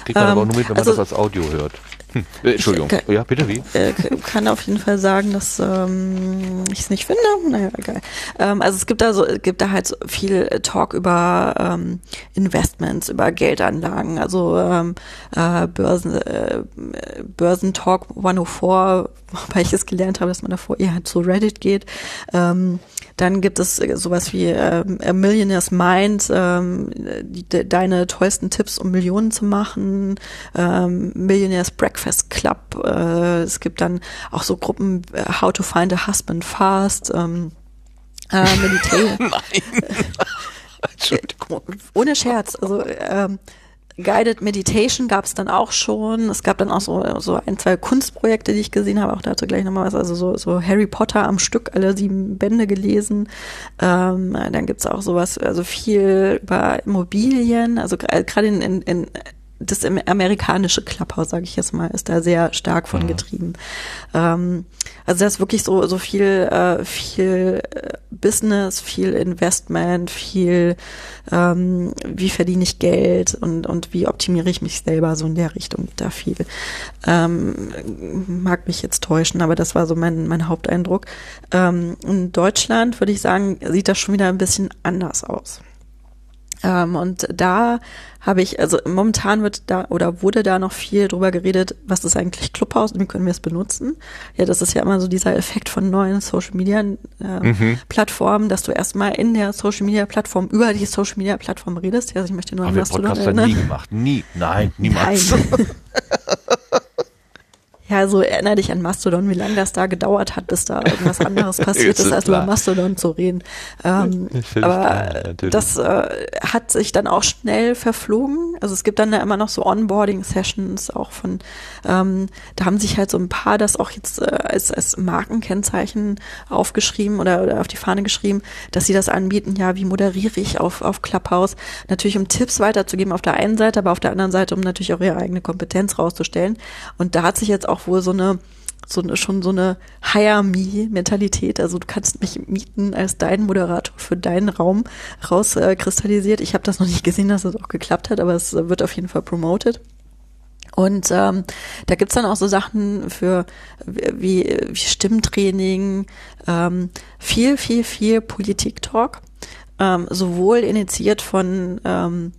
Kriegt man ähm, aber nur mit, wenn man also, das als Audio hört. Hm. Äh, Entschuldigung. Ich, ja, bitte, wie? Äh, kann auf jeden Fall sagen, dass ähm, ich es nicht finde. Naja, egal. Ähm, also es gibt da so, gibt da halt so viel Talk über ähm, Investments, über Geldanlagen, also ähm, äh, Börsen, äh, Börsentalk 104, wobei ich es gelernt habe, dass man davor eher zu Reddit geht. Ähm, dann gibt es äh, sowas wie ähm, A Millionaire's Mind, ähm, die, de, deine tollsten Tipps, um Millionen zu machen, ähm, Millionaire's Breakfast Club. Äh, es gibt dann auch so Gruppen äh, How to Find a Husband Fast. Ähm, äh, Meditation. Nein. Entschuldigung. Ohne Scherz. Also ähm, Guided Meditation gab es dann auch schon. Es gab dann auch so, so ein, zwei Kunstprojekte, die ich gesehen habe. Auch dazu gleich nochmal was. Also so, so Harry Potter am Stück, alle sieben Bände gelesen. Ähm, dann gibt's auch sowas, also viel über Immobilien. Also gerade in, in, in das amerikanische Clubhouse, sage ich jetzt mal, ist da sehr stark von mhm. getrieben. Ähm, also da ist wirklich so so viel äh, viel äh, Business, viel Investment, viel ähm, wie verdiene ich Geld und und wie optimiere ich mich selber so in der Richtung geht da viel. Ähm, mag mich jetzt täuschen, aber das war so mein mein Haupteindruck. Ähm, in Deutschland würde ich sagen sieht das schon wieder ein bisschen anders aus. Ähm, und da habe ich, also momentan wird da oder wurde da noch viel drüber geredet, was ist eigentlich Clubhouse und wie können wir es benutzen. Ja, das ist ja immer so dieser Effekt von neuen Social Media äh, mhm. Plattformen, dass du erstmal in der Social Media Plattform über die Social Media Plattform redest. Ja, also ich möchte nur an was du noch nie gemacht. Nie. Nein, niemals. Nein. Ja, so erinnere dich an Mastodon, wie lange das da gedauert hat, bis da irgendwas anderes passiert ist, als über Mastodon zu reden. Ähm, aber klar, das äh, hat sich dann auch schnell verflogen. Also es gibt dann ja immer noch so Onboarding-Sessions auch von, ähm, da haben sich halt so ein paar das auch jetzt äh, als, als Markenkennzeichen aufgeschrieben oder, oder auf die Fahne geschrieben, dass sie das anbieten, ja, wie moderiere ich auf, auf Clubhouse? Natürlich um Tipps weiterzugeben auf der einen Seite, aber auf der anderen Seite, um natürlich auch ihre eigene Kompetenz rauszustellen. Und da hat sich jetzt auch wohl so eine so eine, schon so eine Hire-Me-Mentalität. Also du kannst mich mieten als dein Moderator für deinen Raum rauskristallisiert. Äh, ich habe das noch nicht gesehen, dass das auch geklappt hat, aber es wird auf jeden Fall promoted. Und ähm, da gibt's dann auch so Sachen für wie, wie Stimmtraining, ähm, viel, viel, viel Politik-Talk, ähm, sowohl initiiert von ähm,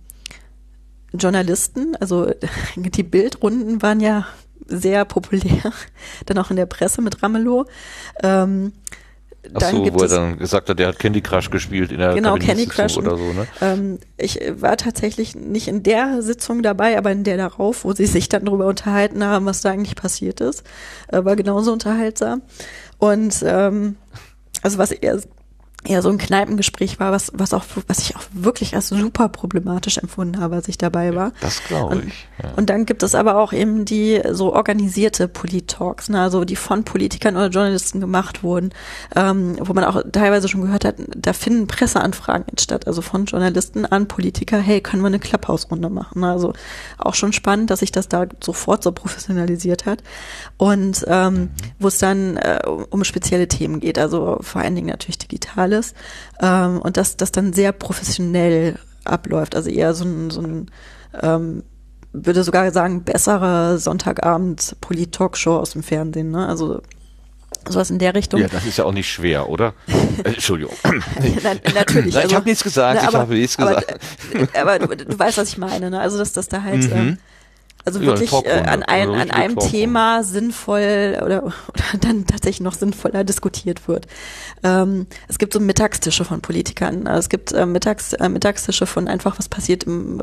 Journalisten, also die Bildrunden waren ja sehr populär, dann auch in der Presse mit Ramelow. Ähm, Ach so, wo er dann gesagt hat, der hat Candy Crush gespielt in der genau, Candy Crush oder so, ne? Ähm, ich war tatsächlich nicht in der Sitzung dabei, aber in der darauf, wo sie sich dann darüber unterhalten haben, was da eigentlich passiert ist. Äh, war genauso unterhaltsam. Und ähm, also was er eher so ein Kneipengespräch war, was, was auch, was ich auch wirklich als super problematisch empfunden habe, als ich dabei war. Das glaube ich. Ja. Und dann gibt es aber auch eben die so organisierte Polit-Talks, ne, also die von Politikern oder Journalisten gemacht wurden, ähm, wo man auch teilweise schon gehört hat, da finden Presseanfragen statt, also von Journalisten an Politiker, hey, können wir eine Clubhouse-Runde machen? Also auch schon spannend, dass sich das da sofort so professionalisiert hat. Und ähm, mhm. wo es dann äh, um spezielle Themen geht, also vor allen Dingen natürlich digitale alles. Ähm, und dass das dann sehr professionell abläuft. Also eher so ein, so ein ähm, würde sogar sagen, besserer Sonntagabend Polit-Talkshow aus dem Fernsehen. Ne? Also sowas in der Richtung. Ja, das ist ja auch nicht schwer, oder? Äh, Entschuldigung. Na, natürlich. Nein, ich also, habe nichts gesagt, na, aber, ich habe nichts gesagt. Aber, aber du, du, weißt, was ich meine. Ne? Also, dass das da halt... Mhm. Ähm, also ja, wirklich äh, an, ein, an einem Thema sinnvoll oder, oder dann tatsächlich noch sinnvoller diskutiert wird. Ähm, es gibt so Mittagstische von Politikern. Es gibt äh, Mittags, äh, Mittagstische von einfach, was passiert im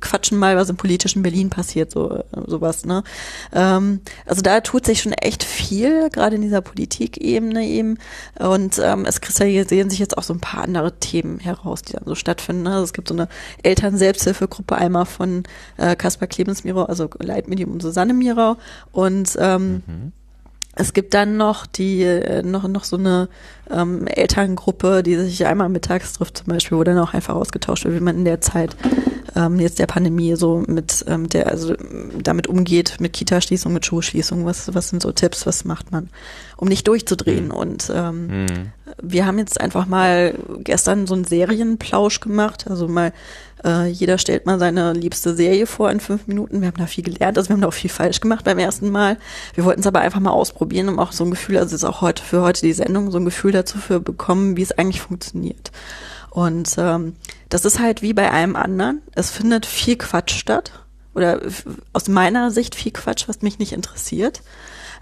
Quatschen mal, was im politischen Berlin passiert, so sowas. Ne? Ähm, also da tut sich schon echt viel, gerade in dieser Politikebene eben. Und ähm, es kristallisieren sich jetzt auch so ein paar andere Themen heraus, die dann so stattfinden. Ne? Also es gibt so eine Eltern-Selbsthilfegruppe einmal von äh, Kaspar Klebensmiro, also Leitmedium und Susanne Mirau. Und ähm, mhm. es gibt dann noch die, äh, noch, noch so eine ähm, Elterngruppe, die sich einmal mittags trifft zum Beispiel, wo dann auch einfach ausgetauscht wird, wie man in der Zeit ähm, jetzt der Pandemie so mit ähm, der, also damit umgeht, mit Kita-Schließung, mit Schulschließung, was, was sind so Tipps, was macht man, um nicht durchzudrehen. Mhm. Und ähm, mhm. wir haben jetzt einfach mal gestern so einen Serienplausch gemacht, also mal äh, jeder stellt mal seine liebste Serie vor in fünf Minuten. Wir haben da viel gelernt, also wir haben da auch viel falsch gemacht beim ersten Mal. Wir wollten es aber einfach mal ausprobieren, um auch so ein Gefühl, also ist auch heute für heute die Sendung, so ein Gefühl dazu für bekommen, wie es eigentlich funktioniert. Und ähm, das ist halt wie bei allem anderen. Es findet viel Quatsch statt. Oder aus meiner Sicht viel Quatsch, was mich nicht interessiert.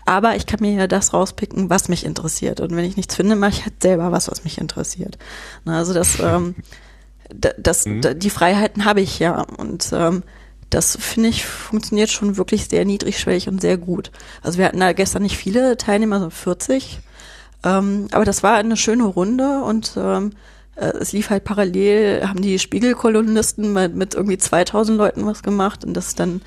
Aber ich kann mir ja das rauspicken, was mich interessiert. Und wenn ich nichts finde, mache ich halt selber was, was mich interessiert. Also das, ähm, das, mhm. die Freiheiten habe ich ja. Und ähm, das finde ich funktioniert schon wirklich sehr niedrigschwellig und sehr gut. Also wir hatten da gestern nicht viele Teilnehmer, so 40. Ähm, aber das war eine schöne Runde und ähm, äh, es lief halt parallel, haben die Spiegelkolumnisten mit, mit irgendwie 2000 Leuten was gemacht und das dann,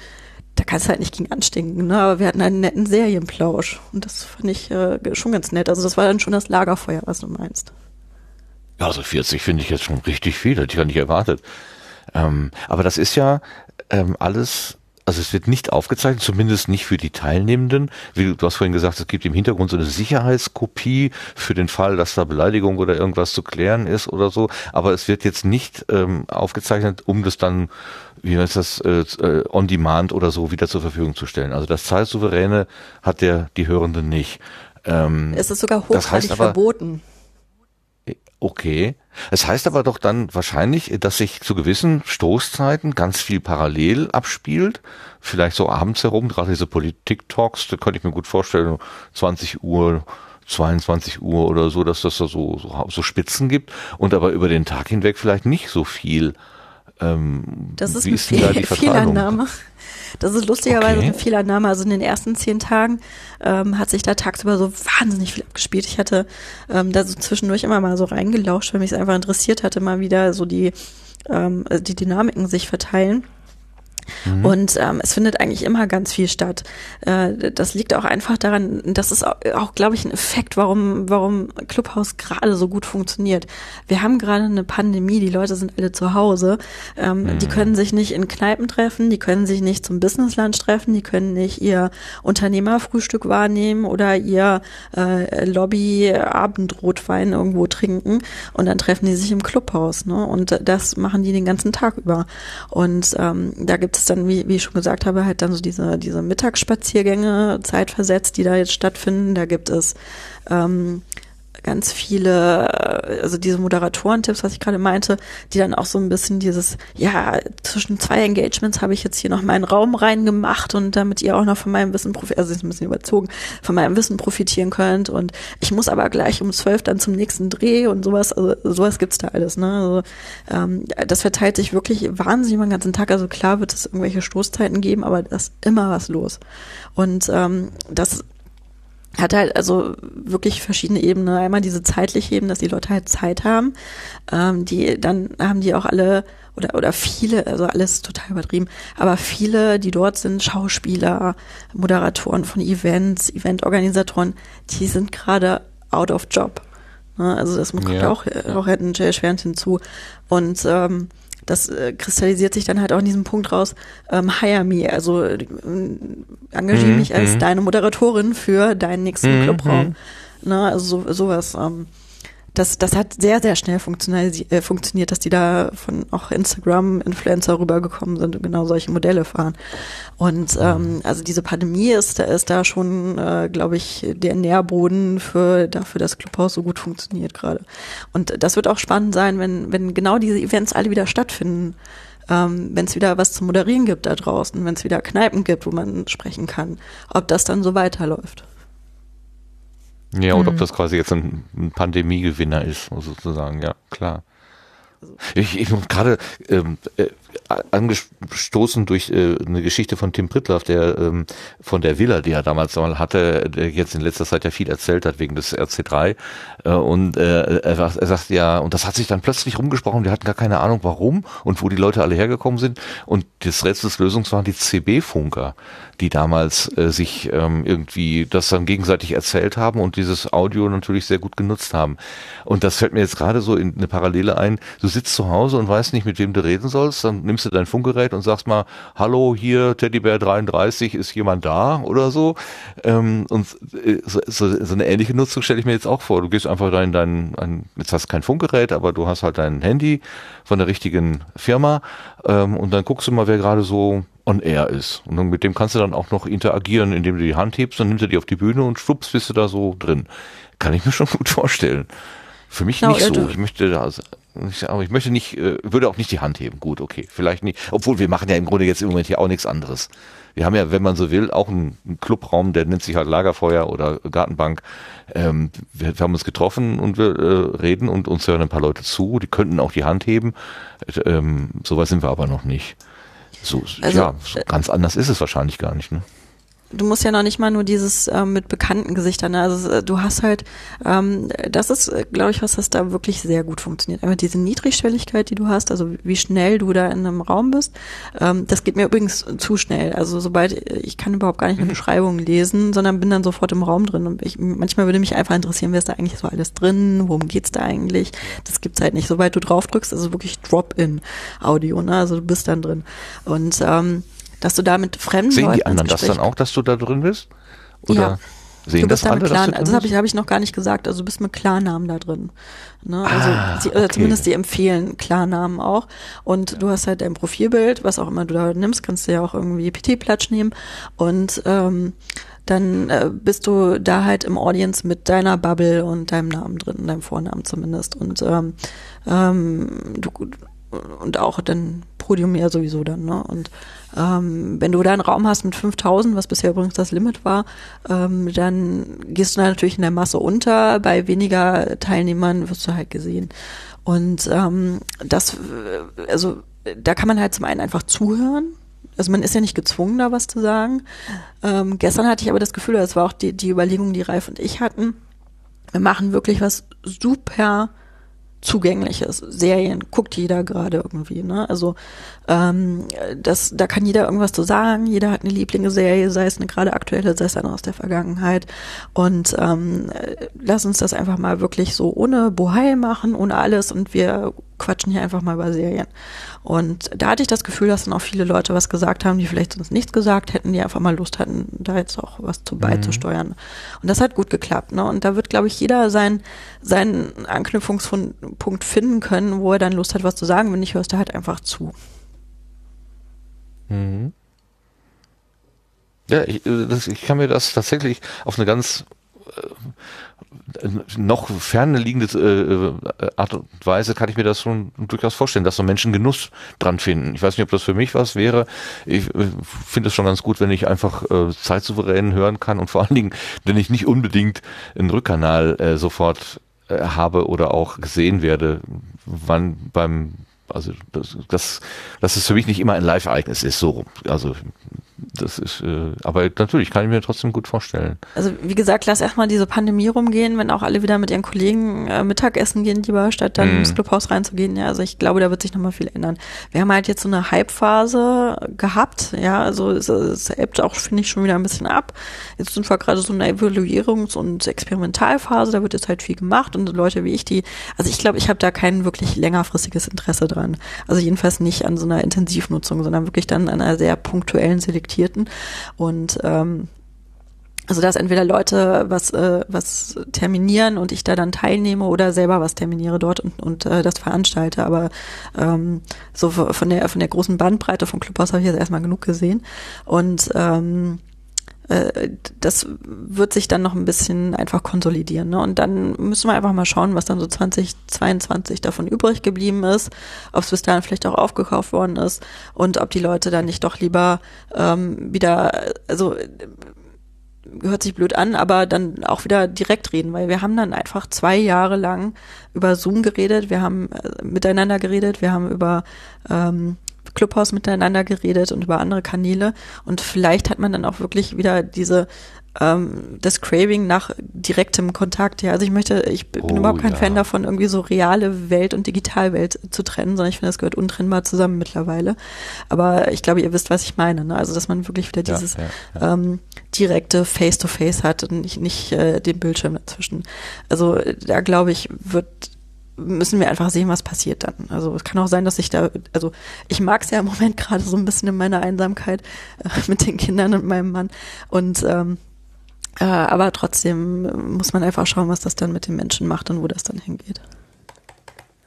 da kannst du halt nicht gegen anstinken, ne? aber wir hatten einen netten Serienplausch und das fand ich äh, schon ganz nett. Also das war dann schon das Lagerfeuer, was du meinst. Ja, also 40 finde ich jetzt schon richtig viel, hätte ich gar nicht erwartet. Ähm, aber das ist ja ähm, alles also es wird nicht aufgezeichnet, zumindest nicht für die Teilnehmenden. Wie du hast vorhin gesagt, es gibt im Hintergrund so eine Sicherheitskopie für den Fall, dass da Beleidigung oder irgendwas zu klären ist oder so. Aber es wird jetzt nicht ähm, aufgezeichnet, um das dann, wie heißt das, äh, äh, on demand oder so wieder zur Verfügung zu stellen. Also das Zeitsouveräne hat der die Hörenden nicht. Ähm, es ist sogar hochgradig das heißt aber, verboten. Okay. Es heißt aber doch dann wahrscheinlich, dass sich zu gewissen Stoßzeiten ganz viel parallel abspielt. Vielleicht so abends herum, gerade diese Politik-Talks, da könnte ich mir gut vorstellen, 20 Uhr, 22 Uhr oder so, dass das da so, so, so Spitzen gibt und aber über den Tag hinweg vielleicht nicht so viel Ähm, Das ist wie ist denn da die Verteilung? Fehlannahme. Das ist lustigerweise Okay. eine Fehlannahme. Also in den ersten zehn Tagen ähm, hat sich da tagsüber so wahnsinnig viel abgespielt. Ich hatte ähm, da so zwischendurch immer mal so reingelauscht, weil mich es einfach interessiert hatte, mal wieder so die, ähm, die Dynamiken sich verteilen. Mhm. Und ähm, es findet eigentlich immer ganz viel statt. Äh, das liegt auch einfach daran, das ist auch, auch glaube ich, ein Effekt, warum, warum Clubhouse gerade so gut funktioniert. Wir haben gerade eine Pandemie, die Leute sind alle zu Hause. Ähm, Die können sich nicht in Kneipen treffen, die können sich nicht zum Businesslunch treffen, die können nicht ihr Unternehmerfrühstück wahrnehmen oder ihr äh, Lobby-Abendrotwein irgendwo trinken und dann treffen die sich im Clubhaus. Ne? Und das machen die den ganzen Tag über. Und ähm, da gibt es dann, wie, wie ich schon gesagt habe, halt dann so diese, diese Mittagsspaziergänge zeitversetzt, die da jetzt stattfinden. Da gibt es ähm, ganz viele, äh, also diese Moderatoren-Tipps, was ich gerade meinte, die dann auch so ein bisschen dieses, ja, zwischen zwei Engagements habe ich jetzt hier noch meinen Raum reingemacht und damit ihr auch noch von meinem Wissen profitieren, also ist ein bisschen überzogen, von meinem Wissen profitieren könnt. Und ich muss aber gleich um zwölf dann zum nächsten Dreh und sowas, also sowas gibt's da alles, ne, also ähm, das verteilt sich wirklich wahnsinnig den ganzen Tag, also klar wird es irgendwelche Stoßzeiten geben, aber da ist immer was los. Und ähm, das hat halt also wirklich verschiedene Ebenen. Einmal diese zeitliche Ebene, dass die Leute halt Zeit haben. Ähm, die, dann haben die auch alle oder oder viele, also alles total übertrieben, aber viele, die dort sind, Schauspieler, Moderatoren von Events, Eventorganisatoren, die sind gerade out of job. Ne? Also das kommt Ja. auch, auch halt erschwerend hinzu. Und ähm, das äh, kristallisiert sich dann halt auch in diesem Punkt raus, ähm, hire me, also äh, engagiere Mhm, mich als mhm. deine Moderatorin für deinen nächsten Mhm, Clubraum. Ne, also so, sowas. Ähm, das, das hat sehr, sehr schnell äh, funktioniert, dass die da von auch Instagram-Influencer rübergekommen sind und genau solche Modelle fahren. Und ähm, also diese Pandemie ist, da ist da schon, äh, glaube ich, der Nährboden für dafür, dass Clubhouse so gut funktioniert gerade. Und das wird auch spannend sein, wenn, wenn genau diese Events alle wieder stattfinden. Ähm, wenn es wieder was zu moderieren gibt da draußen, wenn es wieder Kneipen gibt, wo man sprechen kann, ob das dann so weiterläuft. Ja, und Mhm. ob das quasi jetzt ein, ein Pandemiegewinner ist, sozusagen, ja, klar. Also Ich, ich gerade ähm, äh, angestoßen durch äh, eine Geschichte von Tim Pritloff, der ähm, von der Villa, die er damals mal hatte, der jetzt in letzter Zeit ja viel erzählt hat wegen des RC3. Äh, und äh, er, sagt- er sagt ja, und das hat sich dann plötzlich rumgesprochen, wir hatten gar keine Ahnung warum und wo die Leute alle hergekommen sind. Und das Rätsel des Lösungs waren die CB-Funker, die damals äh, sich ähm, irgendwie das dann gegenseitig erzählt haben und dieses Audio natürlich sehr gut genutzt haben. Und das fällt mir jetzt gerade so in eine Parallele ein. Du sitzt zu Hause und weißt nicht, mit wem du reden sollst, dann nimmst du dein Funkgerät und sagst mal, hallo, hier Teddybär 33, ist jemand da oder so. Ähm, und so, so, so eine ähnliche Nutzung stelle ich mir jetzt auch vor. Du gehst einfach in dein, ein, jetzt hast du kein Funkgerät, aber du hast halt dein Handy von der richtigen Firma ähm, und dann guckst du mal, wer gerade so on air ist. Und mit dem kannst du dann auch noch interagieren, indem du die Hand hebst, dann nimmt er die auf die Bühne und schwupps bist du da so drin. Kann ich mir schon gut vorstellen. Für mich Ja, nicht so. du- Ich möchte da, ich- aber ich möchte nicht, äh, würde auch nicht die Hand heben. Gut, okay, vielleicht nicht. Obwohl wir machen ja im Grunde jetzt im Moment hier auch nichts anderes. Wir haben ja, wenn man so will, auch einen, einen Clubraum, der nennt sich halt Lagerfeuer oder Gartenbank. Ähm, wir, wir haben uns getroffen und wir äh, reden und uns hören ein paar Leute zu. Die könnten auch die Hand heben. Ähm, Soweit sind wir aber noch nicht. So, Also, ja, so ganz anders ist es wahrscheinlich gar nicht. Ne? Du musst ja noch nicht mal nur dieses ähm, mit bekannten Gesichtern. ne? Also äh, du hast halt, ähm, das ist, glaube ich, was das da wirklich sehr gut funktioniert. Einmal diese Niedrigschwelligkeit, die du hast, also wie schnell du da in einem Raum bist. Ähm, das geht mir übrigens zu schnell. Also sobald ich kann überhaupt gar nicht eine Beschreibung lesen, sondern bin dann sofort im Raum drin. Und ich, manchmal würde mich einfach interessieren, wer ist da eigentlich so alles drin, worum geht's da eigentlich? Das gibt's halt nicht. Sobald du drauf drückst, also wirklich Drop-in-Audio, ne? Also du bist dann drin. Und ähm, dass du da mit fremden Sehen Leuten die anderen das dann auch, dass du da drin bist? Oder Ja. sehen du das bist da alle? Klar, das habe ich, hab ich noch gar nicht gesagt. Also du bist mit Klarnamen da drin. Ne? Also Ah, sie, okay. zumindest die empfehlen Klarnamen auch. Und du hast halt dein Profilbild, was auch immer du da nimmst, kannst du ja auch irgendwie PT-Platsch nehmen. Und ähm, dann äh, bist du da halt im Audience mit deiner Bubble und deinem Namen drin, deinem Vornamen zumindest. Und ähm, ähm, du und auch dann Podium ja sowieso dann, ne? Und ähm, wenn du da einen Raum hast mit 5000, was bisher übrigens das Limit war, ähm, dann gehst du natürlich in der Masse unter. Bei weniger Teilnehmern wirst du halt gesehen. Und ähm, das, äh, also da kann man halt zum einen einfach zuhören. Also man ist ja nicht gezwungen, da was zu sagen. Ähm, gestern hatte ich aber das Gefühl, das war auch die, die Überlegung, die Ralf und ich hatten, wir machen wirklich was super zugängliches. Serien guckt jeder gerade irgendwie, ne? Also ähm, das, da kann jeder irgendwas zu sagen. Jeder hat eine Lieblingsserie, sei es eine gerade aktuelle, sei es eine aus der Vergangenheit. Und ähm, lass uns das einfach mal wirklich so ohne Bohai machen, ohne alles. Und wir quatschen hier einfach mal über Serien. Und da hatte ich das Gefühl, dass dann auch viele Leute was gesagt haben, die vielleicht sonst nichts gesagt hätten, die einfach mal Lust hatten, da jetzt auch was zu beizusteuern. Mhm. Und das hat gut geklappt. Ne? Und da wird, glaube ich, jeder sein, seinen Anknüpfungspunkt finden können, wo er dann Lust hat, was zu sagen. Wenn nicht, hörst du halt einfach zu. Mhm. Ja, ich, äh, das, ich kann mir das tatsächlich auf eine ganz äh, noch ferne liegende äh, äh, Art und Weise kann ich mir das schon durchaus vorstellen, dass so Menschen Genuss dran finden. Ich weiß nicht, ob das für mich was wäre. Ich äh, finde es schon ganz gut, wenn ich einfach äh, zeitsouverän hören kann und vor allen Dingen, wenn ich nicht unbedingt einen Rückkanal äh, sofort äh, habe oder auch gesehen werde, wann beim also das, das, dass es für mich nicht immer ein Live-Ereignis ist, so. Also das ist, äh, aber natürlich kann ich mir trotzdem gut vorstellen. Also wie gesagt, lass erstmal diese Pandemie rumgehen, wenn auch alle wieder mit ihren Kollegen äh, Mittagessen gehen, lieber statt dann mm. ins Clubhaus reinzugehen. Ja, also ich glaube, da wird sich nochmal viel ändern. Wir haben halt jetzt so eine Hype-Phase gehabt, ja, also es, es ebbt auch, finde ich, schon wieder ein bisschen ab. Jetzt sind wir gerade so in einer Evaluierungs- und Experimentalphase, da wird jetzt halt viel gemacht und Leute wie ich, die, also ich glaube, ich habe da kein wirklich längerfristiges Interesse dran. Also jedenfalls nicht an so einer Intensivnutzung, sondern wirklich dann an einer sehr punktuellen Selektion reflektierten. Und ähm, also dass entweder Leute was äh, was terminieren und ich da dann teilnehme oder selber was terminiere dort und und äh, das veranstalte. Aber ähm, so von der von der großen Bandbreite vom Clubhaus habe ich jetzt erstmal genug gesehen und ähm, äh, das wird sich dann noch ein bisschen einfach konsolidieren. Ne? Und dann müssen wir einfach mal schauen, was dann so 2022 davon übrig geblieben ist, ob es bis dahin vielleicht auch aufgekauft worden ist und ob die Leute dann nicht doch lieber ähm, wieder, also hört sich blöd an, aber dann auch wieder direkt reden, weil wir haben dann einfach zwei Jahre lang über Zoom geredet, wir haben äh, miteinander geredet, wir haben über ähm, Clubhouse miteinander geredet und über andere Kanäle. Und vielleicht hat man dann auch wirklich wieder diese ähm, das Craving nach direktem Kontakt. Ja, also ich möchte, ich bin oh, überhaupt kein ja. Fan davon, irgendwie so reale Welt und Digitalwelt zu trennen, sondern ich finde, das gehört untrennbar zusammen mittlerweile. Aber ich glaube, ihr wisst, was ich meine. Ne? Also dass man wirklich wieder dieses ja, ja, ähm, direkte Face-to-Face -face hat und nicht, nicht äh, den Bildschirm dazwischen. Also da glaube ich, wird müssen wir einfach sehen, was passiert dann. Also es kann auch sein, dass ich da, also ich mag es ja im Moment gerade so ein bisschen in meiner Einsamkeit äh, mit den Kindern und meinem Mann. Und ähm, äh, aber trotzdem muss man einfach schauen, was das dann mit den Menschen macht und wo das dann hingeht.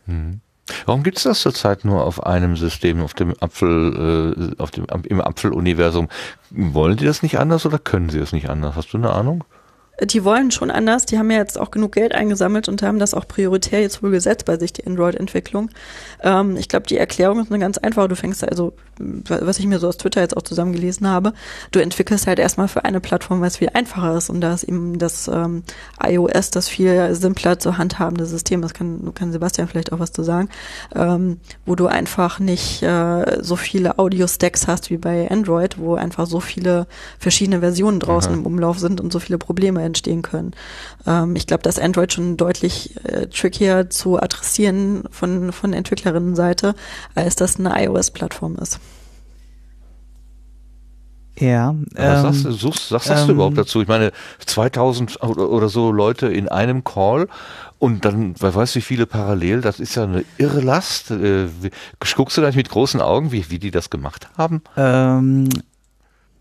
Mhm. Warum gibt es das zurzeit nur auf einem System, auf dem Apfel, äh, auf dem, im Apfeluniversum? Wollen die das nicht anders oder können sie das nicht anders? Hast du eine Ahnung? Die wollen schon anders. Die haben ja jetzt auch genug Geld eingesammelt und haben das auch prioritär jetzt wohl gesetzt bei sich, die Android-Entwicklung. Ähm, ich glaube, die Erklärung ist eine ganz einfache. Du fängst also, was ich mir so aus Twitter jetzt auch zusammengelesen habe, du entwickelst halt erstmal für eine Plattform, weil es viel einfacher ist und da ist eben das ähm, iOS das viel simpler zu handhabende System. Das kann, kann Sebastian vielleicht auch was zu sagen, ähm, wo du einfach nicht äh, so viele Audio-Stacks hast wie bei Android, wo einfach so viele verschiedene Versionen draußen Aha. im Umlauf sind und so viele Probleme entstehen können. Ähm, ich glaube, dass Android schon deutlich äh, trickier zu adressieren von, von Entwicklerinnenseite, als das eine iOS-Plattform ist. Ja. Was ähm, sagst, du, suchst, sagst ähm, du überhaupt dazu? Ich meine, 2000 oder so Leute in einem Call und dann, wer weiß wie viele parallel, das ist ja eine irre Last. Äh, guckst du da nicht mit großen Augen, wie, wie die das gemacht haben? Ähm,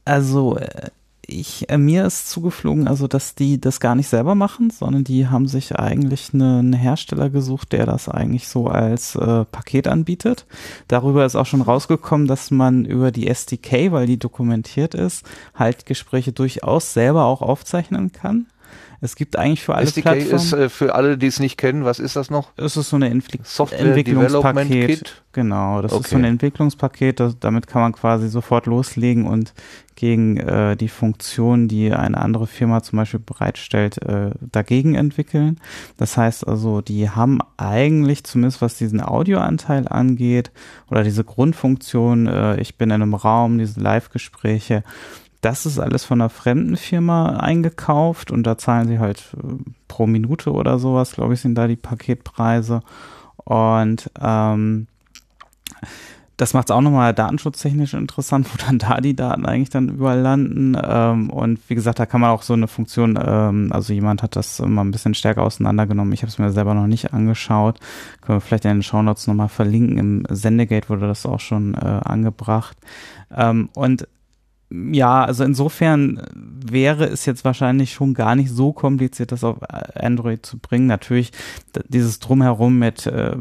also, äh, ich, äh, mir ist zugeflogen, also dass die das gar nicht selber machen, sondern die haben sich eigentlich einen Hersteller gesucht, der das eigentlich so als äh, Paket anbietet. Darüber ist auch schon rausgekommen, dass man über die SDK, weil die dokumentiert ist, halt Gespräche durchaus selber auch aufzeichnen kann. Es gibt eigentlich für alle SDK Plattformen. ist äh, für alle, die es nicht kennen, was ist das noch? es ist so eine Entwick Software Entwicklungspaket. Kit? Genau, das ist Okay. so ein Entwicklungspaket. Das, damit kann man quasi sofort loslegen und gegen äh, die Funktion, die eine andere Firma zum Beispiel bereitstellt, äh, dagegen entwickeln. Das heißt also, die haben eigentlich, zumindest was diesen Audioanteil angeht, oder diese Grundfunktion, äh, ich bin in einem Raum, diese Live-Gespräche, das ist alles von einer fremden Firma eingekauft und da zahlen sie halt äh, pro Minute oder sowas, glaube ich, sind da die Paketpreise. Und ähm, das macht es auch nochmal datenschutztechnisch interessant, wo dann da die Daten eigentlich dann überall landen. Ähm, und wie gesagt, da kann man auch so eine Funktion, ähm, also jemand hat das mal ein bisschen stärker auseinandergenommen. Ich habe es mir selber noch nicht angeschaut. Können wir vielleicht in den Shownotes nochmal verlinken. Im Sendegate wurde das auch schon äh, angebracht. Ähm, und ja, also insofern wäre es jetzt wahrscheinlich schon gar nicht so kompliziert, das auf Android zu bringen. Natürlich dieses Drumherum mit äh,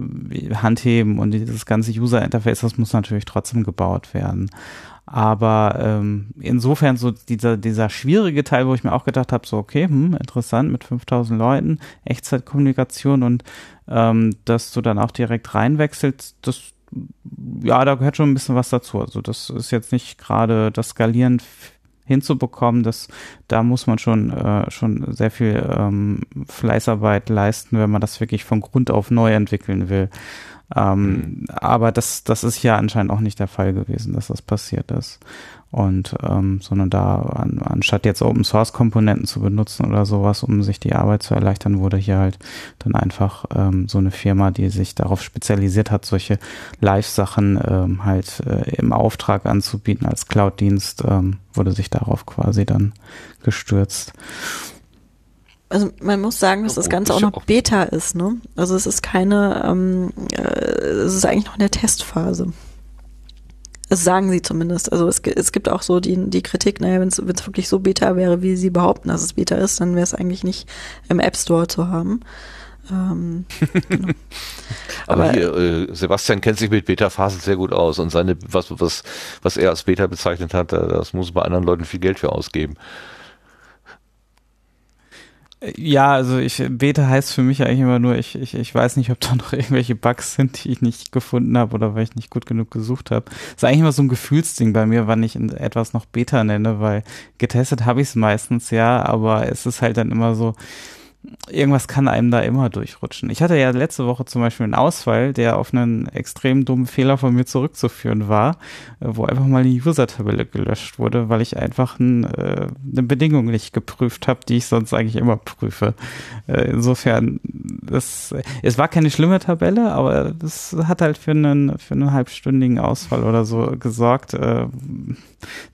Handheben und dieses ganze User-Interface, das muss natürlich trotzdem gebaut werden. Aber ähm, insofern so dieser, dieser schwierige Teil, wo ich mir auch gedacht habe, so okay, hm, interessant mit 5000 Leuten, Echtzeitkommunikation und ähm, dass du dann auch direkt reinwechselst, das ja, da gehört schon ein bisschen was dazu. Also das ist jetzt nicht gerade das Skalieren hinzubekommen, das, da muss man schon, äh, schon sehr viel ähm, Fleißarbeit leisten, wenn man das wirklich von Grund auf neu entwickeln will. Ähm, Aber das, das ist ja anscheinend auch nicht der Fall gewesen, dass das passiert ist. Und ähm, sondern da, an, anstatt jetzt Open Source Komponenten zu benutzen oder sowas, um sich die Arbeit zu erleichtern, wurde hier halt dann einfach ähm, so eine Firma, die sich darauf spezialisiert hat, solche Live-Sachen ähm, halt äh, im Auftrag anzubieten als Cloud-Dienst, ähm, wurde sich darauf quasi dann gestürzt. Also man muss sagen, dass das Oh, Ganze auch noch Beta ist, ne? Also es ist keine, ähm, äh, es ist eigentlich noch in der Testphase. Das sagen sie zumindest. Also es, es gibt auch so die, die Kritik, naja, wenn es wirklich so Beta wäre, wie sie behaupten, dass es Beta ist, dann wäre es eigentlich nicht im App Store zu haben. Ähm, genau. Aber, Aber- hier, äh, Sebastian kennt sich mit Beta-Phasen sehr gut aus und seine, was, was, was er als Beta bezeichnet hat, da- das muss bei anderen Leuten viel Geld für ausgeben. Ja, also ich, Beta heißt für mich eigentlich immer nur, ich, ich, ich weiß nicht, ob da noch irgendwelche Bugs sind, die ich nicht gefunden habe oder weil ich nicht gut genug gesucht habe. ist eigentlich immer so ein Gefühlsding bei mir, wann ich etwas noch Beta nenne, weil getestet habe ich es meistens ja, aber es ist halt dann immer so, irgendwas kann einem da immer durchrutschen. Ich hatte ja letzte Woche zum Beispiel einen Ausfall, der auf einen extrem dummen Fehler von mir zurückzuführen war, äh, wo einfach mal die User-Tabelle gelöscht wurde, weil ich einfach ein, äh, eine Bedingung nicht geprüft habe, die ich sonst eigentlich immer prüfe. Äh, insofern, das, es war keine schlimme Tabelle, aber das hat halt für einen, für einen halbstündigen Ausfall oder so gesorgt, äh,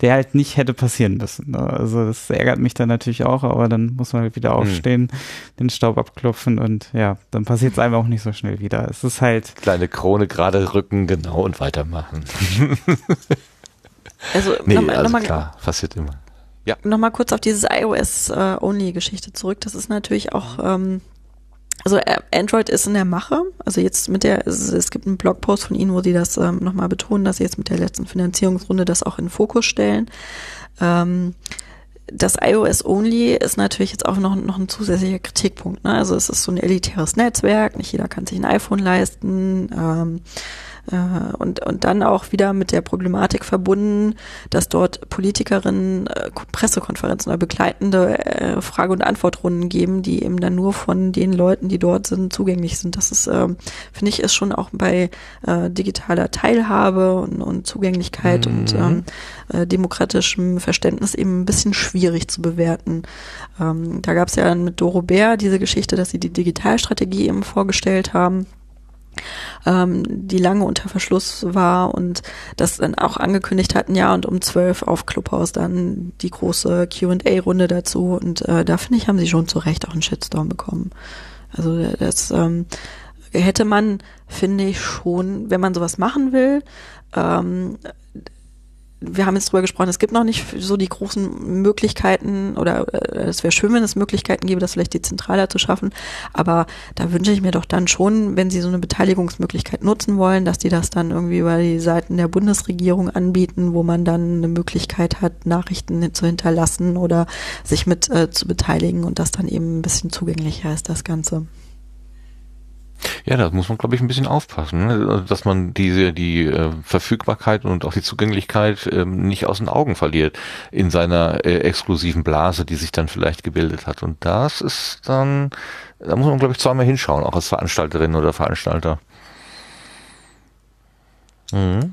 der halt nicht hätte passieren müssen. ne? Also das ärgert mich dann natürlich auch, aber dann muss man halt wieder aufstehen, den Staub abklopfen und ja, dann passiert es einem auch nicht so schnell wieder. Es ist halt, Kleine Krone gerade rücken, genau, und weitermachen. Also Nee, nochmal also noch mal, klar, passiert immer. noch mal kurz auf dieses iOS-Only-Geschichte zurück. Das ist natürlich auch, ähm, also Android ist in der Mache. Also jetzt mit der, es, es gibt einen Blogpost von Ihnen, wo Sie das ähm, nochmal betonen, dass Sie jetzt mit der letzten Finanzierungsrunde das auch in den Fokus stellen. Ähm, das iOS Only ist natürlich jetzt auch noch, noch ein zusätzlicher Kritikpunkt. Ne? Also es ist so ein elitäres Netzwerk, nicht jeder kann sich ein iPhone leisten. Ähm, äh, und, und dann auch wieder mit der Problematik verbunden, dass dort Politikerinnen äh, Pressekonferenzen oder begleitende äh, Frage- und Antwortrunden geben, die eben dann nur von den Leuten, die dort sind, zugänglich sind. Das ist, ähm, finde ich, ist schon auch bei äh, digitaler Teilhabe und, und Zugänglichkeit und ähm, äh, demokratischem Verständnis eben ein bisschen schwierig zu bewerten. Ähm, da gab es ja mit Doro Bär diese Geschichte, dass sie die Digitalstrategie eben vorgestellt haben ähm, die lange unter Verschluss war und das dann auch angekündigt hatten, ja, und um zwölf auf Clubhouse dann die große Q&A-Runde dazu und äh, da finde ich, haben sie schon zu Recht auch einen Shitstorm bekommen. Also das ähm, hätte man, finde ich, schon, wenn man sowas machen will, ähm, wir haben jetzt drüber gesprochen, es gibt noch nicht so die großen Möglichkeiten oder äh, es wäre schön, wenn es Möglichkeiten gäbe, das vielleicht dezentraler zu schaffen. Aber da wünsche ich mir doch dann schon, wenn sie so eine Beteiligungsmöglichkeit nutzen wollen, dass die das dann irgendwie über die Seiten der Bundesregierung anbieten, wo man dann eine Möglichkeit hat, Nachrichten zu hinterlassen oder sich mit äh, zu beteiligen und das dann eben ein bisschen zugänglicher ist, das Ganze. Ja, da muss man, glaube ich, ein bisschen aufpassen, ne? dass man diese die äh, Verfügbarkeit und auch die Zugänglichkeit ähm, nicht aus den Augen verliert in seiner äh, exklusiven Blase, die sich dann vielleicht gebildet hat. Und das ist dann, da muss man, glaube ich, zweimal hinschauen, auch als Veranstalterin oder Veranstalter. Mhm.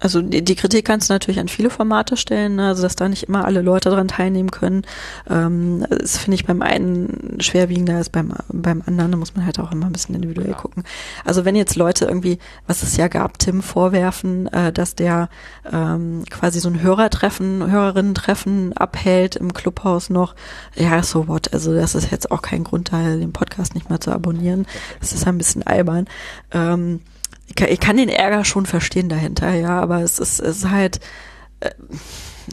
Also die, die, Kritik kannst du natürlich an viele Formate stellen, ne? also dass da nicht immer alle Leute daran teilnehmen können. Ähm, das finde ich beim einen schwerwiegender als beim, beim anderen. Da muss man halt auch immer ein bisschen individuell ja. gucken. Also wenn jetzt Leute irgendwie, was es ja gab, Tim vorwerfen, äh, dass der ähm, quasi so ein Hörertreffen, Hörerinnen-Treffen abhält im Clubhaus noch, ja, so what. Also das ist jetzt auch kein Grund, da den Podcast nicht mal zu abonnieren. Das ist ein bisschen albern. Ähm, ich kann, ich kann den Ärger schon verstehen dahinter, ja, aber es ist, es ist halt, äh,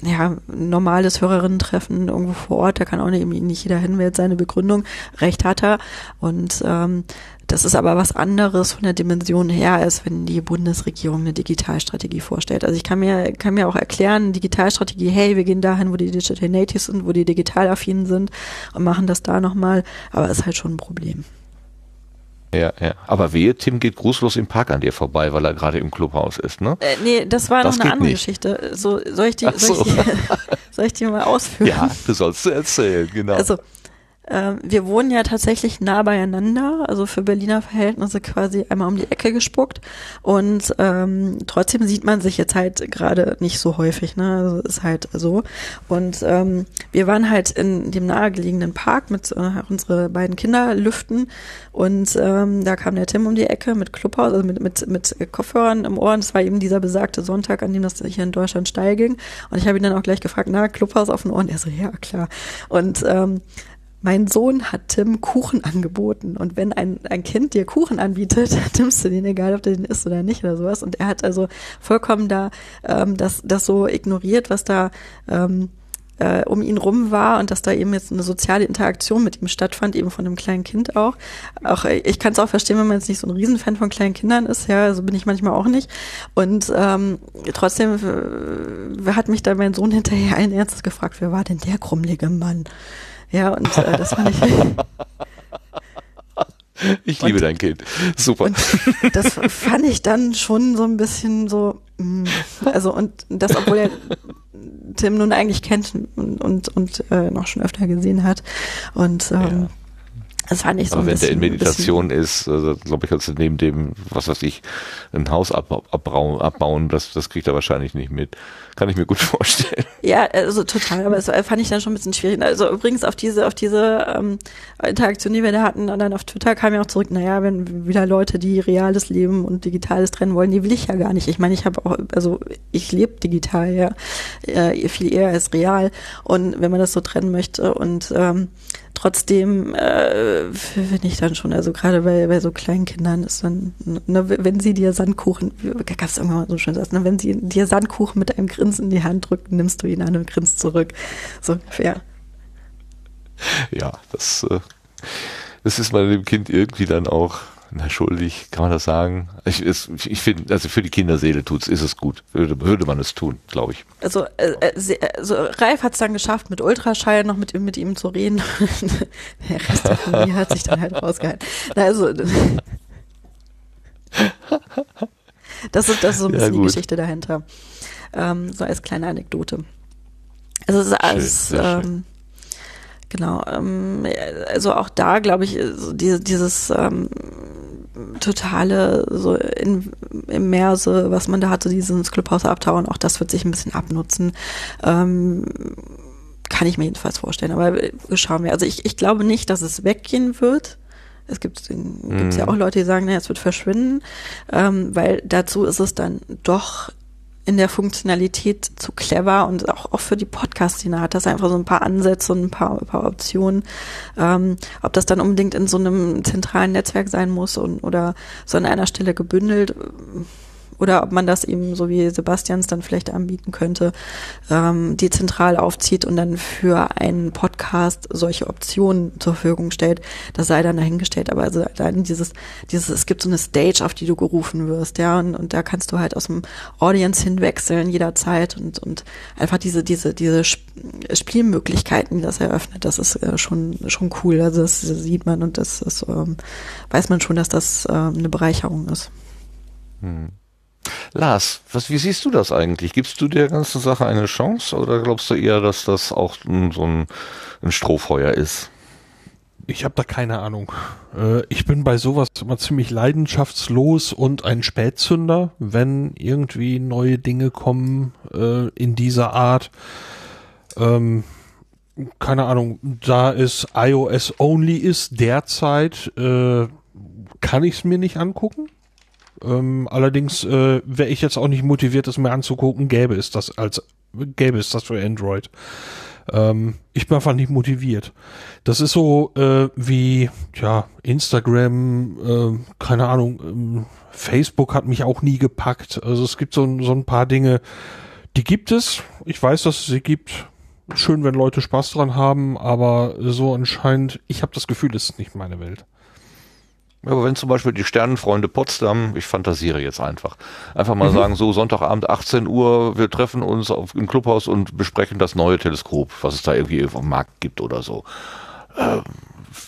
ja, normales Hörerinnen-Treffen irgendwo vor Ort, da kann auch nicht, nicht jeder hin, seine Begründung, recht hat er. Und ähm, das ist aber was anderes von der Dimension her, als wenn die Bundesregierung eine Digitalstrategie vorstellt. Also ich kann mir, kann mir auch erklären, Digitalstrategie, hey, wir gehen dahin, wo die Digital Natives sind, wo die digital affin sind und machen das da nochmal, aber ist halt schon ein Problem. Ja, ja. Aber wehe, Tim geht grußlos im Park an dir vorbei, weil er gerade im Clubhaus ist, ne? Äh, nee, das war das noch eine andere nicht. Geschichte. So, soll ich die, so. soll, ich die soll ich die mal ausführen? Ja, du sollst erzählen, genau. Also, ähm, wir wohnen ja tatsächlich nah beieinander, also für Berliner Verhältnisse quasi einmal um die Ecke gespuckt. Und ähm, trotzdem sieht man sich jetzt halt gerade nicht so häufig, ne? Also ist halt so. Und ähm, wir waren halt in dem nahegelegenen Park mit äh, unsere beiden Kinder lüften und ähm, da kam der Tim um die Ecke mit Clubhaus, also mit, mit, mit Kopfhörern im Ohr. Und es war eben dieser besagte Sonntag, an dem das hier in Deutschland steil ging. Und ich habe ihn dann auch gleich gefragt, na, Clubhaus auf den Ohren? Er so, ja, klar. Und ähm, mein Sohn hat Tim Kuchen angeboten und wenn ein, ein Kind dir Kuchen anbietet, nimmst du den, egal ob du den isst oder nicht oder sowas. Und er hat also vollkommen da ähm, das, das so ignoriert, was da ähm, äh, um ihn rum war und dass da eben jetzt eine soziale Interaktion mit ihm stattfand, eben von einem kleinen Kind auch. Auch äh, ich kann es auch verstehen, wenn man jetzt nicht so ein Riesenfan von kleinen Kindern ist, ja, so bin ich manchmal auch nicht. Und ähm, trotzdem äh, hat mich da mein Sohn hinterher allen Ernstes gefragt, wer war denn der krummelige Mann? Ja, und äh, das fand ich. Ich liebe und, dein Kind. Super. das fand ich dann schon so ein bisschen so, mm, also und das, obwohl er Tim nun eigentlich kennt und, und, und äh, noch schon öfter gesehen hat. Und ähm, ja. Das fand ich so Aber wenn bisschen, der in Meditation ist, also, glaube ich, also neben dem, was weiß ich, ein Haus abbauen, abbauen das, das kriegt er wahrscheinlich nicht mit. Kann ich mir gut vorstellen. Ja, also total, aber das fand ich dann schon ein bisschen schwierig. Also übrigens auf diese, auf diese ähm, Interaktion, die wir da hatten, und dann auf Twitter kam ja auch zurück, naja, wenn wieder Leute, die reales Leben und Digitales trennen wollen, die will ich ja gar nicht. Ich meine, ich habe auch, also ich lebe digital, ja, äh, viel eher als real. Und wenn man das so trennen möchte und ähm, trotzdem äh, finde ich dann schon, also gerade bei, bei so kleinen Kindern ist dann, ne, wenn sie dir Sandkuchen, gab es irgendwann mal so schön ne, wenn sie dir Sandkuchen mit einem Grinsen in die Hand drückt, nimmst du ihn an und grinst zurück. So ungefähr. Ja, das, äh, das ist man dem Kind irgendwie dann auch na, schuldig, kann man das sagen? Ich, ich finde, also für die Kinderseele tut's, ist es gut. Würde, würde man es tun, glaube ich. Also, äh, äh also Ralf hat es dann geschafft, mit Ultraschall noch mit, mit ihm zu reden. der Rest der Familie hat sich dann halt rausgehalten. Na, also, das ist, das ist so ein bisschen ja, die Geschichte dahinter. Ähm, so als kleine Anekdote. Also es ist alles, ähm, genau, ähm, also auch da glaube ich, so die, dieses ähm, totale so in, immerse, was man da hatte, dieses Clubhouse abtauen, auch das wird sich ein bisschen abnutzen. Ähm, kann ich mir jedenfalls vorstellen. Aber schauen wir. Also ich, ich glaube nicht, dass es weggehen wird. Es gibt gibt's ja mhm. auch Leute, die sagen, naja, es wird verschwinden, ähm, weil dazu ist es dann doch in der Funktionalität zu clever und auch, auch für die Podcast-Szene hat das einfach so ein paar Ansätze und ein paar, ein paar Optionen. Ähm, ob das dann unbedingt in so einem zentralen Netzwerk sein muss und, oder so an einer Stelle gebündelt, oder ob man das eben, so wie Sebastians dann vielleicht anbieten könnte, ähm, dezentral aufzieht und dann für einen Podcast solche Optionen zur Verfügung stellt. Das sei dann dahingestellt. Aber also dann dieses, dieses, es gibt so eine Stage, auf die du gerufen wirst, ja, und, und da kannst du halt aus dem Audience hinwechseln jederzeit und, und einfach diese, diese, diese Spielmöglichkeiten, die das eröffnet, das ist äh, schon, schon cool. Also das sieht man und das ist, ähm, weiß man schon, dass das ähm, eine Bereicherung ist. Hm. Lars, was, wie siehst du das eigentlich? Gibst du der ganzen Sache eine Chance oder glaubst du eher, dass das auch so ein, ein Strohfeuer ist? Ich habe da keine Ahnung. Äh, ich bin bei sowas immer ziemlich leidenschaftslos und ein Spätzünder, wenn irgendwie neue Dinge kommen äh, in dieser Art. Ähm, keine Ahnung, da es iOS only ist derzeit, äh, kann ich es mir nicht angucken. Ähm, allerdings äh, wäre ich jetzt auch nicht motiviert, es mir anzugucken, gäbe es das als gäbe es das für Android. Ähm, ich bin einfach nicht motiviert. Das ist so äh, wie ja Instagram, äh, keine Ahnung. Ähm, Facebook hat mich auch nie gepackt. Also es gibt so, so ein paar Dinge, die gibt es. Ich weiß, dass es sie gibt. Schön, wenn Leute Spaß dran haben, aber so anscheinend, ich habe das Gefühl, es ist nicht meine Welt. Aber wenn zum Beispiel die Sternenfreunde Potsdam, ich fantasiere jetzt einfach, einfach mal mhm. sagen, so Sonntagabend 18 Uhr, wir treffen uns auf, im Clubhaus und besprechen das neue Teleskop, was es da irgendwie auf dem Markt gibt oder so. Äh,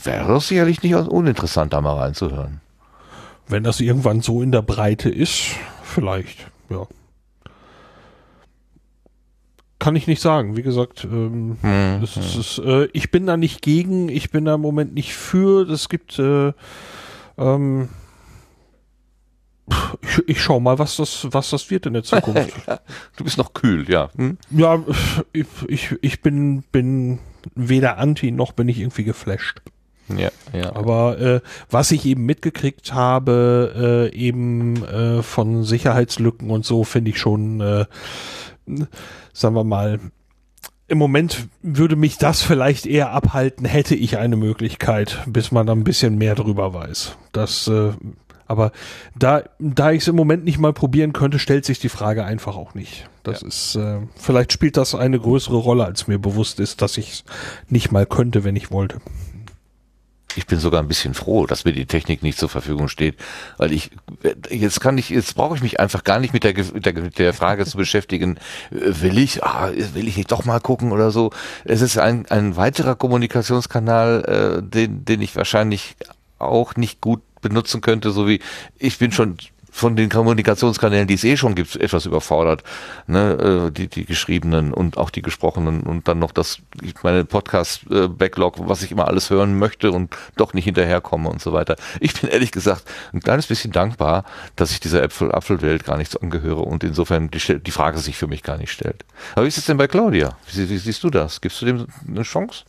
wäre das sicherlich nicht uninteressant, da mal reinzuhören. Wenn das irgendwann so in der Breite ist, vielleicht, ja. Kann ich nicht sagen. Wie gesagt, ähm, hm, das hm. äh, ich bin da nicht gegen, ich bin da im Moment nicht für. Es gibt äh, ähm, ich, ich schau mal, was das, was das wird in der Zukunft. du bist noch kühl, ja. Hm? Ja, ich, ich, ich bin, bin weder anti noch bin ich irgendwie geflasht. Ja, ja. Aber äh, was ich eben mitgekriegt habe, äh, eben äh, von Sicherheitslücken und so, finde ich schon, äh, sagen wir mal, im Moment würde mich das vielleicht eher abhalten, hätte ich eine Möglichkeit, bis man dann ein bisschen mehr drüber weiß. Das, äh, aber da, da ich es im Moment nicht mal probieren könnte, stellt sich die Frage einfach auch nicht. Das ja. ist, äh, vielleicht spielt das eine größere Rolle, als mir bewusst ist, dass ich es nicht mal könnte, wenn ich wollte ich bin sogar ein bisschen froh, dass mir die Technik nicht zur Verfügung steht, weil ich jetzt kann ich jetzt brauche ich mich einfach gar nicht mit der mit der, mit der Frage zu beschäftigen, will ich ah, will ich nicht doch mal gucken oder so. Es ist ein ein weiterer Kommunikationskanal, äh, den den ich wahrscheinlich auch nicht gut benutzen könnte, so wie ich bin schon von den Kommunikationskanälen, die es eh schon gibt, etwas überfordert. Ne? Äh, die, die geschriebenen und auch die gesprochenen und dann noch das, meine Podcast-Backlog, was ich immer alles hören möchte und doch nicht hinterherkomme und so weiter. Ich bin ehrlich gesagt ein kleines bisschen dankbar, dass ich dieser Äpfel Apfelwelt gar nicht so angehöre und insofern die, die Frage sich für mich gar nicht stellt. Aber wie ist es denn bei Claudia? Wie, wie siehst du das? Gibst du dem eine Chance?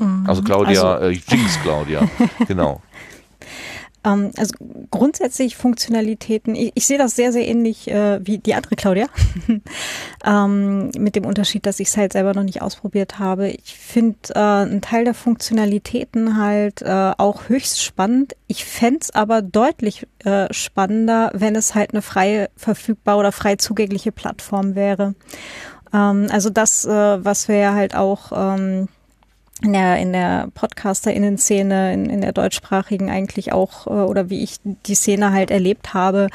Mhm. Also Claudia, also, äh, Jinx Claudia, genau. Ähm, also grundsätzlich Funktionalitäten, ich, ich sehe das sehr, sehr ähnlich äh, wie die andere Claudia, ähm, mit dem Unterschied, dass ich es halt selber noch nicht ausprobiert habe. Ich finde äh, einen Teil der Funktionalitäten halt äh, auch höchst spannend. Ich fände es aber deutlich äh, spannender, wenn es halt eine frei verfügbar oder frei zugängliche Plattform wäre. Ähm, also das, äh, was wir ja halt auch ähm, in der, in der Podcaster-Innen-Szene, in, in der deutschsprachigen eigentlich auch, äh, oder wie ich die Szene halt erlebt habe,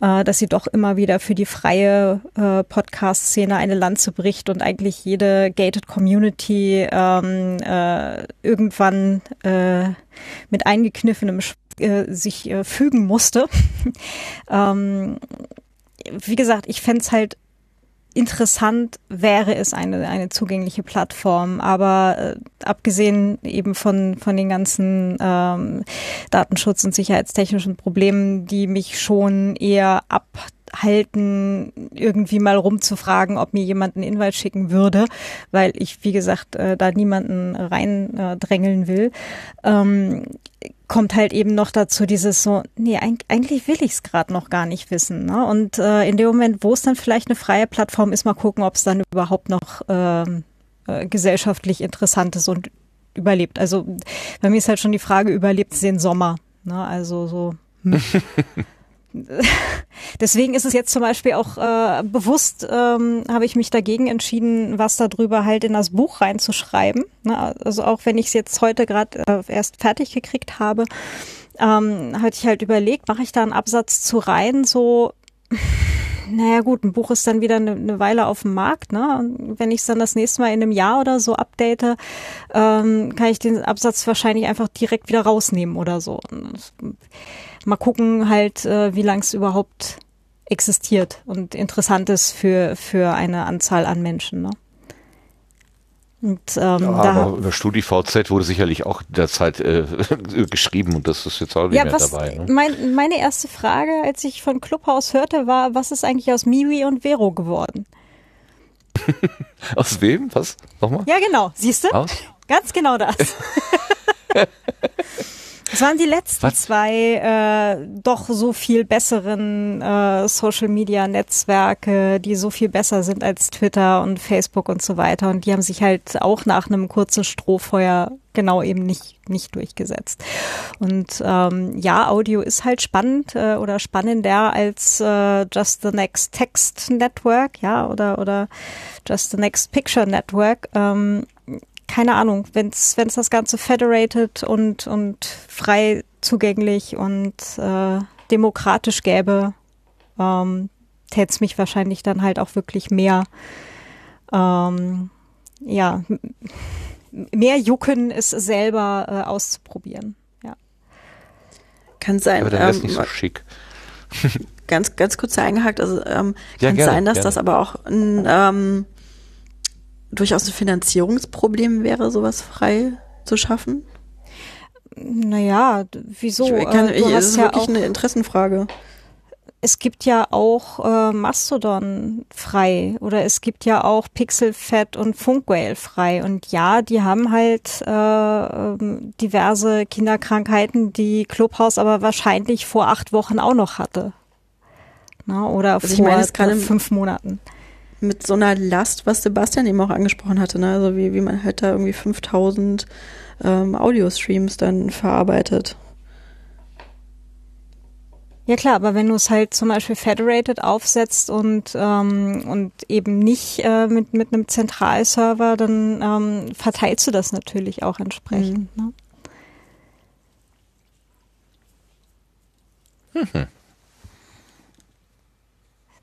äh, dass sie doch immer wieder für die freie äh, Podcast-Szene eine Lanze bricht und eigentlich jede gated Community ähm, äh, irgendwann äh, mit eingekniffenem äh, sich äh, fügen musste. ähm, wie gesagt, ich fände halt interessant wäre es eine, eine zugängliche Plattform. Aber äh, abgesehen eben von, von den ganzen ähm, Datenschutz- und sicherheitstechnischen Problemen, die mich schon eher abhalten, irgendwie mal rumzufragen, ob mir jemand einen Invite schicken würde, weil ich, wie gesagt, äh, da niemanden reindrängeln äh, will. Ähm, kommt halt eben noch dazu dieses so, nee, eigentlich will ich es gerade noch gar nicht wissen. Ne? Und äh, in dem Moment, wo es dann vielleicht eine freie Plattform ist, mal gucken, ob es dann überhaupt noch ähm, äh, gesellschaftlich interessant ist und überlebt. Also bei mir ist halt schon die Frage, überlebt es den Sommer? Ne? Also so. Hm. deswegen ist es jetzt zum Beispiel auch äh, bewusst, ähm, habe ich mich dagegen entschieden, was darüber halt in das Buch reinzuschreiben. Ne? Also auch wenn ich es jetzt heute gerade äh, erst fertig gekriegt habe, ähm, hatte ich halt überlegt, mache ich da einen Absatz zu rein, so naja gut, ein Buch ist dann wieder eine, eine Weile auf dem Markt. Ne? Und wenn ich es dann das nächste Mal in einem Jahr oder so update, ähm, kann ich den Absatz wahrscheinlich einfach direkt wieder rausnehmen oder so. Mal gucken halt, äh, wie lang es überhaupt existiert und interessant ist für, für eine Anzahl an Menschen. Ne? Und, ähm, ja, aber über StudiVZ wurde sicherlich auch derzeit äh, geschrieben und das ist jetzt auch nicht ja, mehr was, dabei. Ne? Mein, meine erste Frage, als ich von Clubhouse hörte, war, was ist eigentlich aus Miwi und Vero geworden? aus wem? Was? Nochmal? Ja, genau. Siehst du? Ganz genau das. Das waren die letzten Was? zwei äh, doch so viel besseren äh, Social-Media-Netzwerke, die so viel besser sind als Twitter und Facebook und so weiter. Und die haben sich halt auch nach einem kurzen Strohfeuer genau eben nicht, nicht durchgesetzt. Und ähm, ja, Audio ist halt spannend äh, oder spannender als äh, Just the Next Text Network, ja, oder, oder Just the Next Picture Network. Ähm, keine Ahnung, wenn es das Ganze federated und, und frei zugänglich und äh, demokratisch gäbe, ähm, täte es mich wahrscheinlich dann halt auch wirklich mehr, ähm, ja, mehr jucken, es selber äh, auszuprobieren. Ja. Kann sein. Aber dann ähm, nicht so schick. ganz, ganz kurz eingehakt, also ähm, ja, kann gerne, sein, dass gerne. das aber auch ein ähm, durchaus ein Finanzierungsproblem wäre, sowas frei zu schaffen? Naja, wieso? Ich kann, ich, das ist ja wirklich auch, eine Interessenfrage. Es gibt ja auch äh, Mastodon frei oder es gibt ja auch Pixelfed und Funkwhale frei. Und ja, die haben halt äh, ähm, diverse Kinderkrankheiten, die Clubhouse aber wahrscheinlich vor acht Wochen auch noch hatte. Na, oder also vor meine, fünf Monaten mit so einer Last, was Sebastian eben auch angesprochen hatte, ne? also wie, wie man halt da irgendwie 5000 ähm, Audio-Streams dann verarbeitet. Ja klar, aber wenn du es halt zum Beispiel federated aufsetzt und ähm, und eben nicht äh, mit mit einem Zentralserver, dann ähm, verteilst du das natürlich auch entsprechend. Mhm. Ne? Mhm.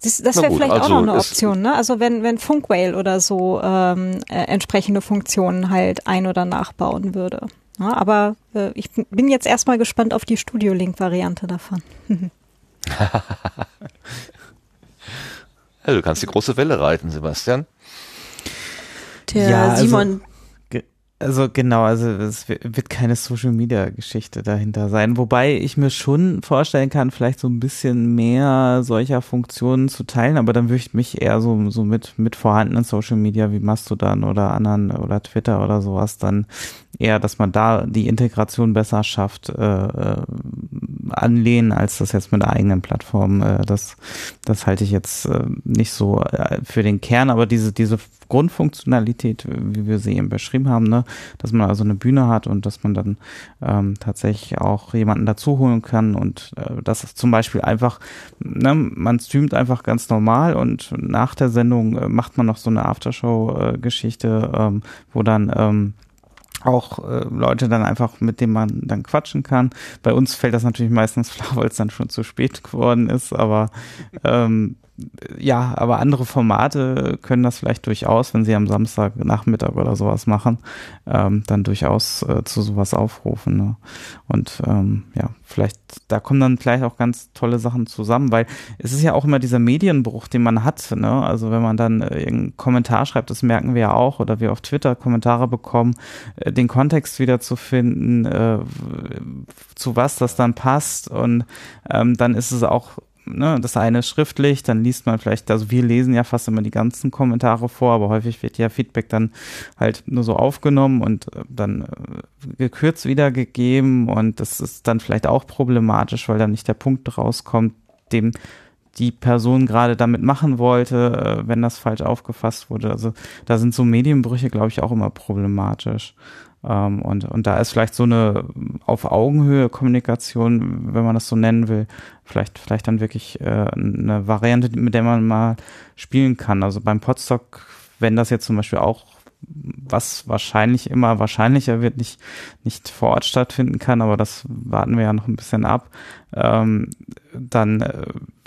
Das, das wäre vielleicht also auch noch eine Option, ne? Also wenn, wenn Funkwhale oder so ähm, äh, entsprechende Funktionen halt ein- oder nachbauen würde. Ja, aber äh, ich bin jetzt erstmal gespannt auf die Studio-Link-Variante davon. ja, du kannst die große Welle reiten, Sebastian. Der ja, Simon also also genau, also es wird keine Social Media Geschichte dahinter sein, wobei ich mir schon vorstellen kann, vielleicht so ein bisschen mehr solcher Funktionen zu teilen, aber dann würde ich mich eher so so mit mit vorhandenen Social Media wie Mastodon oder anderen oder Twitter oder sowas dann eher, dass man da die Integration besser schafft, äh, äh, anlehnen, als das jetzt mit der eigenen Plattform. Äh, das, das halte ich jetzt äh, nicht so äh, für den Kern, aber diese, diese Grundfunktionalität, wie wir sie eben beschrieben haben, ne, dass man also eine Bühne hat und dass man dann ähm, tatsächlich auch jemanden dazu holen kann und äh, das ist zum Beispiel einfach, ne, man streamt einfach ganz normal und nach der Sendung äh, macht man noch so eine Aftershow-Geschichte, äh, ähm, wo dann ähm, auch äh, Leute dann einfach, mit denen man dann quatschen kann. Bei uns fällt das natürlich meistens flach, weil es dann schon zu spät geworden ist, aber ähm, ja, aber andere Formate können das vielleicht durchaus, wenn sie am Samstagnachmittag oder sowas machen, ähm, dann durchaus äh, zu sowas aufrufen. Ne? Und ähm, ja, vielleicht, da kommen dann vielleicht auch ganz tolle Sachen zusammen, weil es ist ja auch immer dieser Medienbruch, den man hat. Ne? Also wenn man dann äh, irgendeinen Kommentar schreibt, das merken wir ja auch, oder wir auf Twitter Kommentare bekommen, äh, den Kontext wieder zu finden, äh, zu was das dann passt. Und ähm, dann ist es auch ne, das eine ist schriftlich, dann liest man vielleicht, also wir lesen ja fast immer die ganzen Kommentare vor, aber häufig wird ja Feedback dann halt nur so aufgenommen und äh, dann äh, gekürzt wiedergegeben und das ist dann vielleicht auch problematisch, weil dann nicht der Punkt rauskommt, dem die Person gerade damit machen wollte, äh, wenn das falsch aufgefasst wurde. Also da sind so Medienbrüche, glaube ich, auch immer problematisch. Ähm, und, und da ist vielleicht so eine auf Augenhöhe Kommunikation, wenn man das so nennen will, vielleicht, vielleicht dann wirklich äh, eine Variante, mit der man mal spielen kann. Also beim Podstock, wenn das jetzt zum Beispiel auch was wahrscheinlich immer wahrscheinlicher wird, nicht, nicht vor Ort stattfinden kann, aber das warten wir ja noch ein bisschen ab, ähm, dann äh,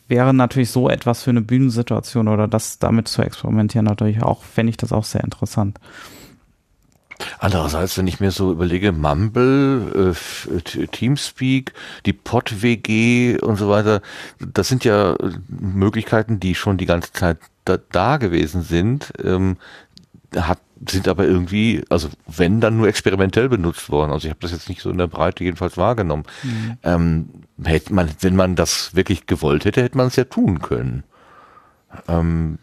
wäre natürlich so etwas für eine Bühnensituation oder das damit zu experimentieren natürlich auch, fände ich das auch sehr interessant. Andererseits, wenn ich mir so überlege, Mumble, äh, Teamspeak, die Pod-WG und so weiter, das sind ja Möglichkeiten, die schon die ganze Zeit da, da gewesen sind, ähm, hat, sind aber irgendwie, also wenn dann nur experimentell benutzt worden. Also ich habe das jetzt nicht so in der Breite jedenfalls wahrgenommen. Mhm. Ähm, hätte man, wenn man das wirklich gewollt hätte, hätte man es ja tun können. Ähm,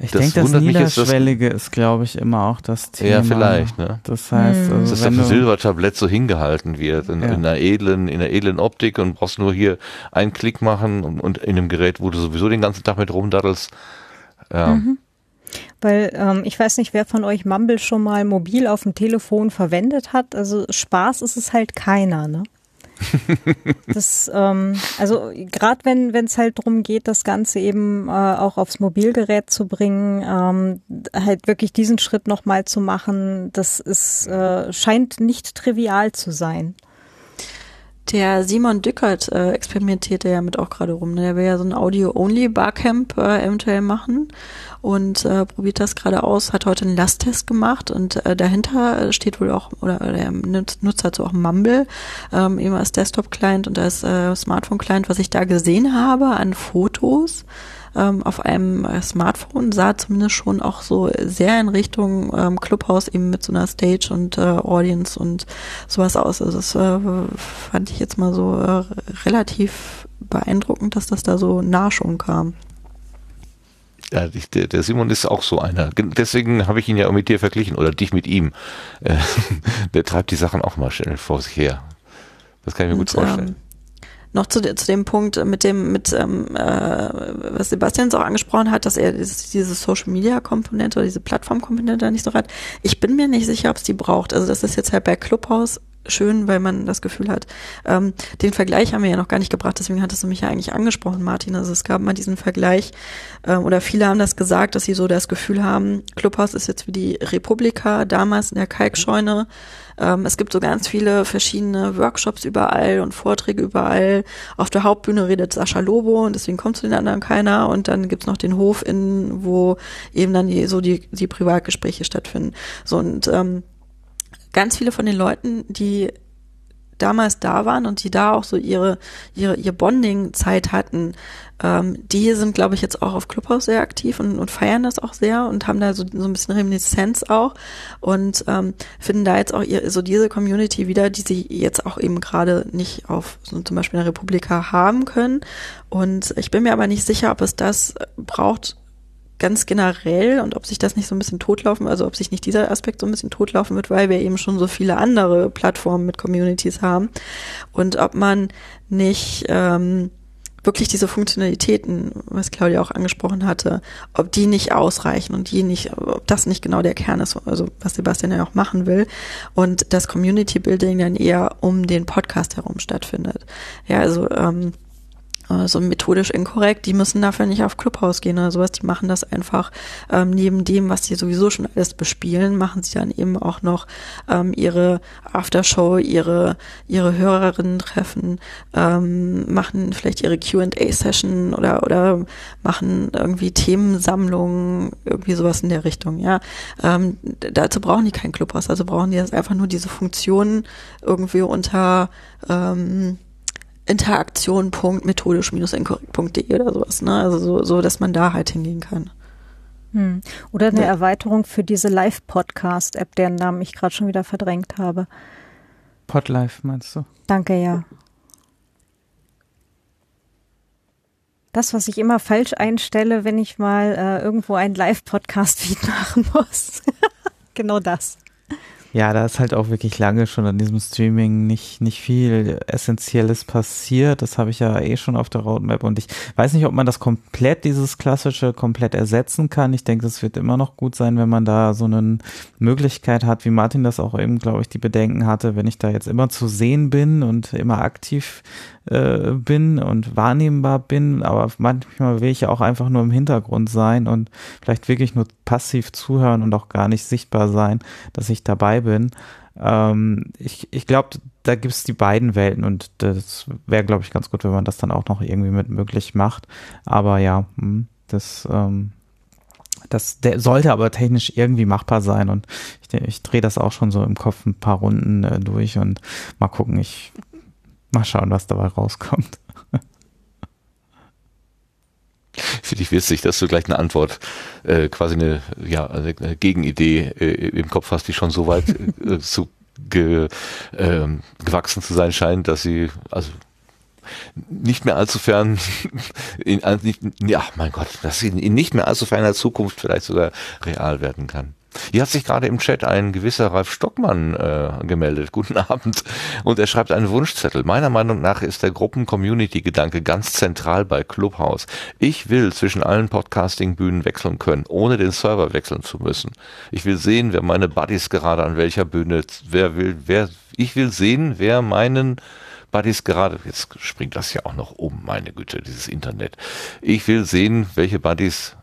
ich denke, das Niederschwellige ist, glaube ich, immer auch das Thema. Ja, vielleicht, ne? Das heißt, also dass das auf dem Silbertablett so hingehalten wird, in, ja. in, einer edlen, in einer edlen Optik und brauchst nur hier einen Klick machen und, und in einem Gerät, wo du sowieso den ganzen Tag mit rumdaddelst. Ja. Mhm. Weil ähm, ich weiß nicht, wer von euch Mumble schon mal mobil auf dem Telefon verwendet hat. Also Spaß ist es halt keiner, ne? Das, ähm, also gerade wenn es halt darum geht, das Ganze eben äh, auch aufs Mobilgerät zu bringen, ähm, halt wirklich diesen Schritt nochmal zu machen, das ist äh, scheint nicht trivial zu sein. Der Simon Dückert äh, experimentiert ja mit auch gerade rum. Ne? Der will ja so ein Audio-Only-Barcamp äh, eventuell machen und äh, probiert das gerade aus, hat heute einen Lasttest gemacht und äh, dahinter steht wohl auch, oder, oder er nutzt, nutzt so auch Mumble, ähm, eben als Desktop-Client und als äh, Smartphone-Client, was ich da gesehen habe an Fotos ähm, auf einem äh, Smartphone sah zumindest schon auch so sehr in Richtung ähm, Clubhouse eben mit so einer Stage und äh, Audience und sowas aus. Also das äh, fand ich jetzt mal so äh, relativ beeindruckend, dass das da so nah schon kam. Ja, der, Simon ist auch so einer. Deswegen habe ich ihn ja auch mit dir verglichen oder dich mit ihm. Äh, der treibt die Sachen auch mal schnell vor sich her. Das kann ich mir und, gut vorstellen. Ähm, noch zu, zu dem Punkt mit dem, mit, ähm, äh, was Sebastian auch angesprochen hat, dass er diese Social Media Komponente oder diese Plattform Komponente nicht so hat. Ich bin mir nicht sicher, ob es die braucht. Also das ist jetzt halt bei Clubhouse schön, weil man das Gefühl hat. Ähm, den Vergleich haben wir ja noch gar nicht gebracht, deswegen hattest du mich ja eigentlich angesprochen, Martin. Also es gab mal diesen Vergleich, ähm, oder viele haben das gesagt, dass sie so das Gefühl haben, Clubhouse ist jetzt wie die Republika damals in der Kalkscheune. Ähm, es gibt so ganz viele verschiedene Workshops überall und Vorträge überall. Auf der Hauptbühne redet Sascha Lobo und deswegen kommt zu den anderen keiner. Und dann gibt's noch den Hof, in wo eben dann die, so die, die Privatgespräche stattfinden. So und ähm, ganz viele von den Leuten, die damals da waren und die da auch so ihre ihre ihr Bonding-Zeit hatten, ähm, die sind, glaube ich, jetzt auch auf Clubhouse sehr aktiv und, und feiern das auch sehr und haben da so, so ein bisschen Reminiszenz auch und ähm, finden da jetzt auch ihr, so diese Community wieder, die sie jetzt auch eben gerade nicht auf so zum Beispiel in der Republika haben können. Und ich bin mir aber nicht sicher, ob es das braucht, ganz generell und ob sich das nicht so ein bisschen totlaufen, also ob sich nicht dieser Aspekt so ein bisschen totlaufen wird, weil wir eben schon so viele andere Plattformen mit Communities haben und ob man nicht ähm, wirklich diese Funktionalitäten, was Claudia auch angesprochen hatte, ob die nicht ausreichen und die nicht, ob das nicht genau der Kern ist, also was Sebastian ja auch machen will und das Community Building dann eher um den Podcast herum stattfindet. Ja, also ähm, äh, so methodisch inkorrekt, die müssen dafür nicht auf Clubhouse gehen oder sowas, die machen das einfach ähm, neben dem, was sie sowieso schon alles bespielen, machen sie dann eben auch noch ähm, ihre Aftershow, ihre ihre Hörerinnen treffen, ähm, machen vielleicht ihre Q&A-Session oder oder machen irgendwie Themensammlungen, irgendwie sowas in der Richtung, ja. Ähm, dazu brauchen die kein Clubhouse, also brauchen die jetzt einfach nur diese Funktionen irgendwie unter ähm, interaktion.methodisch-inkorrekt.de oder sowas, ne? Also so, so, dass man da halt hingehen kann. Hm. Oder eine ja. Erweiterung für diese Live-Podcast-App, deren Namen ich gerade schon wieder verdrängt habe. Podlife meinst du? Danke, ja. Das, was ich immer falsch einstelle, wenn ich mal äh, irgendwo einen Live-Podcast-Feed machen muss. genau das. Ja, da ist halt auch wirklich lange schon an diesem Streaming nicht, nicht viel Essentielles passiert. Das habe ich ja eh schon auf der Roadmap und ich weiß nicht, ob man das komplett, dieses klassische, komplett ersetzen kann. Ich denke, es wird immer noch gut sein, wenn man da so eine Möglichkeit hat, wie Martin das auch eben, glaube ich, die Bedenken hatte, wenn ich da jetzt immer zu sehen bin und immer aktiv äh, bin und wahrnehmbar bin, aber manchmal will ich ja auch einfach nur im Hintergrund sein und vielleicht wirklich nur passiv zuhören und auch gar nicht sichtbar sein, dass ich dabei bin. Ähm, ich ich glaube, da gibt es die beiden Welten und das wäre, glaube ich, ganz gut, wenn man das dann auch noch irgendwie mit möglich macht. Aber ja, hm, das ähm, das der sollte aber technisch irgendwie machbar sein und ich, ich drehe das auch schon so im Kopf ein paar Runden äh, durch und mal gucken. Ich Mal schauen, was dabei rauskommt. Finde ich witzig, dass du gleich eine Antwort, äh, quasi eine, ja, eine Gegenidee äh, im Kopf hast, die schon so weit äh, zu ge, äh, gewachsen zu sein scheint, dass sie, also nicht mehr allzu fern, in, nicht, ja, mein Gott, dass sie in nicht mehr allzu ferner Zukunft vielleicht sogar real werden kann. Hier hat sich gerade im Chat ein gewisser Ralf Stockmann äh, gemeldet. Guten Abend. Und er schreibt einen Wunschzettel. Meiner Meinung nach ist der Gruppen-Community-Gedanke ganz zentral bei Clubhouse. Ich will zwischen allen Podcasting-Bühnen wechseln können, ohne den Server wechseln zu müssen. Ich will sehen, wer meine Buddies gerade an welcher Bühne, wer will, wer, ich will sehen, wer meinen Buddies gerade, jetzt springt das ja auch noch um, meine Güte, dieses Internet. Ich will sehen, welche Buddies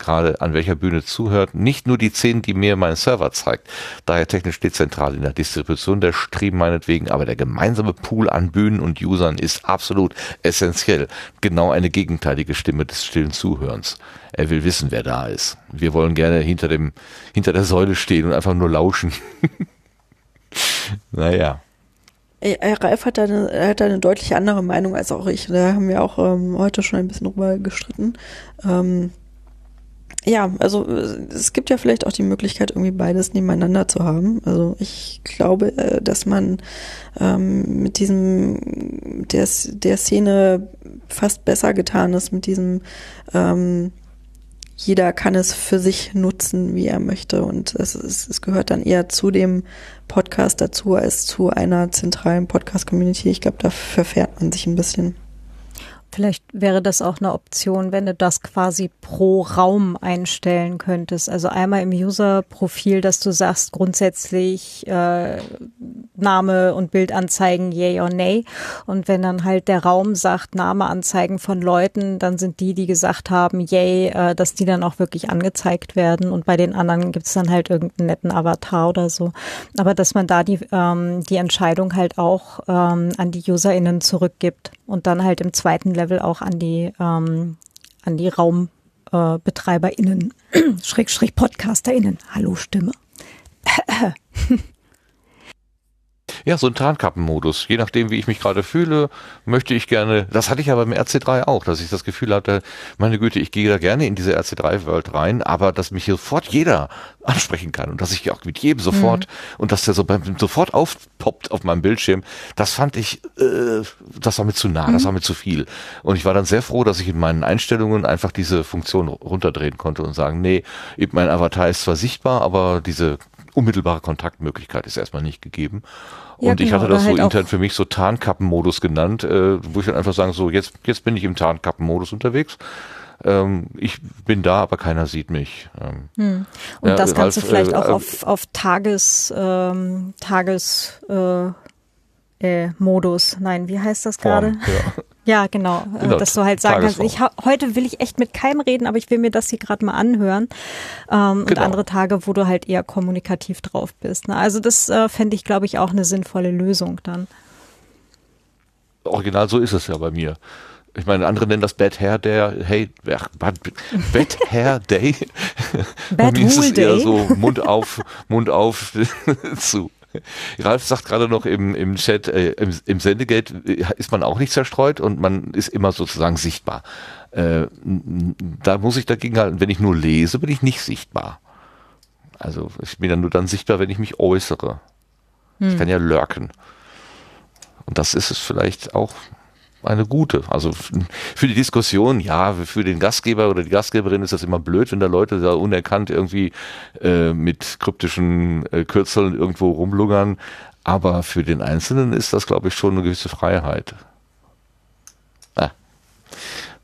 gerade an welcher Bühne zuhört. Nicht nur die 10, die mir mein Server zeigt. Daher technisch dezentral in der Distribution der Stream meinetwegen, aber der gemeinsame Pool an Bühnen und Usern ist absolut essentiell. Genau eine gegenteilige Stimme des stillen Zuhörens. Er will wissen, wer da ist. Wir wollen gerne hinter dem, hinter der Säule stehen und einfach nur lauschen. naja. Ralf hat da, eine, hat eine deutlich andere Meinung als auch ich. Da haben wir auch ähm, heute schon ein bisschen drüber gestritten. Ähm, ja, also es gibt ja vielleicht auch die Möglichkeit, irgendwie beides nebeneinander zu haben. Also ich glaube, äh, dass man ähm, mit diesem der, der Szene fast besser getan ist, mit diesem ähm, jeder kann es für sich nutzen, wie er möchte. Und es, es, es gehört dann eher zu dem Podcast dazu als zu einer zentralen Podcast-Community. Ich glaube, da verfährt man sich ein bisschen. Vielleicht wäre das auch eine Option, wenn du das quasi pro Raum einstellen könntest. Also einmal im User-Profil, dass du sagst, grundsätzlich äh, Name und Bild anzeigen, yay or nay. Und wenn dann halt der Raum sagt, Name anzeigen von Leuten, dann sind die, die gesagt haben, yay, äh, dass die dann auch wirklich angezeigt werden. Und bei den anderen gibt's dann halt irgendeinen netten Avatar oder so. Aber dass man da die, ähm, die Entscheidung halt auch ähm, an die UserInnen zurückgibt und dann halt im zweiten Level auch an die, ähm, an die RaumbetreiberInnen, äh, Schrägstrich PodcasterInnen. Hallo Stimme. Ja, so ein Tarnkappenmodus. Je nachdem, wie ich mich gerade fühle, möchte ich gerne, das hatte ich ja beim RC3 auch, dass ich das Gefühl hatte, meine Güte, ich gehe da gerne in diese RC3-World rein, aber dass mich sofort jeder ansprechen kann und dass ich auch mit jedem sofort mhm. und dass der so beim, sofort aufpoppt auf meinem Bildschirm, das fand ich, äh, das war mir zu nah, mhm. das war mir zu viel. Und ich war dann sehr froh, dass ich in meinen Einstellungen einfach diese Funktion runterdrehen konnte und sagen, nee, mein Avatar ist zwar sichtbar, aber diese unmittelbare Kontaktmöglichkeit ist erstmal nicht gegeben. Ja, und genau, ich hatte das so halt intern für mich so Tarnkappenmodus genannt, äh, wo ich dann einfach sagen, so jetzt, jetzt bin ich im Tarnkappenmodus unterwegs. Ähm, ich bin da, aber keiner sieht mich. Ähm, hm. Und ja, das kannst Ralf, du vielleicht äh, auch auf, auf Tages, ähm, Tages äh, äh, Modus. Nein, wie heißt das gerade? Ja. ja, genau. Äh, genau. Dass du halt sagen kannst, ich heute will ich echt mit keinem reden, aber ich will mir das hier gerade mal anhören. Ähm, genau. Und andere Tage, wo du halt eher kommunikativ drauf bist. Ne? Also das äh, fände ich, glaube ich, auch eine sinnvolle Lösung dann. Original so ist es ja bei mir. Ich meine, andere nennen das Bad Hair Day. Hey, ach, Bad, Bad Hair Day. Bad Bei mir ist es eher so Mund auf, Mund auf zu. Ralf sagt gerade noch im, im Chat, äh, im, im Sendegate äh, ist man auch nicht zerstreut und man ist immer sozusagen sichtbar. Äh, da muss ich dagegen halten, wenn ich nur lese, bin ich nicht sichtbar. Also ich bin dann nur dann sichtbar, wenn ich mich äußere. Hm. Ich kann ja lurken. Und das ist es vielleicht auch eine gute. Also für die Diskussion, ja, für den Gastgeber oder die Gastgeberin ist das immer blöd, wenn da Leute da unerkannt irgendwie äh, mit kryptischen äh, Kürzeln irgendwo rumlungern. Aber für den Einzelnen ist das, glaube ich, schon eine gewisse Freiheit. Ah.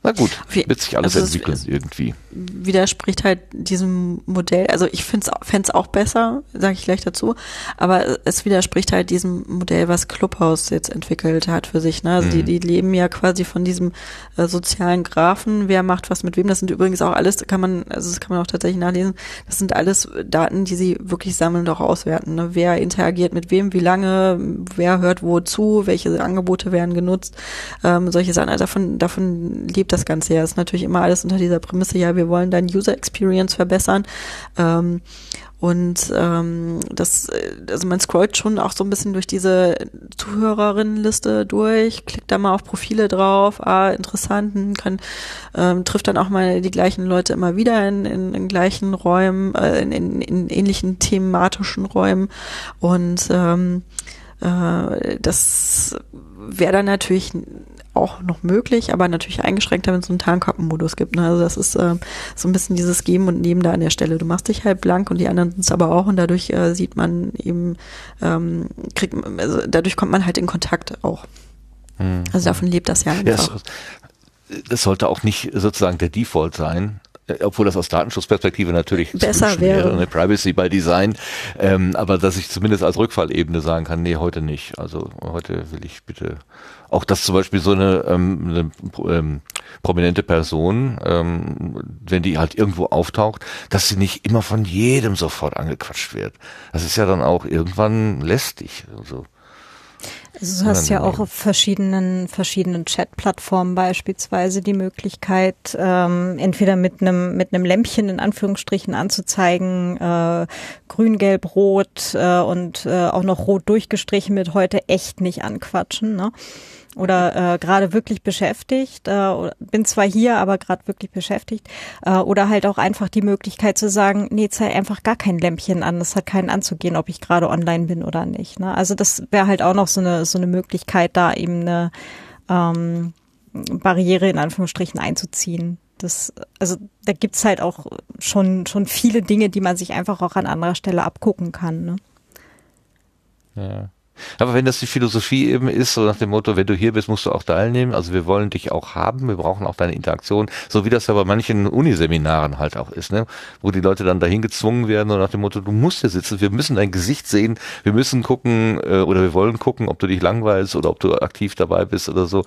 Na gut, wird sich alles also entwickeln irgendwie. Widerspricht halt diesem Modell. Also ich fände es auch besser, sage ich gleich dazu, aber es widerspricht halt diesem Modell, was Clubhouse jetzt entwickelt hat für sich. Ne? Also mhm. die, die leben ja quasi von diesem äh, sozialen Graphen, wer macht was mit wem. Das sind übrigens auch alles, kann man, also das kann man auch tatsächlich nachlesen, das sind alles Daten, die sie wirklich sammeln und auch auswerten. Ne? Wer interagiert mit wem, wie lange, wer hört wo zu, welche Angebote werden genutzt, ähm, solche Sachen. Also davon, davon lebt das Ganze ja. Das ist natürlich immer alles unter dieser Prämisse, ja, wir wollen dein User Experience verbessern. Ähm, und ähm, das, also man scrollt schon auch so ein bisschen durch diese Zuhörerinnenliste durch, klickt da mal auf Profile drauf, ah, interessant, kann, ähm, trifft dann auch mal die gleichen Leute immer wieder in, in, in gleichen Räumen, äh, in, in, in ähnlichen thematischen Räumen und ähm, äh, das wäre dann natürlich auch noch möglich, aber natürlich eingeschränkter, wenn es so einen Tarnkappenmodus gibt. Ne? Also das ist äh, so ein bisschen dieses Geben und Nehmen da an der Stelle. Du machst dich halt blank und die anderen sind es aber auch und dadurch äh, sieht man eben, ähm, kriegt, also dadurch kommt man halt in Kontakt auch. Mhm. Also davon lebt das ja einfach. Ja, das, sollte auch nicht sozusagen der Default sein, äh, obwohl das aus Datenschutzperspektive natürlich besser wäre, wäre eine Privacy by Design, ähm, aber dass ich zumindest als Rückfallebene sagen kann, nee, heute nicht. Also heute will ich bitte auch, dass zum Beispiel so eine, ähm, eine ähm, prominente Person, ähm, wenn die halt irgendwo auftaucht, dass sie nicht immer von jedem sofort angequatscht wird. Das ist ja dann auch irgendwann lästig. Also. Also du hast ja auch auf verschiedenen, verschiedenen Chat-Plattformen beispielsweise die Möglichkeit, ähm, entweder mit einem mit einem Lämpchen in Anführungsstrichen anzuzeigen, äh, grün, gelb, rot äh, und äh, auch noch rot durchgestrichen mit heute echt nicht anquatschen. Ne? Oder äh, gerade wirklich beschäftigt, äh, bin zwar hier, aber gerade wirklich beschäftigt, äh, oder halt auch einfach die Möglichkeit zu sagen, nee, zeig einfach gar kein Lämpchen an, das hat keinen anzugehen, ob ich gerade online bin oder nicht. Ne? Also das wäre halt auch noch so eine so eine Möglichkeit, da eben eine ähm, Barriere in Anführungsstrichen einzuziehen. Das, also da gibt's halt auch schon schon viele Dinge, die man sich einfach auch an anderer Stelle abgucken kann. Ne? Ja. Aber wenn das die Philosophie eben ist, so nach dem Motto, wenn du hier bist, musst du auch teilnehmen. Also wir wollen dich auch haben, wir brauchen auch deine Interaktion, so wie das ja bei manchen Uniseminaren halt auch ist, ne? wo die Leute dann dahin gezwungen werden und nach dem Motto, du musst hier sitzen, wir müssen dein Gesicht sehen, wir müssen gucken äh, oder wir wollen gucken, ob du dich langweilst oder ob du aktiv dabei bist oder so.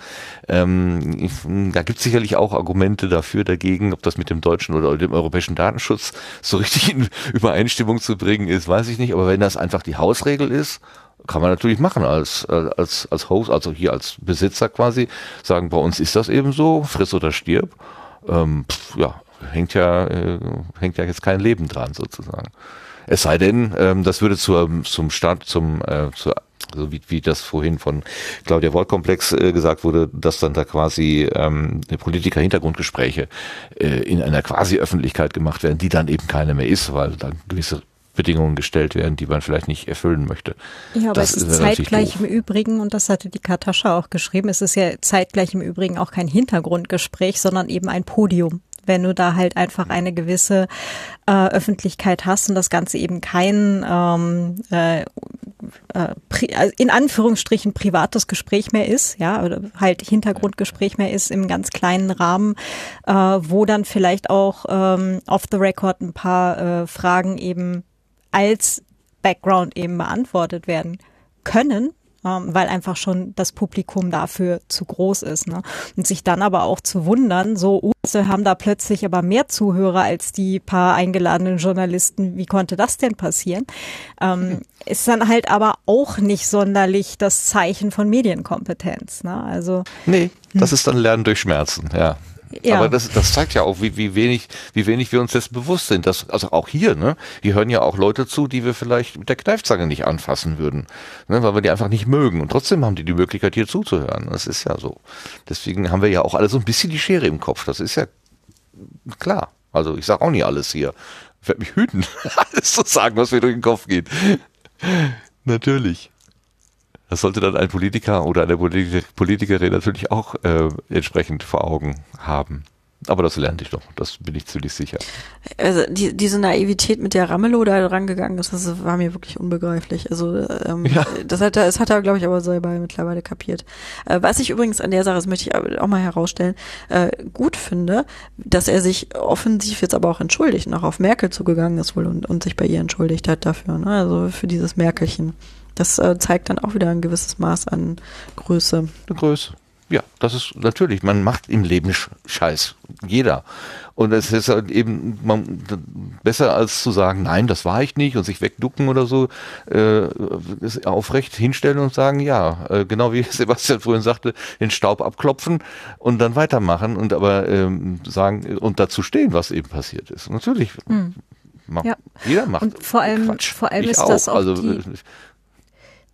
Ähm, da gibt es sicherlich auch Argumente dafür, dagegen, ob das mit dem deutschen oder dem europäischen Datenschutz so richtig in Übereinstimmung zu bringen ist, weiß ich nicht. Aber wenn das einfach die Hausregel ist kann man natürlich machen als, äh, als, als Host, also hier als Besitzer quasi, sagen, bei uns ist das eben so, friss oder stirb. Ähm, pf, ja, hängt ja, äh, hängt ja jetzt kein Leben dran sozusagen. Es sei denn, ähm, das würde zur, zum Start, zum, äh, zur also wie, wie das vorhin von Claudia Wortkomplex äh, gesagt wurde, dass dann da quasi ähm, Politiker-Hintergrundgespräche äh, in einer quasi Öffentlichkeit gemacht werden, die dann eben keine mehr ist, weil dann gewisse Bedingungen gestellt werden, die man vielleicht nicht erfüllen möchte. Ja, aber das es ist, zeitgleich im Übrigen, und das hatte die Katascha auch geschrieben, es ist ja zeitgleich im Übrigen auch kein Hintergrundgespräch, sondern eben ein Podium wenn du da halt einfach eine gewisse äh, Öffentlichkeit hast und das Ganze eben kein ähm, äh, äh, in Anführungsstrichen privates Gespräch mehr ist, ja, oder halt Hintergrundgespräch mehr ist im ganz kleinen Rahmen, äh, wo dann vielleicht auch ähm, off the record ein paar äh, Fragen eben als Background eben beantwortet werden können, ähm, weil einfach schon das Publikum dafür zu groß ist. Ne? Und sich dann aber auch zu wundern, so, uh, wir haben da plötzlich aber mehr Zuhörer als die paar eingeladenen Journalisten. Wie konnte das denn passieren? Ähm, ist dann halt aber auch nicht sonderlich das Zeichen von Medienkompetenz. Ne? Also nee, das hm. ist dann Lernen durch Schmerzen, ja. Ja. Aber das, das zeigt ja auch, wie, wie wenig, wie wenig wir uns dessen bewusst sind. Dass, also auch hier, ne, hier hören ja auch Leute zu, die wir vielleicht mit der Kneifzange nicht anfassen würden, ne, weil wir die einfach nicht mögen. Und trotzdem haben die die Möglichkeit, hier zuzuhören. Das ist ja so. Deswegen haben wir ja auch alle so ein bisschen die Schere im Kopf. Das ist ja klar. Also ich sage auch nie alles hier. Ich werde mich hüten, alles zu sagen, was mir durch den Kopf geht. Natürlich. Das sollte dann ein Politiker oder eine Politikerin natürlich auch äh, entsprechend vor Augen haben. Aber das lernte ich doch, das bin ich ziemlich sicher. Also die, diese Naivität, mit der Ramelow da rangegangen ist, das war mir wirklich unbegreiflich. Also ähm, ja. das hat er, das hat er, glaube ich, aber selber mittlerweile kapiert. Äh, was ich übrigens an der Sache, das möchte ich auch mal herausstellen, äh, gut finde, dass er sich offensiv jetzt aber auch entschuldigt auch auf Merkel zugegangen ist wohl und, und sich bei ihr entschuldigt hat dafür, ne? also für dieses Merkelchen. Das äh, zeigt dann auch wieder ein gewisses Maß an Größe. Eine Größe. Ja, das ist natürlich, man macht im Leben Scheiß. Jeder. Und es ist halt eben man, besser als zu sagen, nein, das war ich nicht und sich wegducken oder so, äh, aufrecht hinstellen und sagen, ja, äh, genau wie Sebastian vorhin sagte, den Staub abklopfen und dann weitermachen und aber ähm, sagen und dazu stehen, was eben passiert ist. Natürlich. Mhm. Man, ja. Jeder macht. Und vor allem, Quatsch. vor allem ich ist auch. das auch also, die, äh,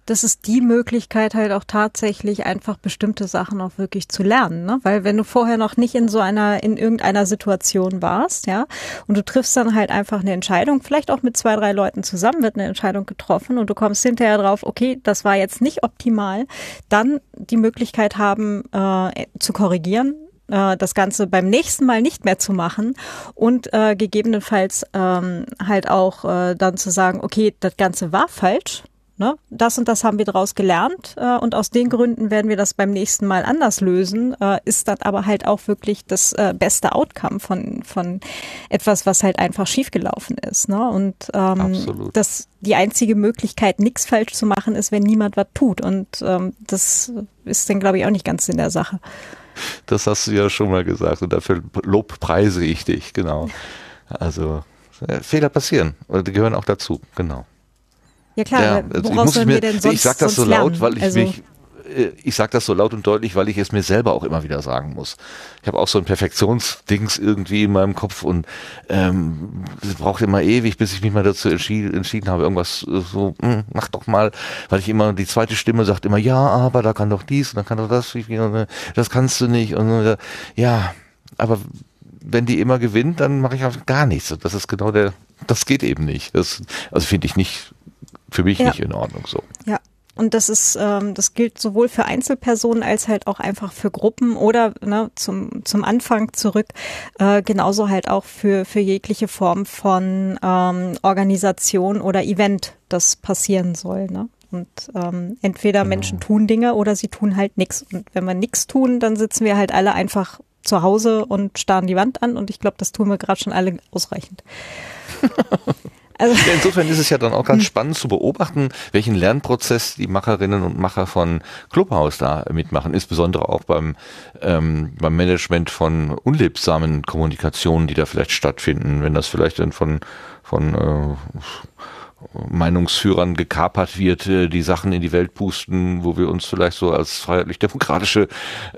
das ist die Möglichkeit halt auch tatsächlich einfach bestimmte Sachen auch wirklich zu lernen, ne? Weil wenn du vorher noch nicht in so einer, in irgendeiner Situation warst, ja, und du triffst dann halt einfach eine Entscheidung, vielleicht auch mit zwei, drei Leuten zusammen wird eine Entscheidung getroffen und du kommst hinterher drauf, okay, das war jetzt nicht optimal, dann die Möglichkeit haben, äh, zu korrigieren, äh, das Ganze beim nächsten Mal nicht mehr zu machen und äh, gegebenenfalls ähm, halt auch äh, dann zu sagen, okay, das Ganze war falsch, Ne? Das und das haben wir daraus gelernt äh, und aus den Gründen werden wir das beim nächsten Mal anders lösen, äh, ist dann aber halt auch wirklich das äh, beste Outcome von, von etwas, was halt einfach schiefgelaufen ist. Ne? Und ähm, das die einzige Möglichkeit, nichts falsch zu machen, ist, wenn niemand was tut. Und ähm, das ist dann, glaube ich, auch nicht ganz in der Sache. Das hast du ja schon mal gesagt und dafür lobpreise ich dich, genau. Also äh, Fehler passieren, die gehören auch dazu, genau. Ja klar, ja, also woraus sollen wir denn sonst Ich sag das so lernen? laut, weil ich also mich äh, ich sage das so laut und deutlich, weil ich es mir selber auch immer wieder sagen muss. Ich habe auch so ein Perfektionsdings irgendwie in meinem Kopf und ähm, es braucht immer ewig, bis ich mich mal dazu entschieden, entschieden habe, irgendwas äh, so, mh, hm, mach doch mal, weil ich immer, die zweite Stimme sagt immer, ja, aber da kann doch dies und dann kann doch das, äh, das kannst du nicht und ja, aber wenn die immer gewinnt, dann mache ich auch gar nichts. Und das ist genau der, das geht eben nicht. Das, also finde ich nicht für mich ja. nicht in Ordnung so. Ja. Und das ist, ähm, das gilt sowohl für Einzelpersonen als halt auch einfach für Gruppen oder ne, zum, zum Anfang zurück, äh, genauso halt auch für, für jegliche Form von ähm, Organisation oder Event, das passieren soll. Ne? Und ähm, entweder genau. Menschen tun Dinge oder sie tun halt nichts. Und wenn wir nichts tun, dann sitzen wir halt alle einfach zu Hause und starren die Wand an. Und ich glaube, das tun wir gerade schon alle ausreichend. Also ja, insofern ist es ja dann auch ganz hm. spannend zu beobachten, welchen Lernprozess die Macherinnen und Macher von Clubhouse da mitmachen, insbesondere auch beim, ähm, beim Management von unlebsamen Kommunikationen, die da vielleicht stattfinden, wenn das vielleicht dann von, von äh, Meinungsführern gekapert wird, äh, die Sachen in die Welt pusten, wo wir uns vielleicht so als freiheitlich-demokratische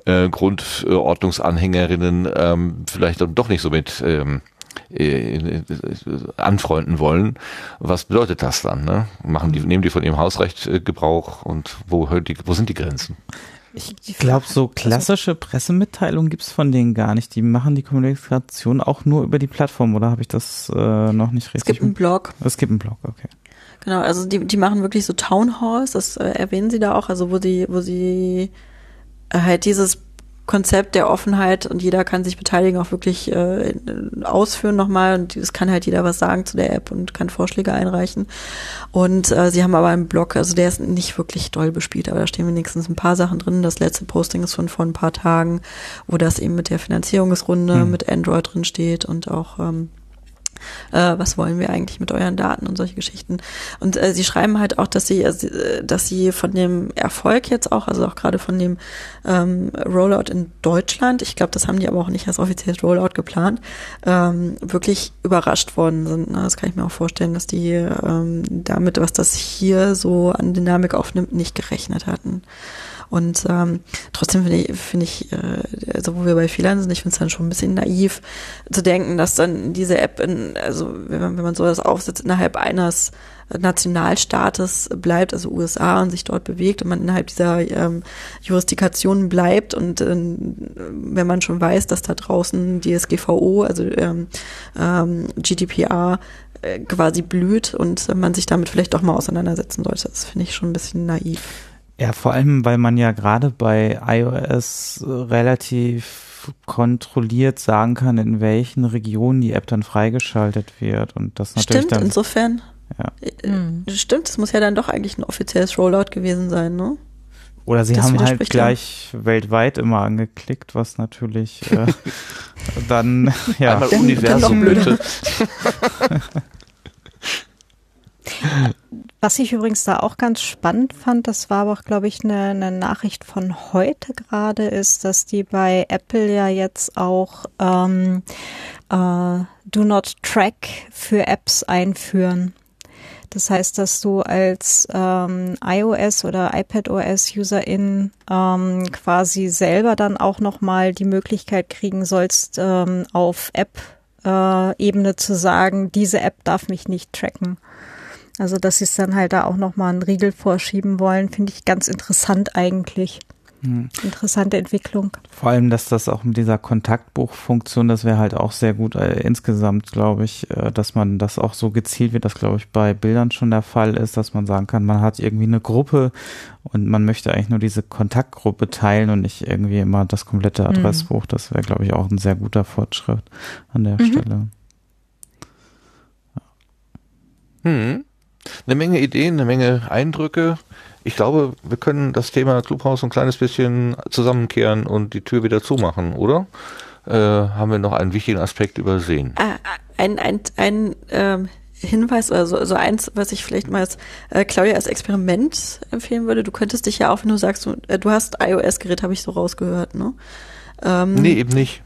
äh, Grundordnungsanhängerinnen ähm, vielleicht dann doch nicht so mit ähm, äh, anfreunden wollen. Was bedeutet das dann? Ne? Machen die, nehmen die von ihrem Hausrecht äh, Gebrauch und wo, hört die, wo sind die Grenzen? Ich glaube, so klassische Pressemitteilungen gibt's von denen gar nicht. Die machen die Kommunikation auch nur über die Plattform, oder habe ich das äh, noch nicht richtig? Es gibt einen Blog. Es gibt einen Blog, okay. Genau, also die, die machen wirklich so Town Halls, das äh, erwähnen sie da auch, also wo sie, wo sie äh, halt dieses Konzept der Offenheit und jeder kann sich beteiligen, auch wirklich äh, ausführen nochmal und es kann halt jeder was sagen zu der App und kann Vorschläge einreichen. Und äh, sie haben aber einen Blog, also der ist nicht wirklich doll bespielt, aber da stehen wenigstens ein paar Sachen drin. Das letzte Posting ist von vor ein paar Tagen, wo das eben mit der Finanzierungsrunde hm. mit Android drin steht und auch ähm, äh, was wollen wir eigentlich mit euren Daten und solche Geschichten. Und äh, sie schreiben halt auch, dass sie, äh, dass sie von dem Erfolg jetzt auch, also auch gerade von dem ähm, Rollout in Deutschland, ich glaube, das haben die aber auch nicht als offizielles Rollout geplant, ähm, wirklich überrascht worden sind. Das kann ich mir auch vorstellen, dass die ähm, damit, was das hier so an Dynamik aufnimmt, nicht gerechnet hatten. Und ähm, trotzdem finde ich, finde ich, äh, also wo wir bei Fehlern sind, ich finde es dann schon ein bisschen naiv zu denken, dass dann diese App, in, also wenn man, wenn man sowas aufsetzt, innerhalb eines Nationalstaates bleibt, also USA und sich dort bewegt und man innerhalb dieser ähm, Jurisdiktion bleibt und äh, wenn man schon weiß, dass da draußen DSGVO, also ähm, ähm, GDPR äh, quasi blüht und man sich damit vielleicht auch mal auseinandersetzen sollte. Das finde ich schon ein bisschen naiv. Ja, vor allem, weil man ja gerade bei iOS relativ kontrolliert sagen kann, in welchen Regionen die App dann freigeschaltet wird. Und das natürlich Stimmt, dann. insofern. Ja. Äh, Stimmt, es muss ja dann doch eigentlich ein offizielles Rollout gewesen sein, ne? Oder sie Das haben halt gleich weltweit immer angeklickt, was natürlich äh, dann ja. Einmal Dann- Universum dann bitte. Was ich übrigens da auch ganz spannend fand, das war aber auch, glaube ich, eine, eine Nachricht von heute gerade, ist, dass die bei Apple ja jetzt auch ähm, äh, Do Not Track für Apps einführen. Das heißt, dass du als ähm, iOS oder iPadOS-Userin ähm, quasi selber dann auch nochmal die Möglichkeit kriegen sollst, ähm, auf App-Ebene zu sagen, diese App darf mich nicht tracken. Also, dass sie es dann halt da auch nochmal einen Riegel vorschieben wollen, finde ich ganz interessant eigentlich. Hm. Interessante Entwicklung. Vor allem, dass das auch mit dieser Kontaktbuchfunktion, das wäre halt auch sehr gut äh, insgesamt, glaube ich, äh, dass man das auch so gezielt, wie das, glaube ich, bei Bildern schon der Fall ist, dass man sagen kann, man hat irgendwie eine Gruppe und man möchte eigentlich nur diese Kontaktgruppe teilen und nicht irgendwie immer das komplette Adressbuch. Das wäre, glaube ich, auch ein sehr guter Fortschritt an der Stelle. Hm. Eine Menge Ideen, eine Menge Eindrücke. Ich glaube, wir können das Thema Clubhouse ein kleines bisschen zusammenkehren und die Tür wieder zumachen, oder? Äh, haben wir noch einen wichtigen Aspekt übersehen? Ah, Ein, ein, ein ähm, Hinweis oder so, so eins, was ich vielleicht mal als äh, Claudia als Experiment empfehlen würde. Du könntest dich ja auch, wenn du sagst, du, äh, du hast iOS-Gerät, habe ich so rausgehört, ne? Ähm, Nee, eben nicht.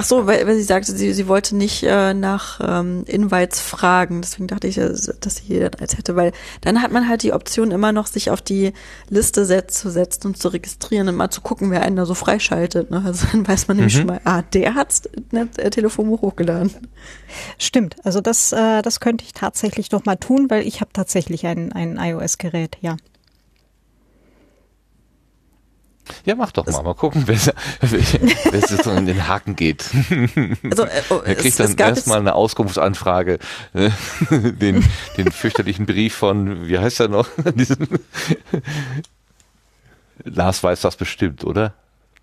Ach so, weil, weil sie sagte, sie, sie wollte nicht äh, nach ähm, Invites fragen. Deswegen dachte ich, äh, dass sie dann als hätte, weil dann hat man halt die Option immer noch, sich auf die Liste set zu setzen und zu registrieren und mal zu gucken, wer einen da so freischaltet. Ne? Also dann weiß man nämlich Mhm. schon mal, ah, der hat ne, äh, Telefonbuch hochgeladen. Stimmt. Also das, äh, das könnte ich tatsächlich noch mal tun, weil ich habe tatsächlich ein, ein iOS-Gerät, ja. Ja, mach doch mal. Mal gucken, wer, wer, wer jetzt so in den Haken geht. Also äh, Er es, kriegt es dann erstmal eine Auskunftsanfrage, äh, den, den fürchterlichen Brief von, wie heißt er noch? Lars weiß das bestimmt, oder?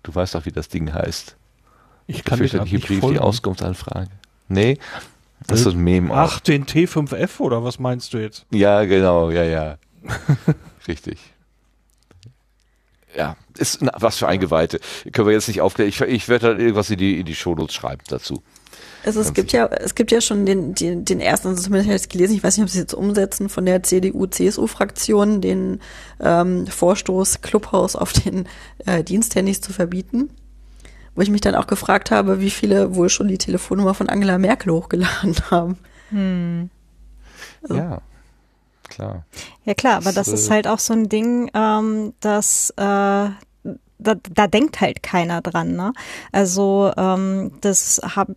Du weißt doch, wie das Ding heißt. Ich Der kann grad fürchterliche nicht Brief, die folgen. Auskunftsanfrage. Nee, das ist ein Meme. auch. Ach, den T5F oder was meinst du jetzt? Ja, genau, ja, ja. Richtig. Ja, ist na, was für Eingeweihte. Können wir jetzt nicht aufklären. Ich, ich werde dann irgendwas in die, in die Shownotes schreiben dazu. also es ganz gibt ja, es gibt ja schon den, den, den ersten, also zumindest habe ich es gelesen, ich weiß nicht, ob sie es jetzt umsetzen, von der CDU-CSU-Fraktion den ähm, Vorstoß Clubhouse auf den äh, Diensthandys zu verbieten. Wo ich mich dann auch gefragt habe, wie viele wohl schon die Telefonnummer von Angela Merkel hochgeladen haben. Also- Ja, klar. Ja klar, aber das Das, ist äh, halt auch so ein Ding, ähm, das äh, da, da denkt halt keiner dran. Ne? Also ähm, das habe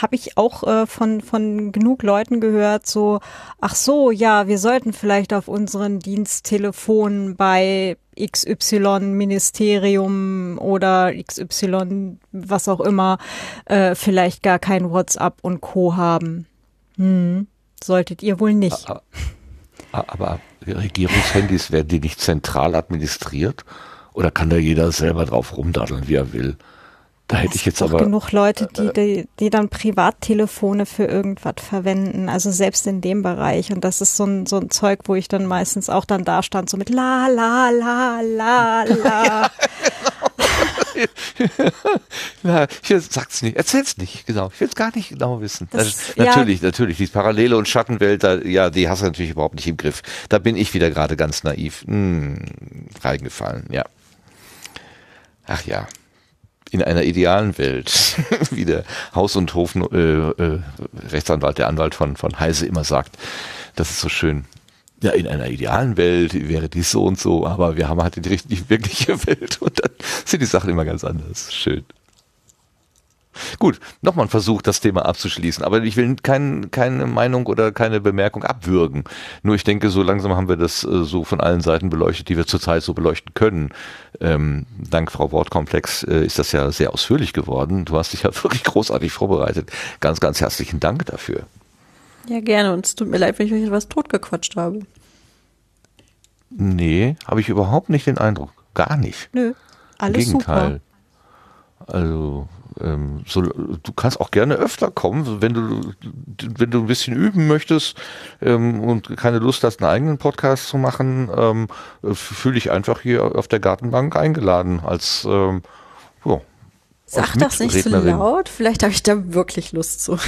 habe ich auch äh, von von genug Leuten gehört, so ach so, ja, wir sollten vielleicht auf unseren Diensttelefonen bei XY Ministerium oder XY was auch immer äh, vielleicht gar kein WhatsApp und Co haben. Hm, solltet ihr wohl nicht. A- Aber Regierungshandys werden die nicht zentral administriert? Oder kann da jeder selber drauf rumdaddeln, wie er will? Da hätte Es ich jetzt aber. genug Leute, die, die, die dann Privattelefone für irgendwas verwenden, also selbst in dem Bereich. Und das ist so ein, so ein Zeug, wo ich dann meistens auch dann da stand, so mit la, la, la, la, la. Ja, ich sag's nicht, erzähl's nicht, genau. Ich will's gar nicht genau wissen. Das- Das, ja. natürlich, natürlich, die Parallele und Schattenwelt, da, ja, die hast du natürlich überhaupt nicht im Griff. Da bin ich wieder gerade ganz naiv hm, reingefallen, ja. Ach ja. In einer idealen Welt, wie der Haus- und Hof äh, äh, der Anwalt von, von Heise immer sagt, das ist so schön. Ja, in einer idealen Welt wäre dies so und so, aber wir haben halt die richtige, wirkliche Welt und dann sind die Sachen immer ganz anders. Schön. Gut, nochmal ein Versuch, das Thema abzuschließen. Aber ich will kein, keine Meinung oder keine Bemerkung abwürgen. Nur ich denke, so langsam haben wir das äh, so von allen Seiten beleuchtet, die wir zurzeit so beleuchten können. Ähm, dank Frau Wortkomplex äh, ist das ja sehr ausführlich geworden. Du hast dich ja wirklich großartig vorbereitet. Ganz, ganz herzlichen Dank dafür. Ja, gerne. Und es tut mir leid, wenn ich euch etwas totgequatscht habe. Nee, habe ich überhaupt nicht den Eindruck. Gar nicht. Nö, alles Gegenteil. super. Also ähm, so, du kannst auch gerne öfter kommen, wenn du wenn du ein bisschen üben möchtest ähm, und keine Lust hast, einen eigenen Podcast zu machen, ähm, fühle dich einfach hier auf der Gartenbank eingeladen als ähm, ja, Sag das nicht so laut, vielleicht habe ich da wirklich Lust zu.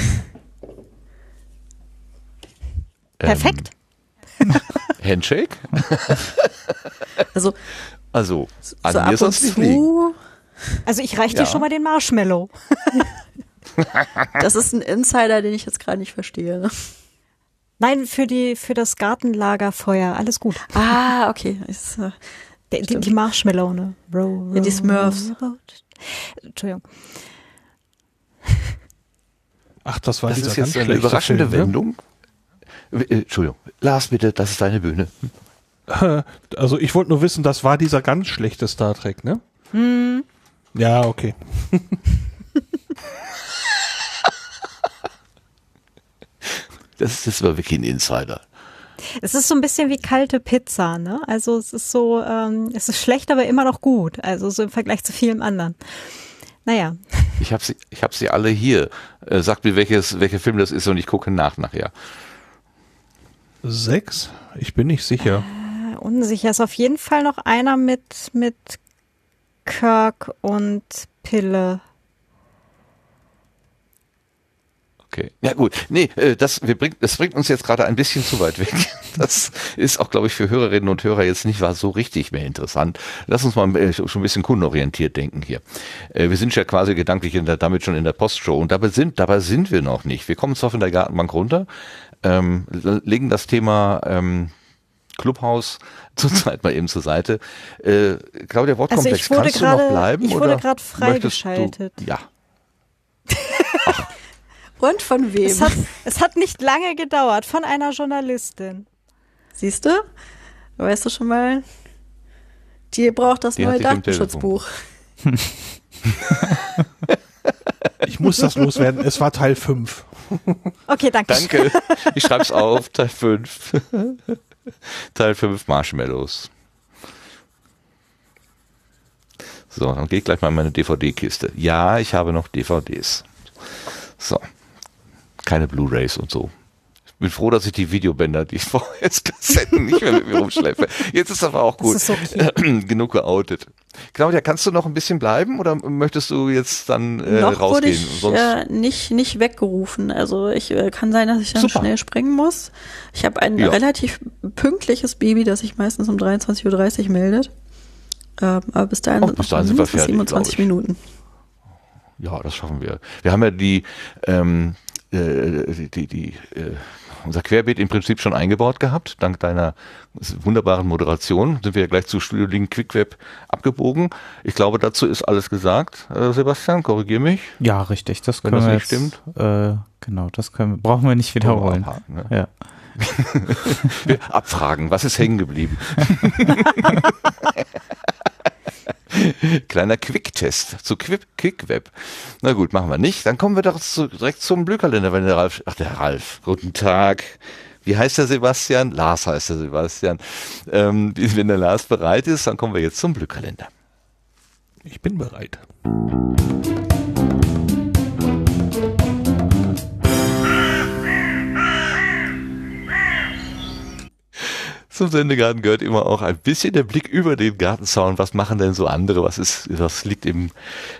Perfekt. Ähm, Handshake? Also Also so an ab mir und sonst nicht liegen. Also ich reiche Ja. dir schon mal den Marshmallow. das ist ein Insider, den ich jetzt gerade nicht verstehe. ne? Nein, für die für das Gartenlagerfeuer. Alles gut. Ah, okay. Ist, äh, Die, die, die Marshmallow, ne? Row, Ja, die row, Smurfs. row, row. Entschuldigung. Ach, das war Das ist ganz jetzt eine schlechte überraschende Film, ne? Wendung. Äh, Entschuldigung. Lars, bitte, das ist deine Bühne. Also ich wollte nur wissen, das war dieser ganz schlechte Star Trek, ne? Ja, okay. Das ist jetzt mal wirklich ein Insider. Es ist so ein bisschen wie kalte Pizza, ne? Also es ist so, ähm, es ist schlecht, aber immer noch gut. Also so im Vergleich zu vielem anderen. Naja, Ich habe sie, ich habe sie alle hier. Äh, sagt mir, welches, welcher Film das ist und ich gucke nach nachher. Sechs? Ich bin nicht sicher. unsicher ist auf jeden Fall noch einer mit, mit Kirk und Pille. Okay. Ja gut. Nee, äh, das, wir bringt, das bringt uns jetzt gerade ein bisschen zu weit weg. Das ist auch, glaube ich, für Hörerinnen und Hörer jetzt nicht war so richtig mehr interessant. Lass uns mal äh, schon ein bisschen kundenorientiert denken hier. Äh, wir sind ja quasi gedanklich in der, damit schon in der Postshow und dabei sind, dabei sind wir noch nicht. Wir kommen zwar von der Gartenbank runter, ähm, legen das Thema ähm, Clubhaus zurzeit mal eben zur Seite. Äh, Claudia Wortkomplex, Also ich wurde kannst du gerade- noch bleiben? ich wurde gerade freigeschaltet. Du, ja. und von wem? Es hat, es hat nicht lange gedauert von einer Journalistin. Siehst du? Weißt du schon mal? Die braucht das Die neue Datenschutzbuch. Ich muss das loswerden. Es war Teil 5. Okay, danke. Danke. Ich schreib's auf, Teil 5. Teil 5 Marshmallows. So, dann gehe ich gleich mal in meine DVD-Kiste. Ja, ich habe noch DVDs. So. Keine Blu-Rays und so. Ich bin froh, dass ich die Videobänder, die VHS-Kassetten nicht mehr mit mir rumschleife. Jetzt ist aber auch gut. Okay. Genug geoutet. Claudia, kannst du noch ein bisschen bleiben oder möchtest du jetzt dann äh, Noch wurde rausgehen? ich Sonst äh, nicht, nicht weggerufen. Also ich äh, kann sein, dass ich dann Super. schnell springen muss. Ich habe ein Ja. relativ pünktliches Baby, das sich meistens um 23.30 Uhr meldet. Ähm, aber bis dahin sind bis noch dahin sind wir fertig, 27 glaub ich. Minuten. Ja, das schaffen wir. Wir haben ja die, ähm, äh, die, die, die äh, unser Querbeet im Prinzip schon eingebaut gehabt. Dank deiner wunderbaren Moderation sind wir ja gleich zu Studio Link Quickweb abgebogen. Ich glaube, dazu ist alles gesagt. Äh, Sebastian, korrigier mich. Ja, richtig. Das Wenn können das wir nicht jetzt, stimmt. Äh, genau, das können wir, brauchen wir nicht wiederholen. Abhaken, ne? Ja. Wir abfragen, was ist hängen geblieben? Kleiner Quicktest zu Quick, Quickweb. Na gut, machen wir nicht. Dann kommen wir doch zu, direkt zum Blühkalender, wenn der Ralf, ach der Ralf, guten Tag. Wie heißt der Sebastian? Lars heißt der Sebastian. Ähm, wenn der Lars bereit ist, dann kommen wir jetzt zum Blühkalender. Ich bin bereit. Zum Sendegarten gehört immer auch ein bisschen der Blick über den Gartenzaun. Was machen denn so andere? Was ist, was liegt im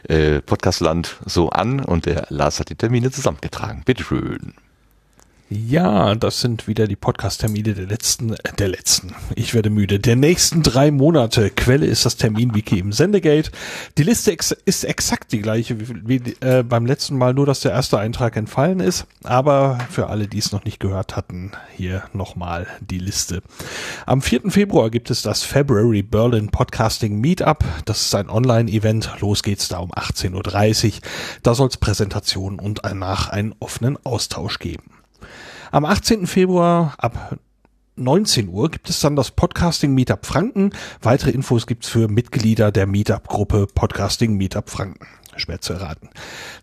äh, Podcastland so an? Und der Lars hat die Termine zusammengetragen. Bitteschön. Ja, das sind wieder die Podcast-Termine der letzten, äh, der letzten, ich werde müde, der nächsten drei Monate. Quelle ist das Terminwiki im Sendegate. Die Liste ex ist exakt die gleiche wie, wie äh, beim letzten Mal, nur dass der erste Eintrag entfallen ist. Aber für alle, die es noch nicht gehört hatten, hier nochmal die Liste. Am 4. Februar gibt es das February Berlin Podcasting Meetup. Das ist ein Online-Event. Los geht's da um 18.30 Uhr. Da soll es Präsentationen und danach einen offenen Austausch geben. Am 18. Februar ab 19 Uhr gibt es dann das Podcasting Meetup Franken. Weitere Infos gibt's für Mitglieder der Meetup-Gruppe Podcasting Meetup Franken. Schwer zu erraten.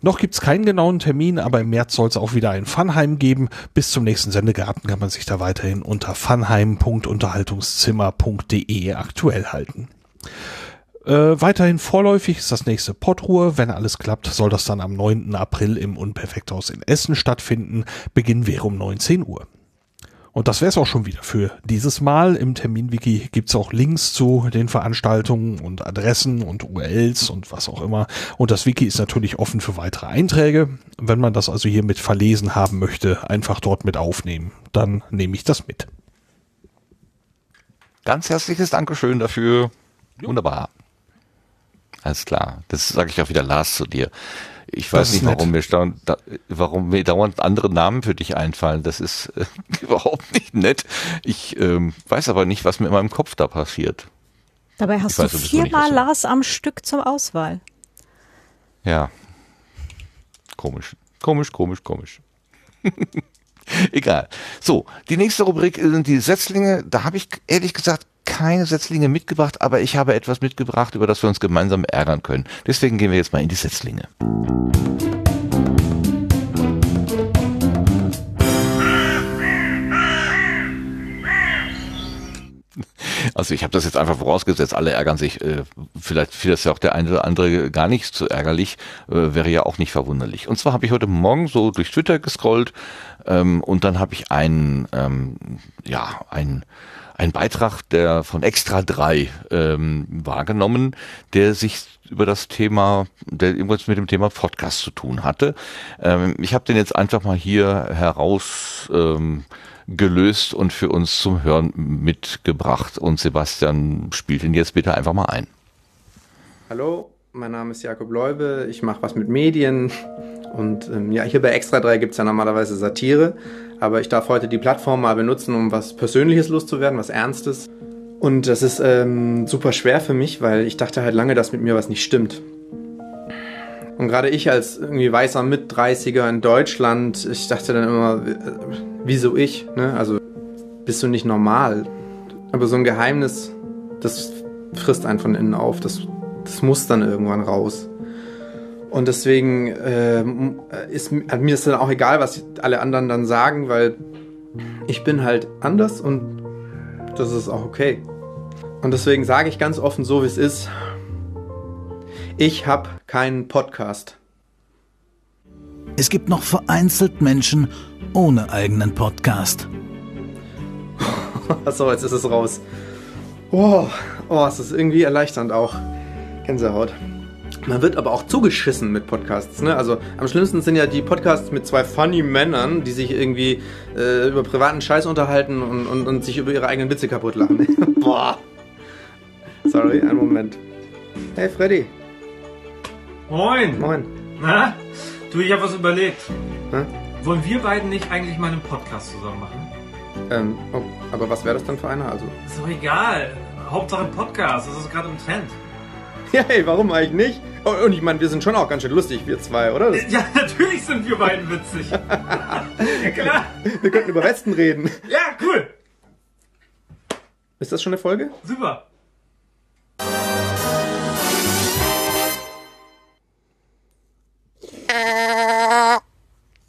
Noch gibt's keinen genauen Termin, aber im März soll es auch wieder ein Funheim geben. Bis zum nächsten Sendegarten kann man sich da weiterhin unter funheim.unterhaltungszimmer.de aktuell halten. Äh, weiterhin vorläufig ist das nächste Podruhe. Wenn alles klappt, soll das dann am 9. April im Unperfekthaus in Essen stattfinden. Beginn wäre um 19 Uhr. Und das wäre es auch schon wieder für dieses Mal. Im Terminwiki gibt's auch Links zu den Veranstaltungen und Adressen und URLs und was auch immer. Und das Wiki ist natürlich offen für weitere Einträge. Wenn man das also hier mit verlesen haben möchte, einfach dort mit aufnehmen. Dann nehme ich das mit. Ganz herzliches Dankeschön dafür. Wunderbar. Alles klar. Das sage ich auch wieder Lars zu dir. Ich weiß nicht, warum mir, staun, da, warum mir dauernd andere Namen für dich einfallen. Das ist äh, überhaupt nicht nett. Ich ähm, weiß aber nicht, was mir in meinem Kopf da passiert. Dabei hast weiß du nicht, viermal du- Lars am Stück zur Auswahl. Ja. Komisch. Komisch, komisch, komisch. Egal. So, die nächste Rubrik sind die Setzlinge. Da habe ich ehrlich gesagt keine Setzlinge mitgebracht, aber ich habe etwas mitgebracht, über das wir uns gemeinsam ärgern können. Deswegen gehen wir jetzt mal in die Setzlinge. Also ich habe das jetzt einfach vorausgesetzt, alle ärgern sich. Äh, vielleicht findet das ja auch der eine oder andere gar nicht so ärgerlich, äh, wäre ja auch nicht verwunderlich. Und zwar habe ich heute Morgen so durch Twitter gescrollt ähm, und dann habe ich einen, ähm, ja, einen, einen Beitrag der von Extra 3 ähm, wahrgenommen, der sich über das Thema, der irgendwas mit dem Thema Podcast zu tun hatte. Ähm, ich habe den jetzt einfach mal hier heraus ähm, gelöst und für uns zum Hören mitgebracht. Und Sebastian spielt ihn jetzt bitte einfach mal ein. Hallo, mein Name ist Jakob Leube, ich mache was mit Medien und ähm, ja, hier bei Extra 3 gibt es ja normalerweise Satire, aber ich darf heute die Plattform mal benutzen, um was Persönliches loszuwerden, was Ernstes. Und das ist ähm, super schwer für mich, weil ich dachte halt lange, dass mit mir was nicht stimmt. Und gerade ich als irgendwie weißer Mit-30er in Deutschland, ich dachte dann immer, äh, wieso ich? Ne? Also bist du nicht normal? Aber so ein Geheimnis, das frisst einen von innen auf. Das, das muss dann irgendwann raus. Und deswegen ähm, ist mir mir ist dann auch egal, was alle anderen dann sagen, weil ich bin halt anders und das ist auch okay. Und deswegen sage ich ganz offen so, wie es ist. Ich habe keinen Podcast. Es gibt noch vereinzelt Menschen ohne eigenen Podcast. So, jetzt ist es raus. Oh, oh, es ist irgendwie erleichternd auch. Gänsehaut. Man wird aber auch zugeschissen mit Podcasts. Ne? Also am schlimmsten sind ja die Podcasts mit zwei funny Männern, die sich irgendwie äh, über privaten Scheiß unterhalten und, und, und sich über ihre eigenen Witze kaputt lachen. Boah. Sorry, einen Moment. Hey Freddy. Moin! Moin. Na? Du, ich hab was überlegt. Hä? Wollen wir beiden nicht eigentlich mal einen Podcast zusammen machen? Ähm, oh, aber was wäre das dann für einer? Also. Ist doch egal. Hauptsache Podcast, das ist gerade im Trend. Ja, hey, warum eigentlich nicht? Oh, und ich meine, wir sind schon auch ganz schön lustig, wir zwei, oder? Das, Ja, natürlich sind wir beiden witzig. ja, klar. wir könnten über Westen reden. Ja, cool. Ist das schon eine Folge? Super.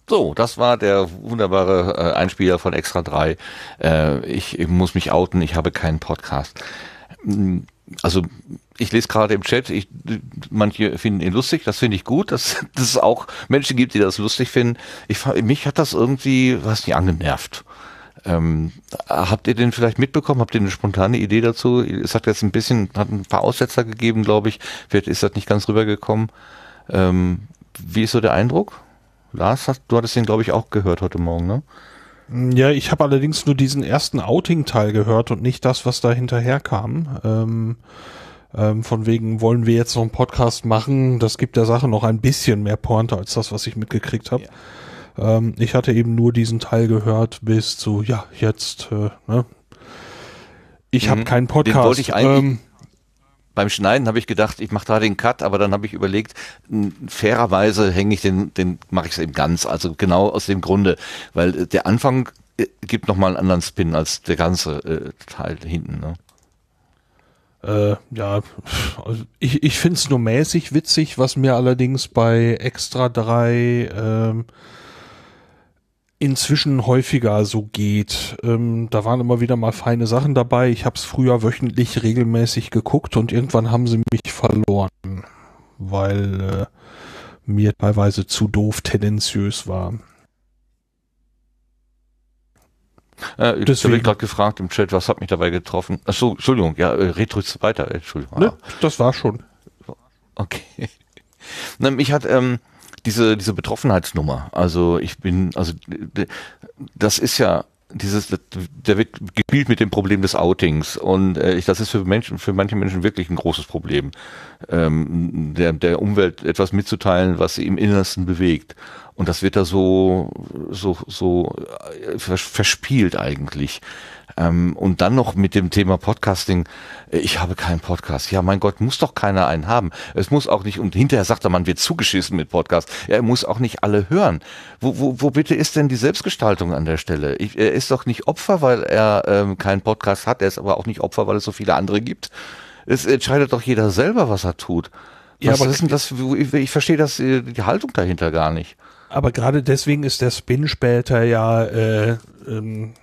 So, das war der wunderbare äh, Einspieler von Extra 3. Äh, ich, ich muss mich outen, ich habe keinen Podcast. Mm, Also ich lese gerade im Chat, ich, manche finden ihn lustig, das finde ich gut, dass, dass es auch Menschen gibt, die das lustig finden. Ich, mich hat das irgendwie, was nicht angenervt. Ähm, habt ihr den vielleicht mitbekommen? Habt ihr eine spontane Idee dazu? Es hat jetzt ein bisschen, hat ein paar Aussetzer gegeben, glaube ich. Vielleicht ist das nicht ganz rübergekommen. Ähm, wie ist so der Eindruck? Lars, hast, du hattest den, glaube ich, auch gehört heute Morgen, ne? Ja, ich habe allerdings nur diesen ersten Outing-Teil gehört und nicht das, was da hinterher kam. Ähm, ähm, von wegen wollen wir jetzt noch einen Podcast machen. Das gibt der Sache noch ein bisschen mehr Pointe als das, was ich mitgekriegt habe. Ähm, ich hatte eben nur diesen Teil gehört bis zu, ja, jetzt, äh, ne? Ich habe Mhm. keinen Den Podcast. wollte ich eigentlich- ähm, Beim Schneiden habe ich gedacht, ich mache da den Cut, aber dann habe ich überlegt, fairerweise hänge ich den, den mache ich es eben ganz, also genau aus dem Grunde, weil äh, der Anfang äh, gibt nochmal einen anderen Spin als der ganze äh, Teil hinten. Ne? Äh, ja, also ich, ich finde es nur mäßig witzig, was mir allerdings bei Extra 3 ähm, inzwischen häufiger so geht. Ähm, da waren immer wieder mal feine Sachen dabei. Ich habe es früher wöchentlich regelmäßig geguckt und irgendwann haben sie mich verloren, weil äh, mir teilweise zu doof tendenziös war. Äh, ich habe gerade gefragt im Chat, was hat mich dabei getroffen? Achso, Entschuldigung, ja, äh, red ruhig weiter, Entschuldigung. Ne, das war schon. Okay. Na, mich hat ähm, diese, diese Betroffenheitsnummer, also ich bin, also das ist ja dieses, der wird gespielt mit dem Problem des Outings und äh, das ist für Menschen, für manche Menschen wirklich ein großes Problem, ähm, der, der Umwelt etwas mitzuteilen, was sie im Innersten bewegt. Und das wird da so, so, so äh, verspielt eigentlich. Ähm, und dann noch mit dem Thema Podcasting. Äh, ich habe keinen Podcast. Ja, mein Gott, muss doch keiner einen haben. Es muss auch nicht, und hinterher sagt er, man wird zugeschissen mit Podcast. Er muss auch nicht alle hören. Wo, wo, wo bitte ist denn die Selbstgestaltung an der Stelle? Ich, er ist doch nicht Opfer, weil er ähm, keinen Podcast hat. Er ist aber auch nicht Opfer, weil es so viele andere gibt. Es entscheidet doch jeder selber, was er tut. Was ja, aber ist denn das? Ich, ich verstehe das, äh, die Haltung dahinter gar nicht. Aber gerade deswegen ist der Spin später ja äh, ähm,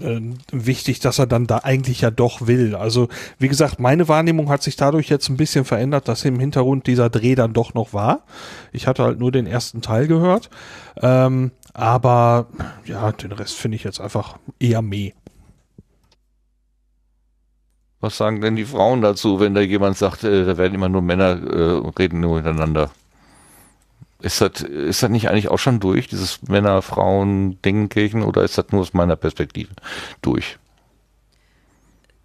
äh, wichtig, dass er dann da eigentlich ja doch will. Also wie gesagt, meine Wahrnehmung hat sich dadurch jetzt ein bisschen verändert, dass im Hintergrund dieser Dreh dann doch noch war. Ich hatte halt nur den ersten Teil gehört. Ähm, aber ja, den Rest finde ich jetzt einfach eher meh. Was sagen denn die Frauen dazu, wenn da jemand sagt, äh, da werden immer nur Männer äh, reden nur miteinander? Ist das, ist das nicht eigentlich auch schon durch, dieses Männer-Frauen-Dingenkirchen, oder ist das nur aus meiner Perspektive durch?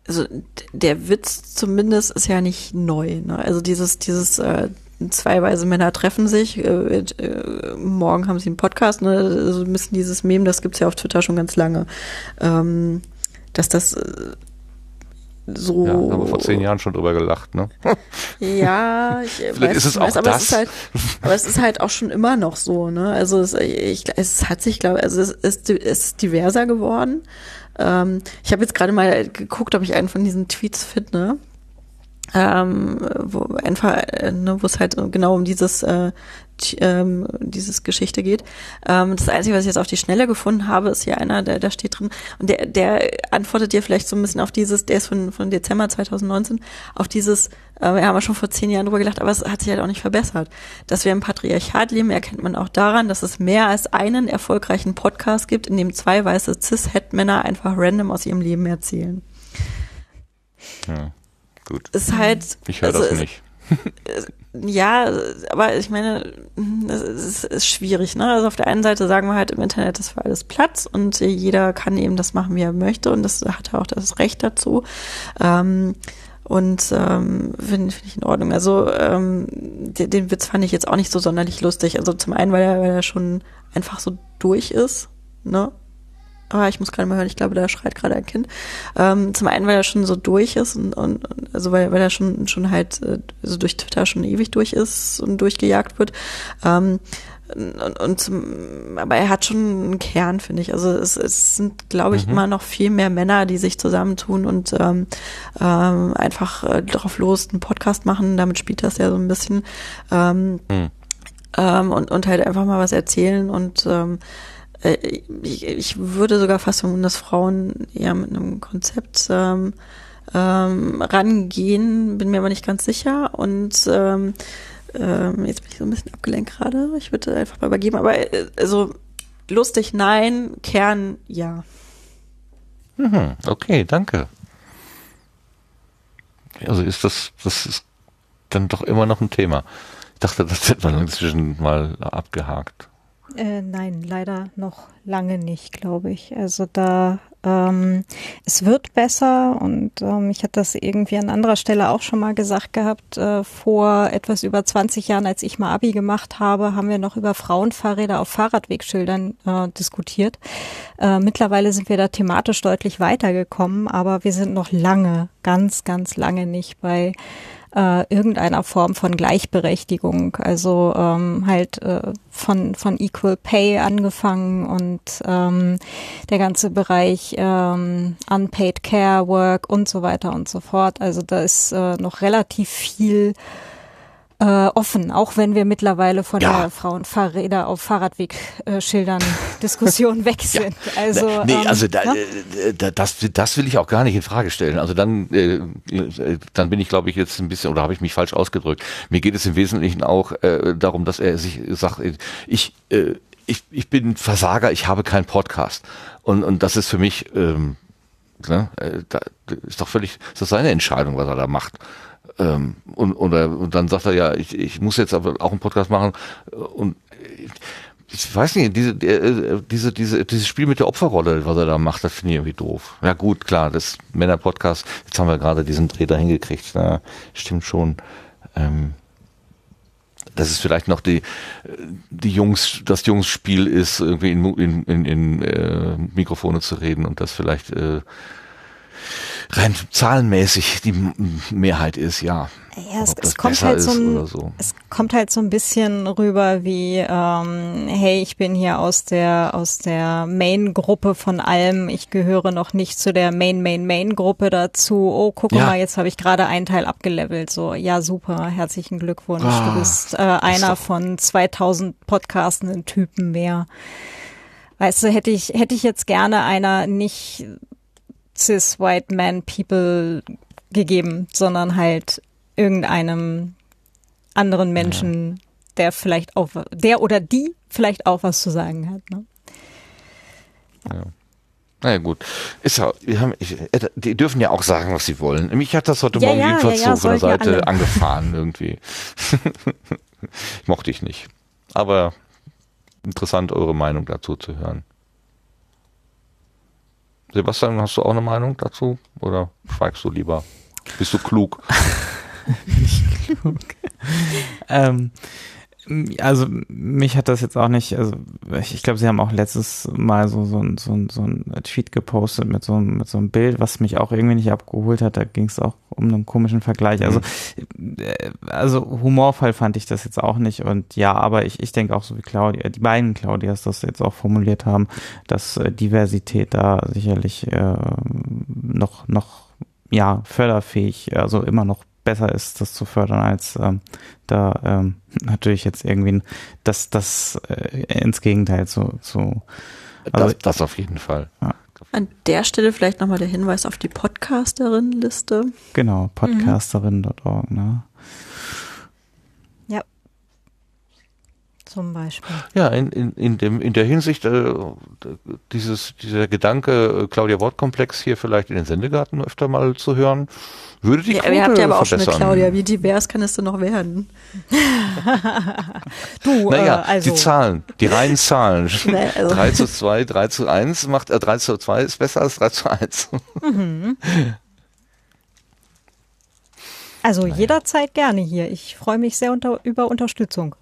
Also der Witz zumindest ist ja nicht neu. Ne? Also dieses, dieses äh, zwei weise Männer treffen sich, äh, äh, morgen haben sie einen Podcast, ne? also bisschen dieses Meme, das gibt's ja auf Twitter schon ganz lange. Ähm, dass das äh, so. Ja, haben wir vor zehn Jahren schon drüber gelacht, ne? Ja, ich Vielleicht weiß, ist es weiß, auch aber das. Es ist halt, aber es ist halt auch schon immer noch so, ne? Also es, ich, es hat sich, glaube also es ist, es ist diverser geworden. Ähm, ich habe jetzt gerade mal geguckt, ob ich einen von diesen Tweets finde. Ähm, wo einfach, äh, ne, wo es halt genau um dieses äh, ähm, dieses Geschichte geht. Ähm, das Einzige, was ich jetzt auf die Schnelle gefunden habe, ist hier einer, der da steht drin und der, der antwortet dir vielleicht so ein bisschen auf dieses, der ist von, von Dezember 2019, auf dieses, äh, wir haben ja schon vor zehn Jahren drüber gelacht, aber es hat sich halt auch nicht verbessert. Dass wir im Patriarchat leben, erkennt man auch daran, dass es mehr als einen erfolgreichen Podcast gibt, in dem zwei weiße Cis-Het-Männer einfach random aus ihrem Leben erzählen. Ja, gut. Ist halt. Ich höre also das nicht. Ja, aber ich meine, es ist, ist, schwierig. Ne? Also auf der einen Seite sagen wir halt im Internet ist für alles Platz und jeder kann eben das machen, wie er möchte und das hat auch das Recht dazu. Ähm, und ähm, finde find ich in Ordnung. Also ähm, den, den Witz fand ich jetzt auch nicht so sonderlich lustig. Also zum einen, weil er, weil er schon einfach so durch ist. Ne? Ah, ich muss gerade mal hören, ich glaube, da schreit gerade ein Kind. Ähm, zum einen, weil er schon so durch ist und, und also weil, weil er schon schon halt äh, so durch Twitter schon ewig durch ist und durchgejagt wird. Ähm, und, und zum, aber er hat schon einen Kern, finde ich. Also es, es sind, glaube ich, mhm. immer noch viel mehr Männer, die sich zusammentun und ähm, ähm, einfach äh, drauf los einen Podcast machen. Damit spielt das ja so ein bisschen. Ähm, mhm. ähm, und, und halt einfach mal was erzählen und ähm, äh, ich, ich würde sogar fast vermuten, dass Frauen eher mit einem Konzept ähm, ähm, rangehen, bin mir aber nicht ganz sicher. Und ähm, ähm, jetzt bin ich so ein bisschen abgelenkt gerade. Ich würde einfach mal übergeben, aber äh, also lustig nein, Kern ja. Mhm, okay, danke. Also ist das, das ist dann doch immer noch ein Thema. Ich dachte, das hätte man inzwischen mal abgehakt. Äh, nein, leider noch lange nicht, glaube ich. Also da ähm, es wird besser und ähm, ich hatte das irgendwie an anderer Stelle auch schon mal gesagt gehabt. Äh, vor etwas über 20 Jahren, als ich mal Abi gemacht habe, haben wir noch über Frauenfahrräder auf Fahrradwegschildern äh, diskutiert. Äh, mittlerweile sind wir da thematisch deutlich weitergekommen, aber wir sind noch lange, ganz, ganz lange nicht bei äh, irgendeiner Form von Gleichberechtigung, also ähm, halt äh, von von Equal Pay angefangen und ähm, der ganze Bereich ähm, Unpaid Care Work und so weiter und so fort. Also da ist äh, noch relativ viel äh, offen, auch wenn wir mittlerweile von Ja. der Frauenfahrräder auf Fahrradwegschildern Diskussion weg sind. Also, nee, ähm, also da, ne? äh, da, das, das will ich auch gar nicht in Frage stellen. Also dann, äh, äh, dann bin ich, glaube ich, jetzt ein bisschen, oder habe ich mich falsch ausgedrückt. Mir geht es im Wesentlichen auch äh, darum, dass er sich sagt, ich, äh, ich, ich bin Versager, ich habe keinen Podcast. Und, und das ist für mich, ähm, ne, äh, da ist doch völlig, ist das seine Entscheidung, was er da macht. Ähm, und, oder, und dann sagt er ja, ich, ich muss jetzt aber auch einen Podcast machen und ich weiß nicht, diese, äh, diese, diese, dieses Spiel mit der Opferrolle, was er da macht, das finde ich irgendwie doof. Ja gut, klar, das Männer-Podcast, jetzt haben wir gerade diesen Dreh da hingekriegt, na, stimmt schon. Ähm, dass es vielleicht noch die, die Jungs, das Jungsspiel ist, irgendwie in, in, in, in äh, Mikrofone zu reden und das vielleicht äh, rein zahlenmäßig die Mehrheit ist, ja. Ja, es, es kommt halt so, ein, so. es kommt halt so ein bisschen rüber wie, ähm, hey, ich bin hier aus der aus der Main-Gruppe von allem, ich gehöre noch nicht zu der Main Main Main Gruppe dazu. Oh, guck Ja. mal, jetzt habe ich gerade einen Teil abgelevelt. So, ja super, herzlichen Glückwunsch, Ah, du bist äh, einer von 2000 podcastenden Typen mehr. Weißt du, hätte ich hätte ich jetzt gerne einer nicht cis white man people gegeben, sondern halt irgendeinem anderen Menschen, der vielleicht auch, der oder die vielleicht auch was zu sagen hat. Ne? Naja gut, ist ja, wir haben, ich, äh, die dürfen ja auch sagen, was sie wollen. Mich hat das heute Ja, Morgen ja, jedenfalls ja, ja, so von der ja Seite alle. angefahren irgendwie. Mochte ich nicht. Aber interessant, eure Meinung dazu zu hören. Sebastian, hast du auch eine Meinung dazu? Oder schweigst du lieber? Bist du klug? Ähm, also mich hat das jetzt auch nicht, also ich, ich glaube, sie haben auch letztes Mal so, so, ein- so, ein- so ein Tweet gepostet mit so, einem- mit so einem Bild, was mich auch irgendwie nicht abgeholt hat. Da ging es auch um einen komischen Vergleich. Also, äh, also humorvoll fand ich das jetzt auch nicht. Und ja, aber ich, ich denke auch so wie Claudia, die beiden Claudias das jetzt auch formuliert haben, dass äh, Diversität da sicherlich äh, noch, noch ja, förderfähig, also immer noch besser ist, das zu fördern, als ähm, da ähm, natürlich jetzt irgendwie das, das äh, ins Gegenteil zu, zu also, Das, das auf jeden Fall. An der Stelle vielleicht nochmal der Hinweis auf die Podcasterin-Liste. genau, podcasterin.org, ne? Zum Beispiel. Ja, in, in, in, dem, in der Hinsicht, äh, dieses, dieser Gedanke, äh, Claudia Wortkomplex hier vielleicht in den Sendegarten öfter mal zu hören, würde die Ja, Quote ihr habt ja aber auch schon eine. Claudia. Wie divers kann es denn noch werden? Du, Naja, äh, also die Zahlen, die reinen Zahlen. Nee, also- 3 zu 2, 3 zu 1 macht, äh, 3 zu 2 ist besser als 3 zu 1. also jederzeit gerne hier. Ich freue mich sehr unter, über Unterstützung.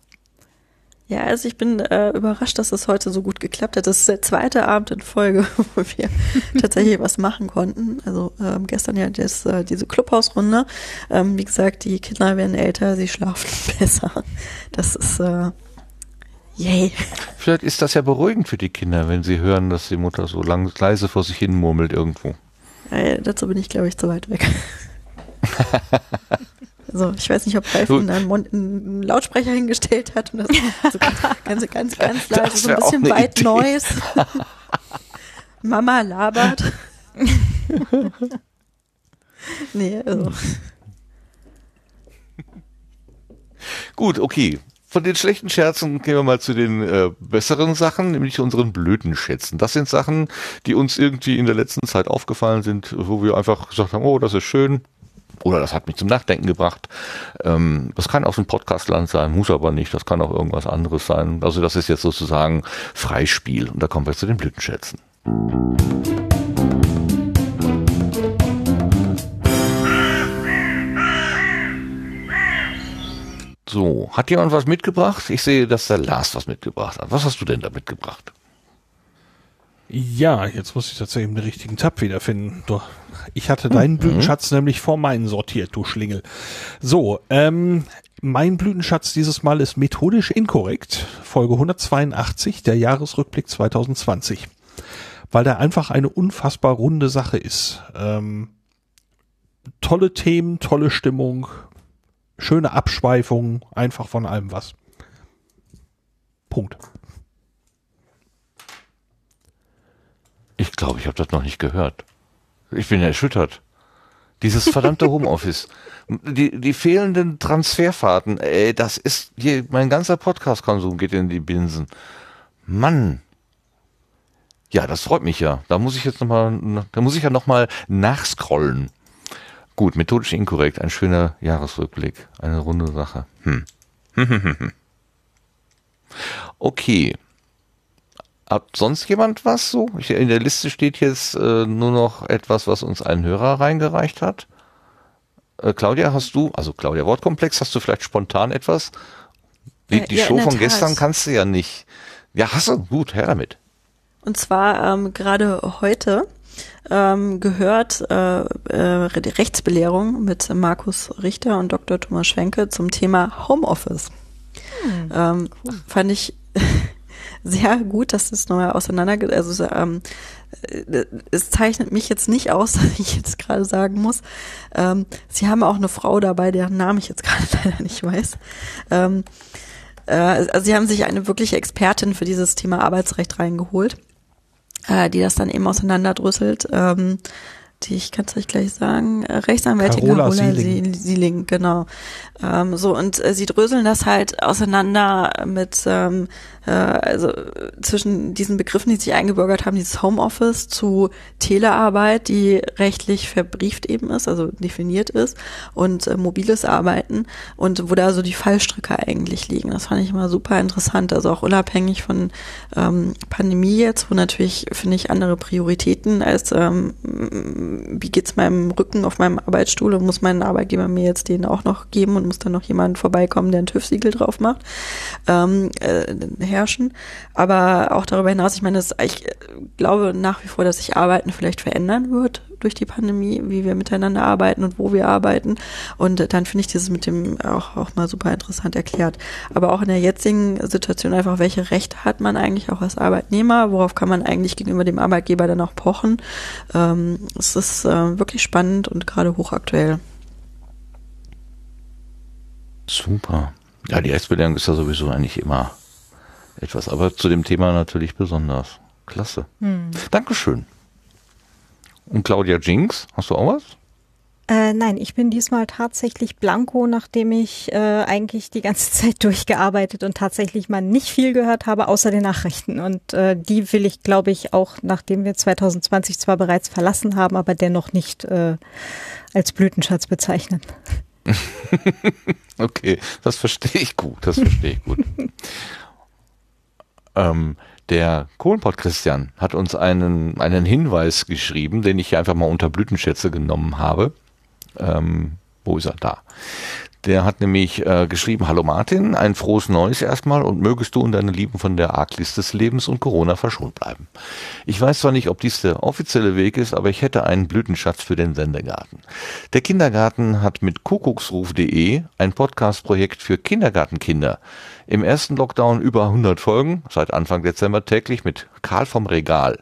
Ja, also ich bin äh, überrascht, dass es heute so gut geklappt hat. Das ist der zweite Abend in Folge, wo wir tatsächlich was machen konnten. Also ähm, gestern ja das, äh, diese Clubhausrunde. Ähm, wie gesagt, die Kinder werden älter, sie schlafen besser. Das ist äh, yay. Vielleicht ist das ja beruhigend für die Kinder, wenn sie hören, dass die Mutter so lang, leise vor sich hin murmelt irgendwo. Äh, dazu bin ich, glaube ich, zu weit weg. Also ich weiß nicht, ob Ralf Du- einen, einen, Lautsprecher hingestellt hat und das so ganz, ganz, ganz leise, Das so ein bisschen Idee. Noise. Mama labert. nee, also. Gut, okay. Von den schlechten Scherzen gehen wir mal zu den äh, besseren Sachen, nämlich unseren blöden Schätzen. Das sind Sachen, die uns irgendwie in der letzten Zeit aufgefallen sind, wo wir einfach gesagt haben, oh, das ist schön. Oder das hat mich zum Nachdenken gebracht. Ähm, das kann auch so ein Podcastland sein, muss aber nicht. Das kann auch irgendwas anderes sein. Also das ist jetzt sozusagen Freispiel. Und da kommen wir zu den Blütenschätzen. So, hat jemand was mitgebracht? Ich sehe, dass der Lars was mitgebracht hat. Was hast du denn da mitgebracht? Ja, jetzt muss ich tatsächlich den richtigen Tab wiederfinden. Du, ich hatte deinen Blütenschatz nämlich vor meinen sortiert, du Schlingel. So, ähm, mein Blütenschatz dieses Mal ist methodisch inkorrekt. Folge 182, der Jahresrückblick 2020. Weil der einfach eine unfassbar runde Sache ist. Ähm, tolle Themen, tolle Stimmung, schöne Abschweifung, einfach von allem was. Punkt. Ich glaube, ich habe das noch nicht gehört. Ich bin erschüttert. Dieses verdammte Homeoffice. Die, die fehlenden Transferfahrten, ey, das ist hier, mein ganzer Podcast-Konsum geht in die Binsen. Mann. Ja, das freut mich ja. Da muss ich jetzt nochmal, da muss ich ja nochmal nachscrollen. Gut, methodisch inkorrekt, ein schöner Jahresrückblick, eine runde Sache. Hm. Okay. Hat sonst jemand was so? Ich, in der Liste steht jetzt äh, nur noch etwas, was uns ein Hörer reingereicht hat. Äh, Claudia, hast du, also Claudia Wortkomplex, hast du vielleicht spontan etwas? Die, Ja, die ja, Show von gestern Tat. kannst du ja nicht. Ja, hast du? Gut, her damit. Und zwar ähm, gerade heute ähm, gehört äh, äh, die Rechtsbelehrung mit Markus Richter und Dr. Thomas Schwenke zum Thema Homeoffice. ähm, Fand ich sehr gut, dass das nochmal auseinander, also ähm, äh, es zeichnet mich jetzt nicht aus, dass ich jetzt gerade sagen muss. Ähm, Sie haben auch eine Frau dabei, deren Namen ich jetzt gerade leider nicht weiß. Ähm, äh, also Sie haben sich eine wirkliche Expertin für dieses Thema Arbeitsrecht reingeholt, äh, die das dann eben auseinanderdrüsselt. Ähm, die, ich kann es euch gleich sagen, äh, Rechtsanwältin Carola Carola, Sieling. Sieling. Sieling, genau. Ähm, so, und äh, sie dröseln das halt auseinander mit, ähm, äh, also äh, zwischen diesen Begriffen, die sich eingebürgert haben, dieses Homeoffice zu Telearbeit, die rechtlich verbrieft eben ist, also definiert ist, und äh, mobiles Arbeiten und wo da so die Fallstricke eigentlich liegen. Das fand ich immer super interessant, also auch unabhängig von ähm, Pandemie jetzt, wo natürlich, finde ich, andere Prioritäten als ähm, wie geht's meinem Rücken auf meinem Arbeitsstuhl und muss mein Arbeitgeber mir jetzt den auch noch geben und muss dann noch jemand vorbeikommen, der ein TÜV-Siegel drauf macht, ähm, äh, herrschen. Aber auch darüber hinaus, ich meine, das, ich äh, glaube nach wie vor, dass sich Arbeiten vielleicht verändern wird durch die Pandemie, wie wir miteinander arbeiten und wo wir arbeiten. Und dann finde ich dieses mit dem auch, auch mal super interessant erklärt. Aber auch in der jetzigen Situation einfach, welche Rechte hat man eigentlich auch als Arbeitnehmer? Worauf kann man eigentlich gegenüber dem Arbeitgeber dann auch pochen? Ähm, es ist äh, wirklich spannend und gerade hochaktuell. Super. Ja, die Rechtsbelehrung ist ja sowieso eigentlich immer etwas, aber zu dem Thema natürlich besonders. Klasse. Dankeschön. Und Claudia Jinks, hast du auch was? Äh, nein, ich bin diesmal tatsächlich blanko, nachdem ich äh, eigentlich die ganze Zeit durchgearbeitet und tatsächlich mal nicht viel gehört habe, außer den Nachrichten. Und äh, die will ich, glaube ich, auch, nachdem wir 2020 zwar bereits verlassen haben, aber dennoch nicht äh, als Blütenschatz bezeichnen. Okay, das verstehe ich gut, das verstehe ich gut. ähm, der Kohlenpott Christian hat uns einen, einen Hinweis geschrieben, den ich hier einfach mal unter Blütenschätze genommen habe. Ähm, wo ist er? Da. Der hat nämlich äh, geschrieben, Hallo Martin, ein frohes Neues erstmal und mögest du und deine Lieben von der Arglist des Lebens und Corona verschont bleiben. Ich weiß zwar nicht, ob dies der offizielle Weg ist, aber ich hätte einen Blütenschatz für den Sendegarten. Der Kindergarten hat mit kuckucksruf.de ein Podcast-Projekt für Kindergartenkinder. Im ersten Lockdown über 100 Folgen, seit Anfang Dezember täglich mit Karl vom Regal.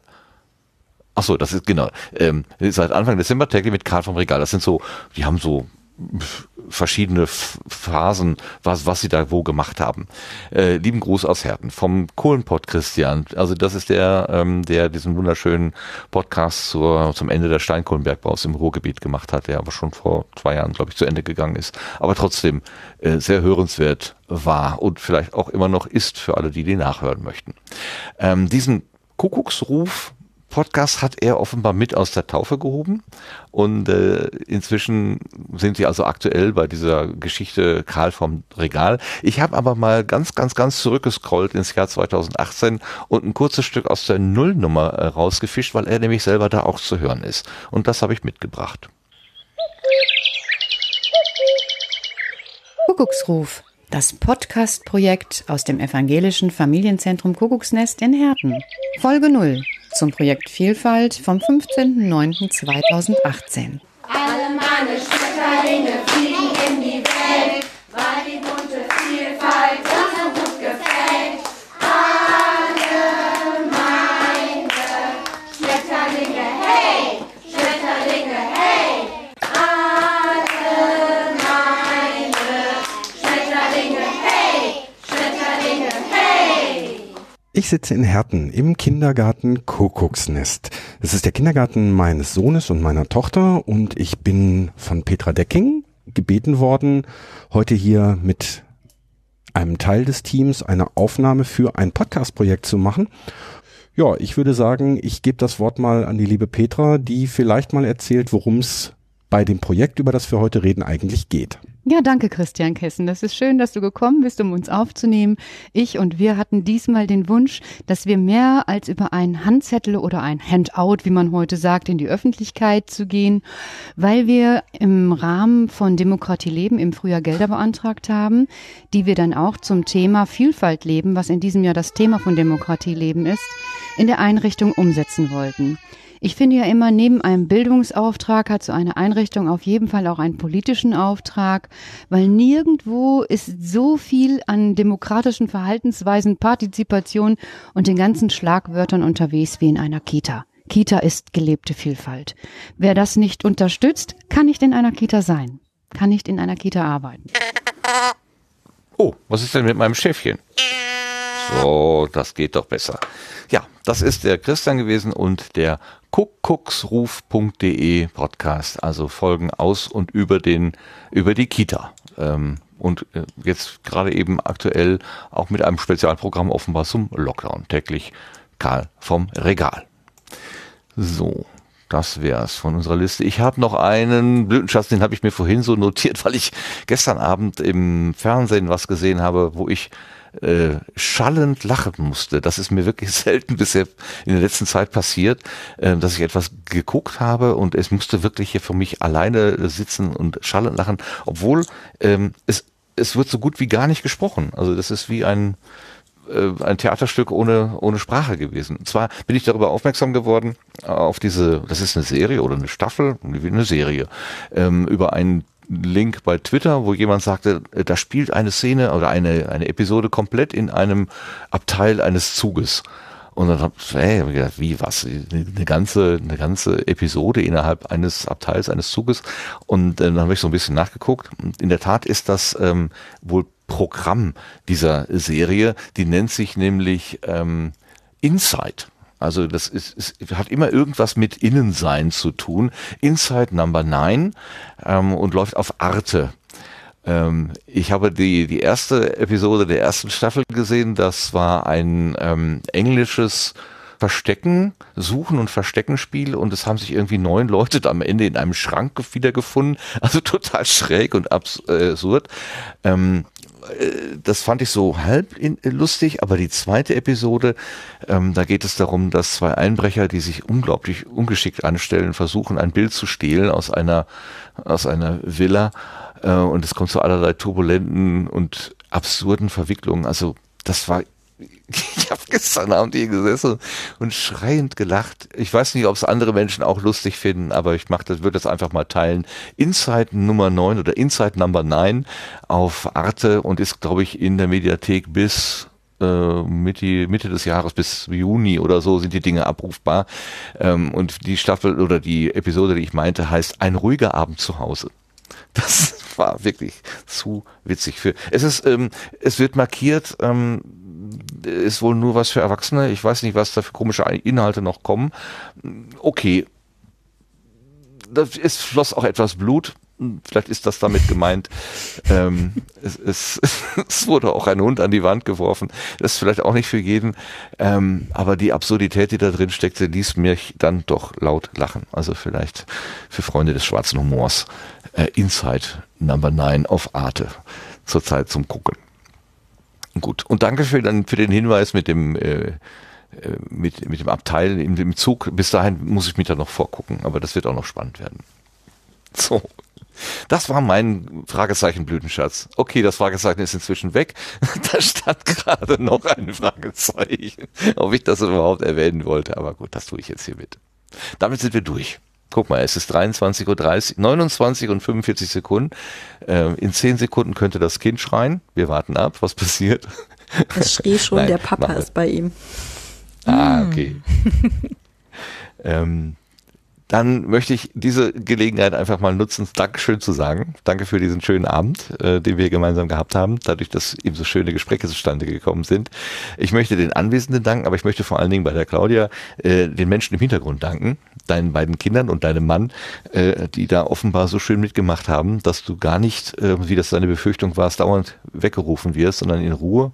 Ach so, das ist genau. Ähm, seit Anfang Dezember täglich mit Karl vom Regal. Das sind so, die haben so verschiedene Phasen, was, was sie da wo gemacht haben. Äh, lieben Gruß aus Herten vom Kohlenpott Christian. Also das ist der, ähm, der diesen wunderschönen Podcast zur, zum Ende des Steinkohlenbergbaus im Ruhrgebiet gemacht hat, der aber schon vor zwei Jahren, glaube ich, zu Ende gegangen ist. Aber trotzdem äh, sehr hörenswert war und vielleicht auch immer noch ist für alle, die den nachhören möchten. Ähm, diesen Kuckucksruf Podcast hat er offenbar mit aus der Taufe gehoben und äh, inzwischen sind sie also aktuell bei dieser Geschichte Karl vom Regal. Ich habe aber mal ganz, ganz, ganz zurückgescrollt ins Jahr 2018 und ein kurzes Stück aus der Nullnummer äh, rausgefischt, weil er nämlich selber da auch zu hören ist. Und das habe ich mitgebracht. Kuckucksruf, das Podcast-Projekt aus dem evangelischen Familienzentrum Kuckucksnest in Herten. Folge 0, zum Projekt Vielfalt vom 15.09.2018. Alle meine Schmetterlinge fliegen in die Welt, weil die bunte Ich sitze in Herten im Kindergarten Kuckucksnest. Das ist der Kindergarten meines Sohnes und meiner Tochter und ich bin von Petra Decking gebeten worden, heute hier mit einem Teil des Teams eine Aufnahme für ein Podcast-Projekt zu machen. Ja, ich würde sagen, ich gebe das Wort mal an die liebe Petra, die vielleicht mal erzählt, worum es bei dem Projekt, über das wir heute reden, eigentlich geht. Ja, danke Christian Kessen. Das ist schön, dass du gekommen bist, um uns aufzunehmen. Ich und wir hatten diesmal den Wunsch, dass wir mehr als über einen Handzettel oder ein Handout, wie man heute sagt, in die Öffentlichkeit zu gehen, weil wir im Rahmen von Demokratie leben im Frühjahr Gelder beantragt haben, die wir dann auch zum Thema Vielfalt leben, was in diesem Jahr das Thema von Demokratie leben ist, in der Einrichtung umsetzen wollten. Ich finde ja immer, neben einem Bildungsauftrag hat so eine Einrichtung auf jeden Fall auch einen politischen Auftrag, weil nirgendwo ist so viel an demokratischen Verhaltensweisen, Partizipation und den ganzen Schlagwörtern unterwegs wie in einer Kita. Kita ist gelebte Vielfalt. Wer das nicht unterstützt, kann nicht in einer Kita sein, kann nicht in einer Kita arbeiten. Oh, was ist denn mit meinem Schäfchen? So, das geht doch besser. Ja, das ist der Christian gewesen und der kuckucksruf.de Podcast, also Folgen aus und über den, über die Kita. Ähm, und äh, jetzt gerade eben aktuell auch mit einem Spezialprogramm offenbar zum Lockdown. Täglich Karl vom Regal. So, das wär's von unserer Liste. Ich habe noch einen Blütenschatz, den habe ich mir vorhin so notiert, weil ich gestern Abend im Fernsehen was gesehen habe, wo ich äh, schallend lachen musste. Das ist mir wirklich selten bisher in der letzten Zeit passiert, äh, dass ich etwas geguckt habe und es musste wirklich hier für mich alleine sitzen und schallend lachen, obwohl ähm, es, es wird so gut wie gar nicht gesprochen. Also das ist wie ein äh, ein Theaterstück ohne, ohne Sprache gewesen. Und zwar bin ich darüber aufmerksam geworden, auf diese, das ist eine Serie oder eine Staffel, eine Serie, ähm, über einen Link bei Twitter, wo jemand sagte, äh, da spielt eine Szene oder eine, eine Episode komplett in einem Abteil eines Zuges. Und dann hab ich, hey, ich gedacht, wie was? Eine ganze, eine ganze Episode innerhalb eines Abteils eines Zuges. Und äh, dann habe ich so ein bisschen nachgeguckt. Und in der Tat ist das ähm, wohl Programm dieser Serie. Die nennt sich nämlich ähm, Inside. Also das ist, ist, hat immer irgendwas mit Innensein zu tun. Inside Number 9 ähm, und läuft auf Arte. Ähm, ich habe die, die erste Episode der ersten Staffel gesehen. Das war ein ähm, englisches Verstecken, Suchen und Versteckenspiel und es haben sich irgendwie neun Leute am Ende in einem Schrank wiedergefunden. Also total schräg und absurd. Ähm, das fand ich so halb in, lustig, aber die zweite Episode, ähm, da geht es darum, dass zwei Einbrecher, die sich unglaublich ungeschickt anstellen, versuchen, ein Bild zu stehlen aus einer, aus einer Villa äh, und es kommt zu allerlei turbulenten und absurden Verwicklungen. Also das war ich habe gestern Abend hier gesessen und schreiend gelacht. Ich weiß nicht, ob es andere Menschen auch lustig finden, aber ich mach das, würde das einfach mal teilen. Inside Nummer 9 oder Inside Number 9 auf Arte und ist, glaube ich, in der Mediathek bis äh, Mitte, Mitte des Jahres bis Juni oder so sind die Dinge abrufbar. Ähm, und die Staffel oder die Episode, die ich meinte, heißt Ein ruhiger Abend zu Hause. Das war wirklich zu witzig für. Es ist, ähm, es wird markiert, ähm, ist wohl nur was für Erwachsene. Ich weiß nicht, was da für komische Inhalte noch kommen. Okay. Es floss auch etwas Blut. Vielleicht ist das damit gemeint. ähm, es, es, es, wurde auch ein Hund an die Wand geworfen. Das ist vielleicht auch nicht für jeden. Ähm, aber die Absurdität, die da drin steckte, ließ mich dann doch laut lachen. Also vielleicht für Freunde des schwarzen Humors. Äh, Inside Number 9 auf Arte. Zurzeit zum Gucken. Gut. Und danke für, dann, für den Hinweis mit dem, äh, äh mit, mit dem Abteil im, im Zug. Bis dahin muss ich mich da noch vorgucken, aber das wird auch noch spannend werden. So. Das war mein Fragezeichen Blütenschatz. Okay, das Fragezeichen ist inzwischen weg. Da stand gerade noch ein Fragezeichen, ob ich das überhaupt erwähnen wollte. Aber gut, das tue ich jetzt hier mit. Damit sind wir durch. Guck mal, es ist 23.30 Uhr, 29 und 45 Sekunden. Äh, in 10 Sekunden könnte das Kind schreien. Wir warten ab, was passiert. Es schrie schon, Nein, der Papa ist bei ihm. Ah, okay. ähm, dann möchte ich diese Gelegenheit einfach mal nutzen, Dankeschön zu sagen. Danke für diesen schönen Abend, äh, den wir gemeinsam gehabt haben, dadurch, dass eben so schöne Gespräche zustande gekommen sind. Ich möchte den Anwesenden danken, aber ich möchte vor allen Dingen bei der Claudia äh, den Menschen im Hintergrund danken, deinen beiden Kindern und deinem Mann, äh, die da offenbar so schön mitgemacht haben, dass du gar nicht, äh, wie das deine Befürchtung war, dauernd weggerufen wirst, sondern in Ruhe,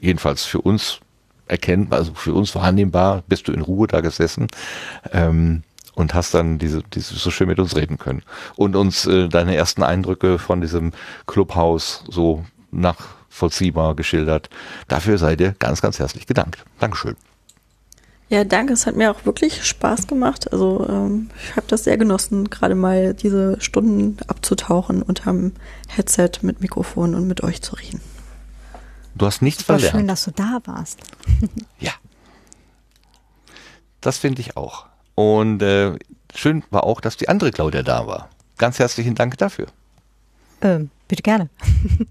jedenfalls für uns erkennbar, also für uns wahrnehmbar, bist du in Ruhe da gesessen ähm, und hast dann diese, diese so schön mit uns reden können und uns äh, deine ersten Eindrücke von diesem Clubhaus so nachvollziehbar geschildert. Dafür sei dir ganz, ganz herzlich gedankt. Dankeschön. Ja, danke. Es hat mir auch wirklich Spaß gemacht. Also ähm, ich habe das sehr genossen, gerade mal diese Stunden abzutauchen unterm Headset mit Mikrofon und mit euch zu reden. Du hast nichts War verlernt. schön, dass du da warst. Das finde ich auch. Und äh, schön war auch, dass die andere Claudia da war. Ganz herzlichen Dank dafür. Ähm, bitte gerne.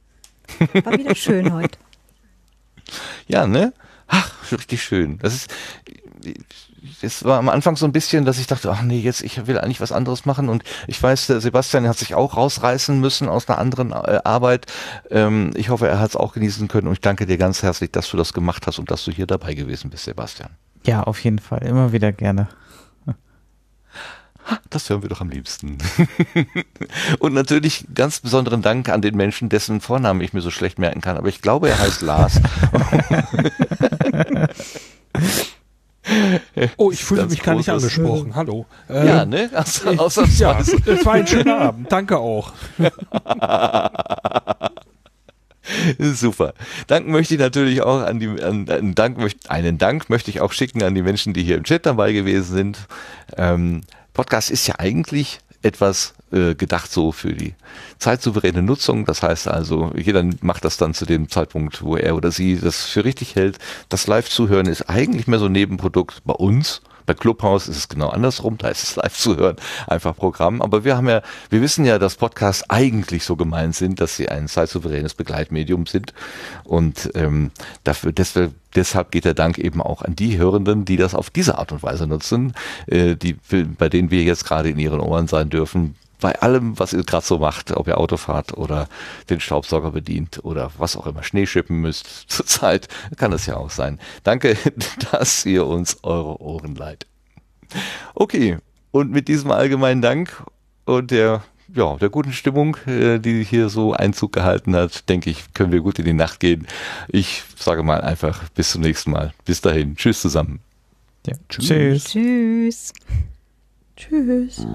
War wieder schön heute. Ja, ne? Ach, richtig schön. Das ist, es war am Anfang so ein bisschen, dass ich dachte, ach nee, jetzt, ich will eigentlich was anderes machen und ich weiß, der Sebastian hat sich auch rausreißen müssen aus einer anderen äh, Arbeit. Ähm, ich hoffe, er hat es auch genießen können und ich danke dir ganz herzlich, dass du das gemacht hast und dass du hier dabei gewesen bist, Sebastian. Ja, auf jeden Fall. Immer wieder gerne. Das hören wir doch am liebsten. Und natürlich ganz besonderen Dank an den Menschen, dessen Vornamen ich mir so schlecht merken kann. Aber ich glaube, er heißt Lars. Oh, ich fühle mich gar nicht angesprochen. Hallo. Ja, Ähm, ne? Außer, ich- ausnahmsweise. ja, es war ein schöner Abend. Danke auch. Super. Dank möchte ich natürlich auch an die, an, an Dank einen Dank möchte ich auch schicken an die Menschen, die hier im Chat dabei gewesen sind. Ähm, Podcast ist ja eigentlich etwas äh, gedacht so für die zeitsouveräne Nutzung. Das heißt also, jeder macht das dann zu dem Zeitpunkt, wo er oder sie das für richtig hält. Das Live-Zuhören ist eigentlich mehr so ein Nebenprodukt bei uns. Bei Clubhouse ist es genau andersrum, da ist es live zu hören, einfach Programm. Aber wir haben ja, wir wissen ja, dass Podcasts eigentlich so gemeint sind, dass sie ein zeitsouveränes Begleitmedium sind. Und ähm, dafür, deshalb, deshalb geht der Dank eben auch an die Hörenden, die das auf diese Art und Weise nutzen, äh, die, bei denen wir jetzt gerade in ihren Ohren sein dürfen, bei allem, was ihr gerade so macht, ob ihr Auto fahrt oder den Staubsauger bedient oder was auch immer, Schnee schippen müsst, zurzeit kann es ja auch sein. Danke, dass ihr uns eure Ohren leiht. Okay, und mit diesem allgemeinen Dank und der, ja, der guten Stimmung, äh, die hier so Einzug gehalten hat, denke ich, können wir gut in die Nacht gehen. Ich sage mal einfach bis zum nächsten Mal. Bis dahin. Tschüss zusammen. Ja. Tschüss. Tschüss. Tschüss.